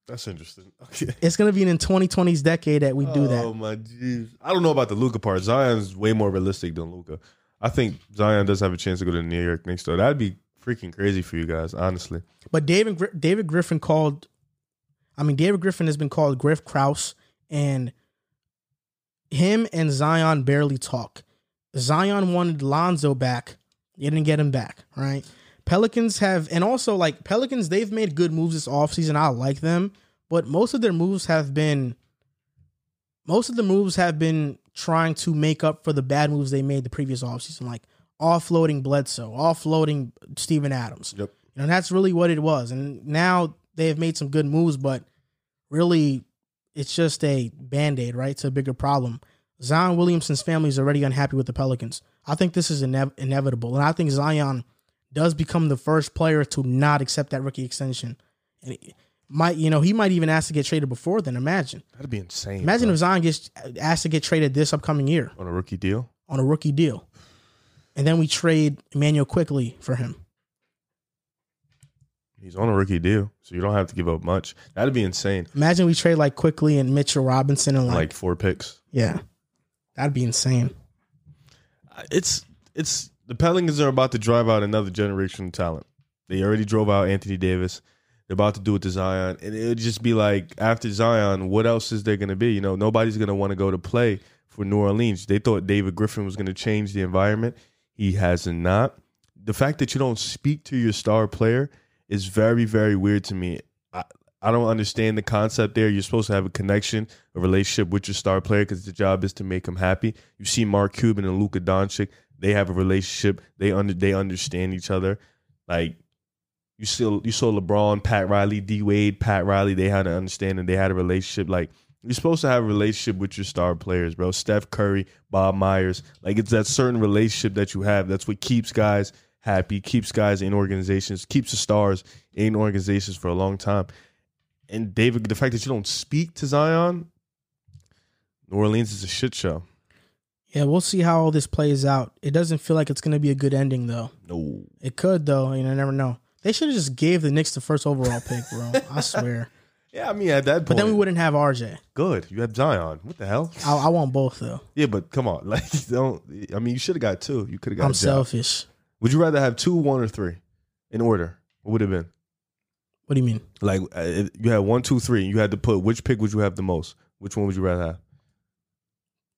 That's interesting. Okay. It's going to be in 2020s decade that we do Oh that. Oh my jeez. I don't know about the Luka part. Zion's way more realistic than Luka. I think Zion does have a chance to go to New York next door. That'd be freaking crazy for you guys, honestly. But David David Griffin called. I mean, David Griffin has been called Griff Krause, and him and Zion barely talk. Zion wanted Lonzo back. You didn't get him back, right? Pelicans have, and also like Pelicans, they've made good moves this offseason. I like them, but most of their moves have been, most of the moves have been trying to make up for the bad moves they made the previous offseason, like offloading Bledsoe, offloading Steven Adams. Yep. You know, that's really what it was. And now they have made some good moves, but really it's just a band-aid, right? To a bigger problem. Zion Williamson's family is already unhappy with the Pelicans. I think this is ine- inevitable. And I think Zion does become the first player to not accept that rookie extension. And it might, you know, he might even ask to get traded before then. Imagine. That'd be insane. Imagine bro. if Zion gets asked to get traded this upcoming year on a rookie deal. on a rookie deal. And then we trade Immanuel Quickley for him. He's on a rookie deal, so you don't have to give up much. That'd be insane. Imagine we trade like Quickley and Mitchell Robinson and like, Like four picks. yeah, that'd be insane. Uh, it's it's the Pelicans are about to drive out another generation of talent. They already drove out Anthony Davis. They're about to do it to Zion, and it would just be like after Zion, what else is there going to be? You know, nobody's going to want to go to play for New Orleans. They thought David Griffin was going to change the environment. He hasn't not. The fact that you don't speak to your star player is very, very weird to me. I, I don't understand the concept there. You're supposed to have a connection, a relationship with your star player because the job is to make him happy. You see Mark Cuban and Luka Doncic, they have a relationship. They under they understand each other. Like you still you saw LeBron, Pat Riley, D Wade, Pat Riley, they had an understanding, they had a relationship. Like you're supposed to have a relationship with your star players, bro. Steph Curry, Bob Myers. Like it's that certain relationship that you have. That's what keeps guys happy, keeps guys in organizations, keeps the stars in organizations for a long time. And David, the fact that you don't speak to Zion, New Orleans is a shit show. Yeah, we'll see how all this plays out. It doesn't feel like it's going to be a good ending, though. No. It could, though. You know, never know. They should have just gave the Knicks the first overall pick, bro. I swear. Yeah, I mean at that point, But then we wouldn't have RJ. good. You have Zion. What the hell? I, I want both, though. yeah, but come on, like don't. I mean, you should have got two. You could have got. I'm selfish. Would you rather have two, one, or three, in order? What would it have been? What do you mean? Like uh, you had one, two, three. And you had to put which pick would you have the most? Which one would you rather have?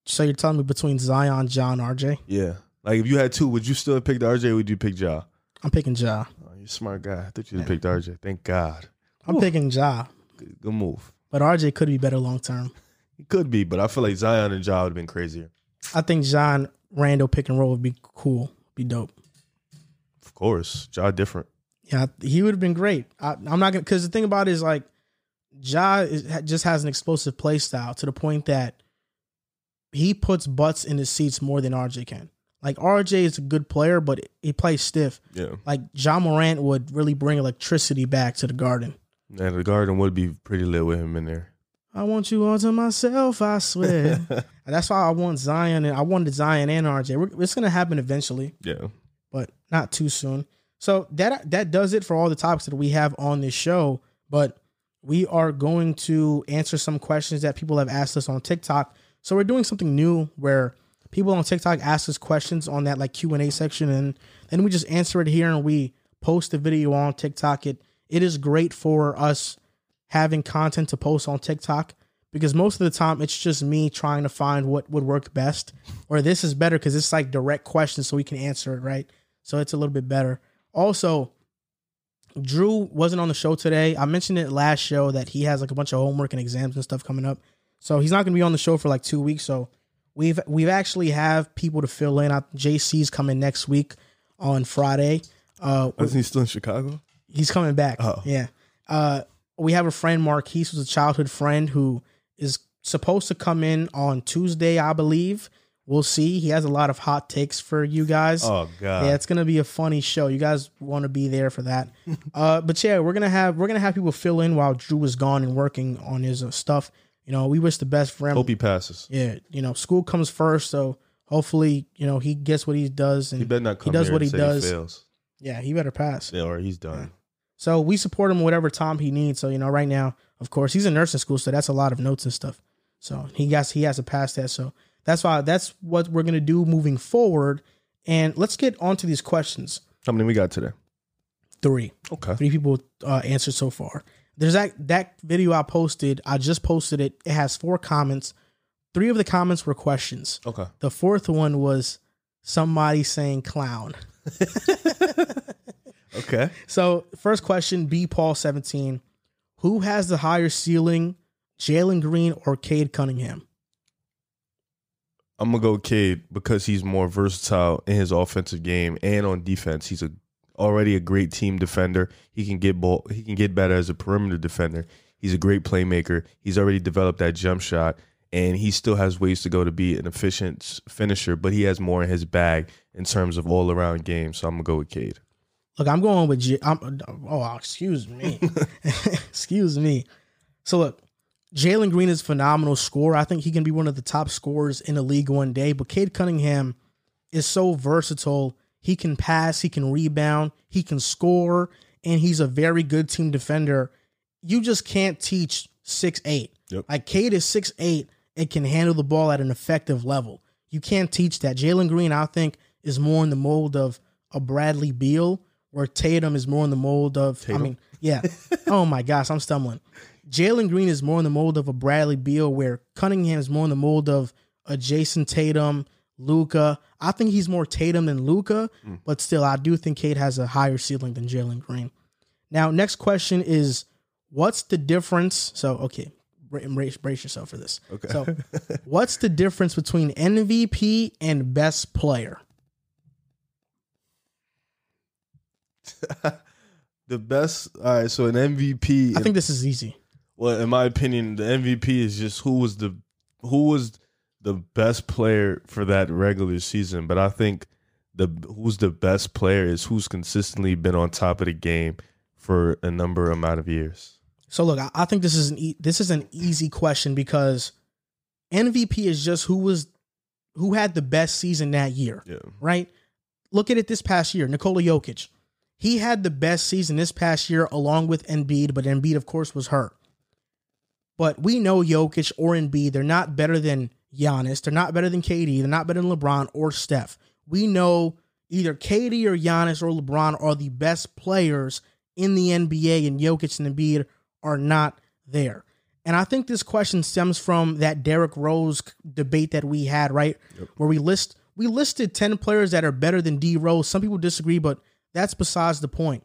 So you're telling me between Zion, Ja, RJ? Yeah. Like if you had two, would you still have picked RJ? or Would you pick Ja? I'm picking Ja. Oh, you're a smart guy. I thought you'd have picked RJ. Thank God. I'm Ooh. picking Ja. Good, move. But RJ could be better long term. It could be, but I feel like Zion and Ja would have been crazier. I think John Randall pick and roll would be cool. Be dope. Of course, Ja different. Yeah, he would have been great. I, I'm not gonna because the thing about it is like Ja is, just has an explosive play style to the point that he puts butts in his seats more than RJ can. Like RJ is a good player, but he plays stiff. Yeah. Like Ja Morant would really bring electricity back to the Garden. And the garden would be pretty lit with him in there. I want you all to myself, I swear. that's why I want Zion and I wanted Zion and RJ. We're, it's gonna happen eventually, Yeah. but not too soon. So that that does it for all the topics that we have on this show. But we are going to answer some questions that people have asked us on TikTok. So we're doing something new where people on TikTok ask us questions on that like Q and A section, and then we just answer it here and we post the video on TikTok. It it is great for us having content to post on TikTok because most of the time it's just me trying to find what would work best. Or this is better because it's like direct questions, so we can answer it right. So it's a little bit better. Also, Drew wasn't on the show today. I mentioned it last show that he has like a bunch of homework and exams and stuff coming up. So he's not going to be on the show for like two weeks. So we've we've actually have people to fill in. JC's coming next week on Friday. Uh, Isn't he still in Chicago? He's coming back. Oh. Yeah. Uh, we have a friend, Marquise, who's a childhood friend who is supposed to come in on Tuesday, I believe. We'll see. He has a lot of hot takes for you guys. Oh God. Yeah, it's gonna be a funny show. You guys want to be there for that. uh, but yeah, we're gonna have we're gonna have people fill in while Drew is gone and working on his uh, stuff. You know, we wish the best for him. Hope he passes. yeah, you know, school comes first, so hopefully, you know, he gets what he does and He better not come does here what and he does. He fails. yeah, he better pass. Yeah, or he's done. So we support him whatever time he needs. So you know, right now, of course, he's in nursing school, so that's a lot of notes and stuff. So he got he has to pass that. So that's why that's what we're gonna do moving forward. And let's get on to these questions. How many we got today? Three, Okay. three people uh, answered so far. There's that that video I posted. I just posted it. It has four comments. Three of the comments were questions. Okay. The fourth one was somebody saying clown. Okay. So, first question, B Paul 17. Who has the higher ceiling, Jalen Green or Cade Cunningham? I'm gonna go Cade because he's more versatile in his offensive game and on defense. He's a already a great team defender. He can get ball. He can get better as a perimeter defender. He's a great playmaker. He's already developed that jump shot, and he still has ways to go to be an efficient finisher. But he has more in his bag in terms of all around game. So I'm gonna go with Cade. Look, I'm going with J- I'm, oh, excuse me. excuse me. So look, Jalen Green is a phenomenal scorer. I think he can be one of the top scorers in the league one day. But Cade Cunningham is so versatile. He can pass, he can rebound, he can score, and he's a very good team defender. You just can't teach six eight. Yep. Like Cade is six eight and can handle the ball at an effective level. You can't teach that. Jalen Green, I think, is more in the mold of a Bradley Beal, where Tatum is more in the mold of. I mean, yeah. oh my gosh, I'm stumbling. Jalen Green is more in the mold of a Bradley Beal, where Cunningham is more in the mold of a Jayson Tatum, Luka. I think he's more Tatum than Luka, hmm. but still, I do think Cade has a higher ceiling than Jalen Green. Now, next question is, what's the difference? So, okay, brace, brace yourself for this. Okay. So, what's the difference between MVP and best player? The best. All right. So an MVP. I think this is easy. Well, in my opinion, the MVP is just who was the who was the best player for that regular season. But I think the who's the best player is who's consistently been on top of the game for a number amount of years. So look, I, I think this is an e- this is an easy question because MVP is just who was who had the best season that year, Yeah. right? Look at it this past year, Nikola Jokic. He had the best season this past year along with Embiid, but Embiid of course was hurt. But we know Jokic or Embiid, they're not better than Giannis, they're not better than KD, they're not better than LeBron or Steph. We know either KD or Giannis or LeBron are the best players in the NBA, and Jokic and Embiid are not there. And I think this question stems from that Derrick Rose debate that we had, right? Where we list we listed 10 players that are better than D Rose. Some people disagree, but that's besides the point.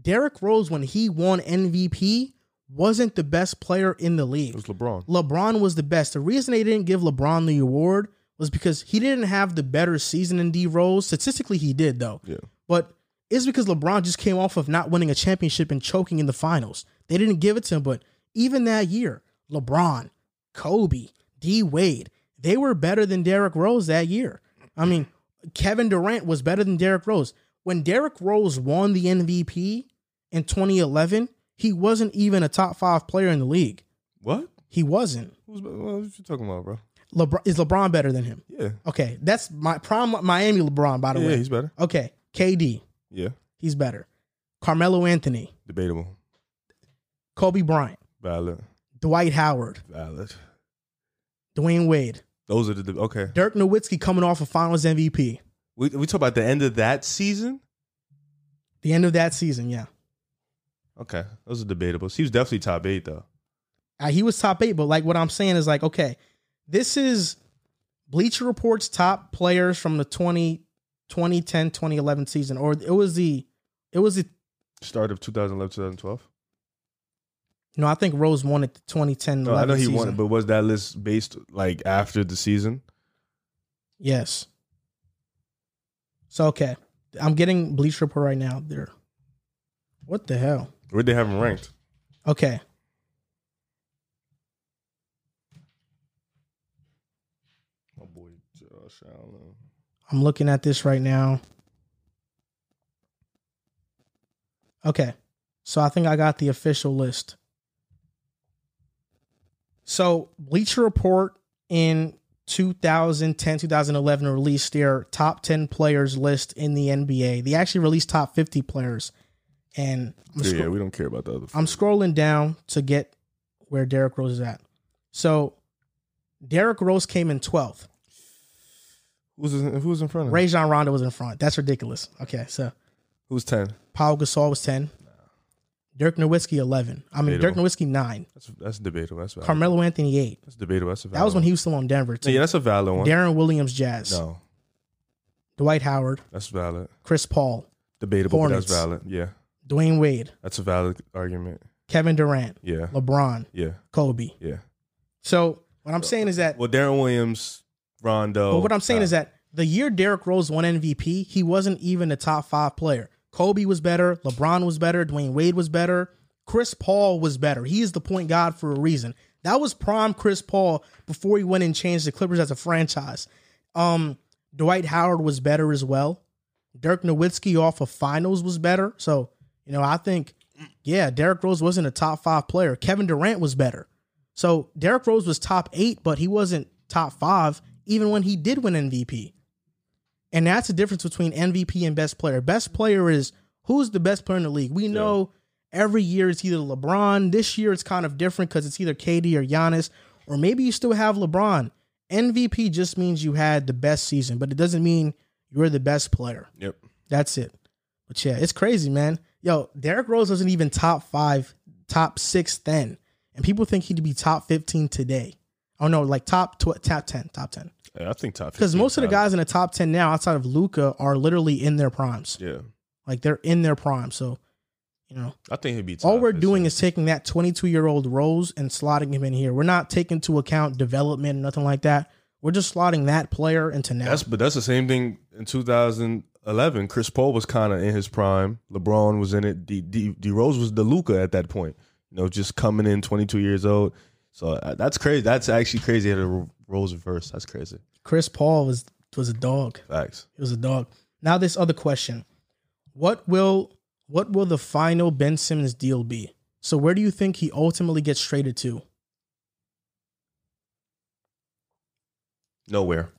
Derrick Rose, when he won MVP, wasn't the best player in the league. It was LeBron. LeBron was the best. The reason they didn't give LeBron the award was because he didn't have the better season than D Rose. Statistically, he did though. Yeah. But it's because LeBron just came off of not winning a championship and choking in the finals. They didn't give it to him, but even that year, LeBron, Kobe, D Wade, they were better than Derrick Rose that year. I mean, Kevin Durant was better than Derrick Rose. When Derrick Rose won the MVP in 2011, he wasn't even a top five player in the league. What? He wasn't. Who's, what you talking about, bro? LeBron is LeBron better than him? Yeah. Okay, that's my prime Miami LeBron. By the Yeah, way, yeah, he's better. okay. KD, Yeah. he's better. Carmelo Anthony, Debatable. Kobe Bryant, Valid. Dwight Howard, Valid. Dwyane Wade, Those are the okay. Dirk Nowitzki coming off a Finals MVP. We we talk about the end of that season. The end of that season, yeah. Okay, those are debatable. He was definitely top eight though. Uh, he was top eight, but like what I'm saying is like, okay, this is Bleacher Report's top players from the 20, 2010, 2011 season, or it was the, it was the, Start of 2011, 2012. no, I think Rose won it the 2010, No, I 11 know he season. won it, but was that list based like after the season? Yes. So okay, I'm getting Bleacher Report right now. There. What the hell? Where'd they have him ranked? Okay. Oh boy, Josh Allen. I'm looking at this right now. Okay. So I think I got the official list. So Bleacher Report in 2010, 2011 released their top 10 players list in the NBA. They actually released top 50 players. And I'm, Yeah, scro- yeah, we don't care about the other. I'm scrolling down to get where Derrick Rose is at. So Derrick Rose came in 12th. Who's in, who's in front of him? Rajon Rondo was in front. That's ridiculous. Okay, so Who's ten? Pau Gasol was 10. Dirk Nowitzki 11. I mean, Dirk. Nowitzki 9. That's that's debatable. That's valid. Carmelo Anthony 8. That's debatable. That's a valid That was when he was still on Denver, too. Yeah, that's a valid one. Deron Williams Jazz. No, Dwight Howard. that's valid. Chris Paul. Debatable, but that's valid. Yeah, Dwyane Wade. that's a valid argument. Kevin Durant. Yeah, LeBron. yeah, Kobe. yeah. So what I'm saying is that Well, Deron Williams, Rondo. But what I'm saying uh, is that the year Derrick Rose won MVP, he wasn't even a top five player. Kobe was better, LeBron was better, Dwyane Wade was better, Chris Paul was better. He is the point guard for a reason. That was prime Chris Paul before he went and changed the Clippers as a franchise. Um, Dwight Howard was better as well. Dirk Nowitzki off of finals was better. So, you know, I think, yeah, Derrick Rose wasn't a top five player. Kevin Durant was better. So Derrick Rose was top eight, but he wasn't top five even when he did win MVP. And that's the difference between MVP and best player. Best player is who's the best player in the league. We know every year it's either LeBron. This year it's kind of different because it's either KD or Giannis, or maybe you still have LeBron. MVP just means you had the best season, but it doesn't mean you're the best player. Yep. That's it. But yeah, it's crazy, man. Yo, Derrick Rose wasn't even top five, top six then, and people think he'd be top fifteen today. Oh no, like top tw- top ten, top ten. Yeah, I think top. Because most of the guys in the top ten now, outside of Luka, are literally in their primes. Yeah, Like they're in their prime. So, you know, I think he'd be. all we're 15. doing is taking that 22 year old Rose and slotting him in here. We're not taking into account development, nothing like that. We're just slotting that player into now. That's but that's the same thing in 2011. Chris Paul was kind of in his prime. LeBron was in it. D, D, D Rose was the Luka at that point. You know, just coming in 22 years old. So uh, that's crazy. That's actually crazy. Had a Rose reverse. That's crazy. Chris Paul was was a dog. Facts. He was a dog. Now this other question. What will what will the final Ben Simmons deal be? So where do you think he ultimately gets traded to? Nowhere.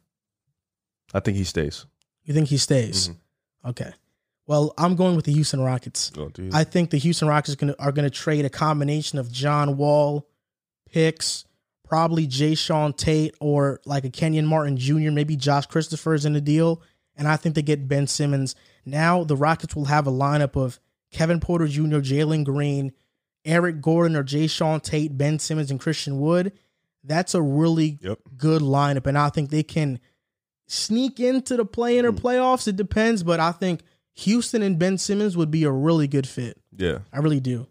I think he stays. You think he stays? Okay. Well, I'm going with the Houston Rockets. Oh. I think the Houston Rockets are going to trade a combination of John Wall picks, probably Jae'Sean Tate or like a Kenyon Martin Jr., maybe Josh Christopher is in the deal. And I think they get Ben Simmons. Now the Rockets will have a lineup of Kevin Porter Jr., Jalen Green, Eric Gordon or Jae'Sean Tate, Ben Simmons, and Christian Wood. That's a really Yep. good lineup. And I think they can sneak into the play in or mm. playoffs. It depends, but I think Houston and Ben Simmons would be a really good fit. yeah. I really do.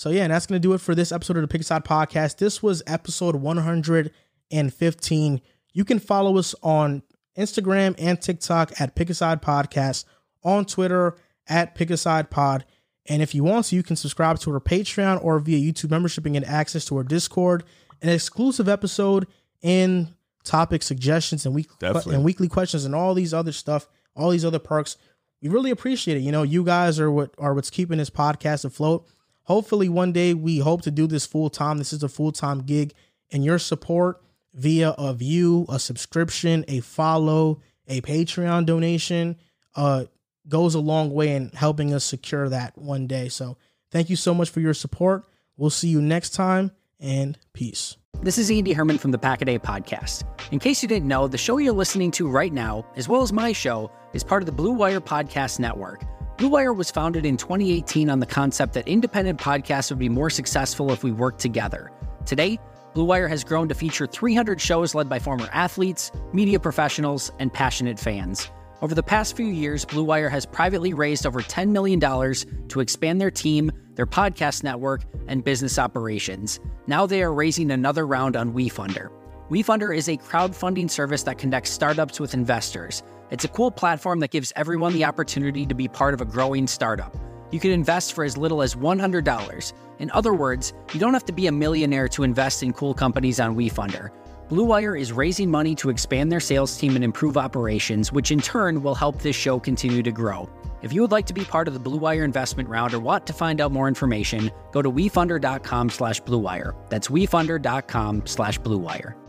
So yeah, and that's gonna do it for this episode of the Pick Aside Podcast. This was episode 115. You can follow us on Instagram and TikTok at Pick Aside Podcast. on Twitter at Pick Aside Pod. And if you want to, you can subscribe to our Patreon or via YouTube membership and get access to our Discord, an exclusive episode, and topic suggestions and week Definitely. and weekly questions and all these other stuff, all these other perks. We really appreciate it. You know, you guys are what are what's keeping this podcast afloat. Hopefully, one day we hope to do this full time. This is a full time gig, and your support via a view, a subscription, a follow, a Patreon donation, uh, goes a long way in helping us secure that one day. So, thank you so much for your support. We'll see you next time, and peace. This is Andy Herman from the Pack a podcast. In case you didn't know, the show you're listening to right now, as well as my show, is part of the Blue Wire Podcast Network. Blue Wire was founded in 2018 on the concept that independent podcasts would be more successful if we worked together. Today, Blue Wire has grown to feature 300 shows led by former athletes, media professionals, and passionate fans. Over the past few years, Blue Wire has privately raised over $10 million to expand their team, their podcast network, and business operations. Now they are raising another round on WeFunder. WeFunder is a crowdfunding service that connects startups with investors. It's a cool platform that gives everyone the opportunity to be part of a growing startup. You can invest for as little as $100. In other words, you don't have to be a millionaire to invest in cool companies on WeFunder. Blue Wire is raising money to expand their sales team and improve operations, which in turn will help this show continue to grow. If you would like to be part of the Blue Wire investment round or want to find out more information, go to wefunder.com slash bluewire. That's wefunder.com slash bluewire.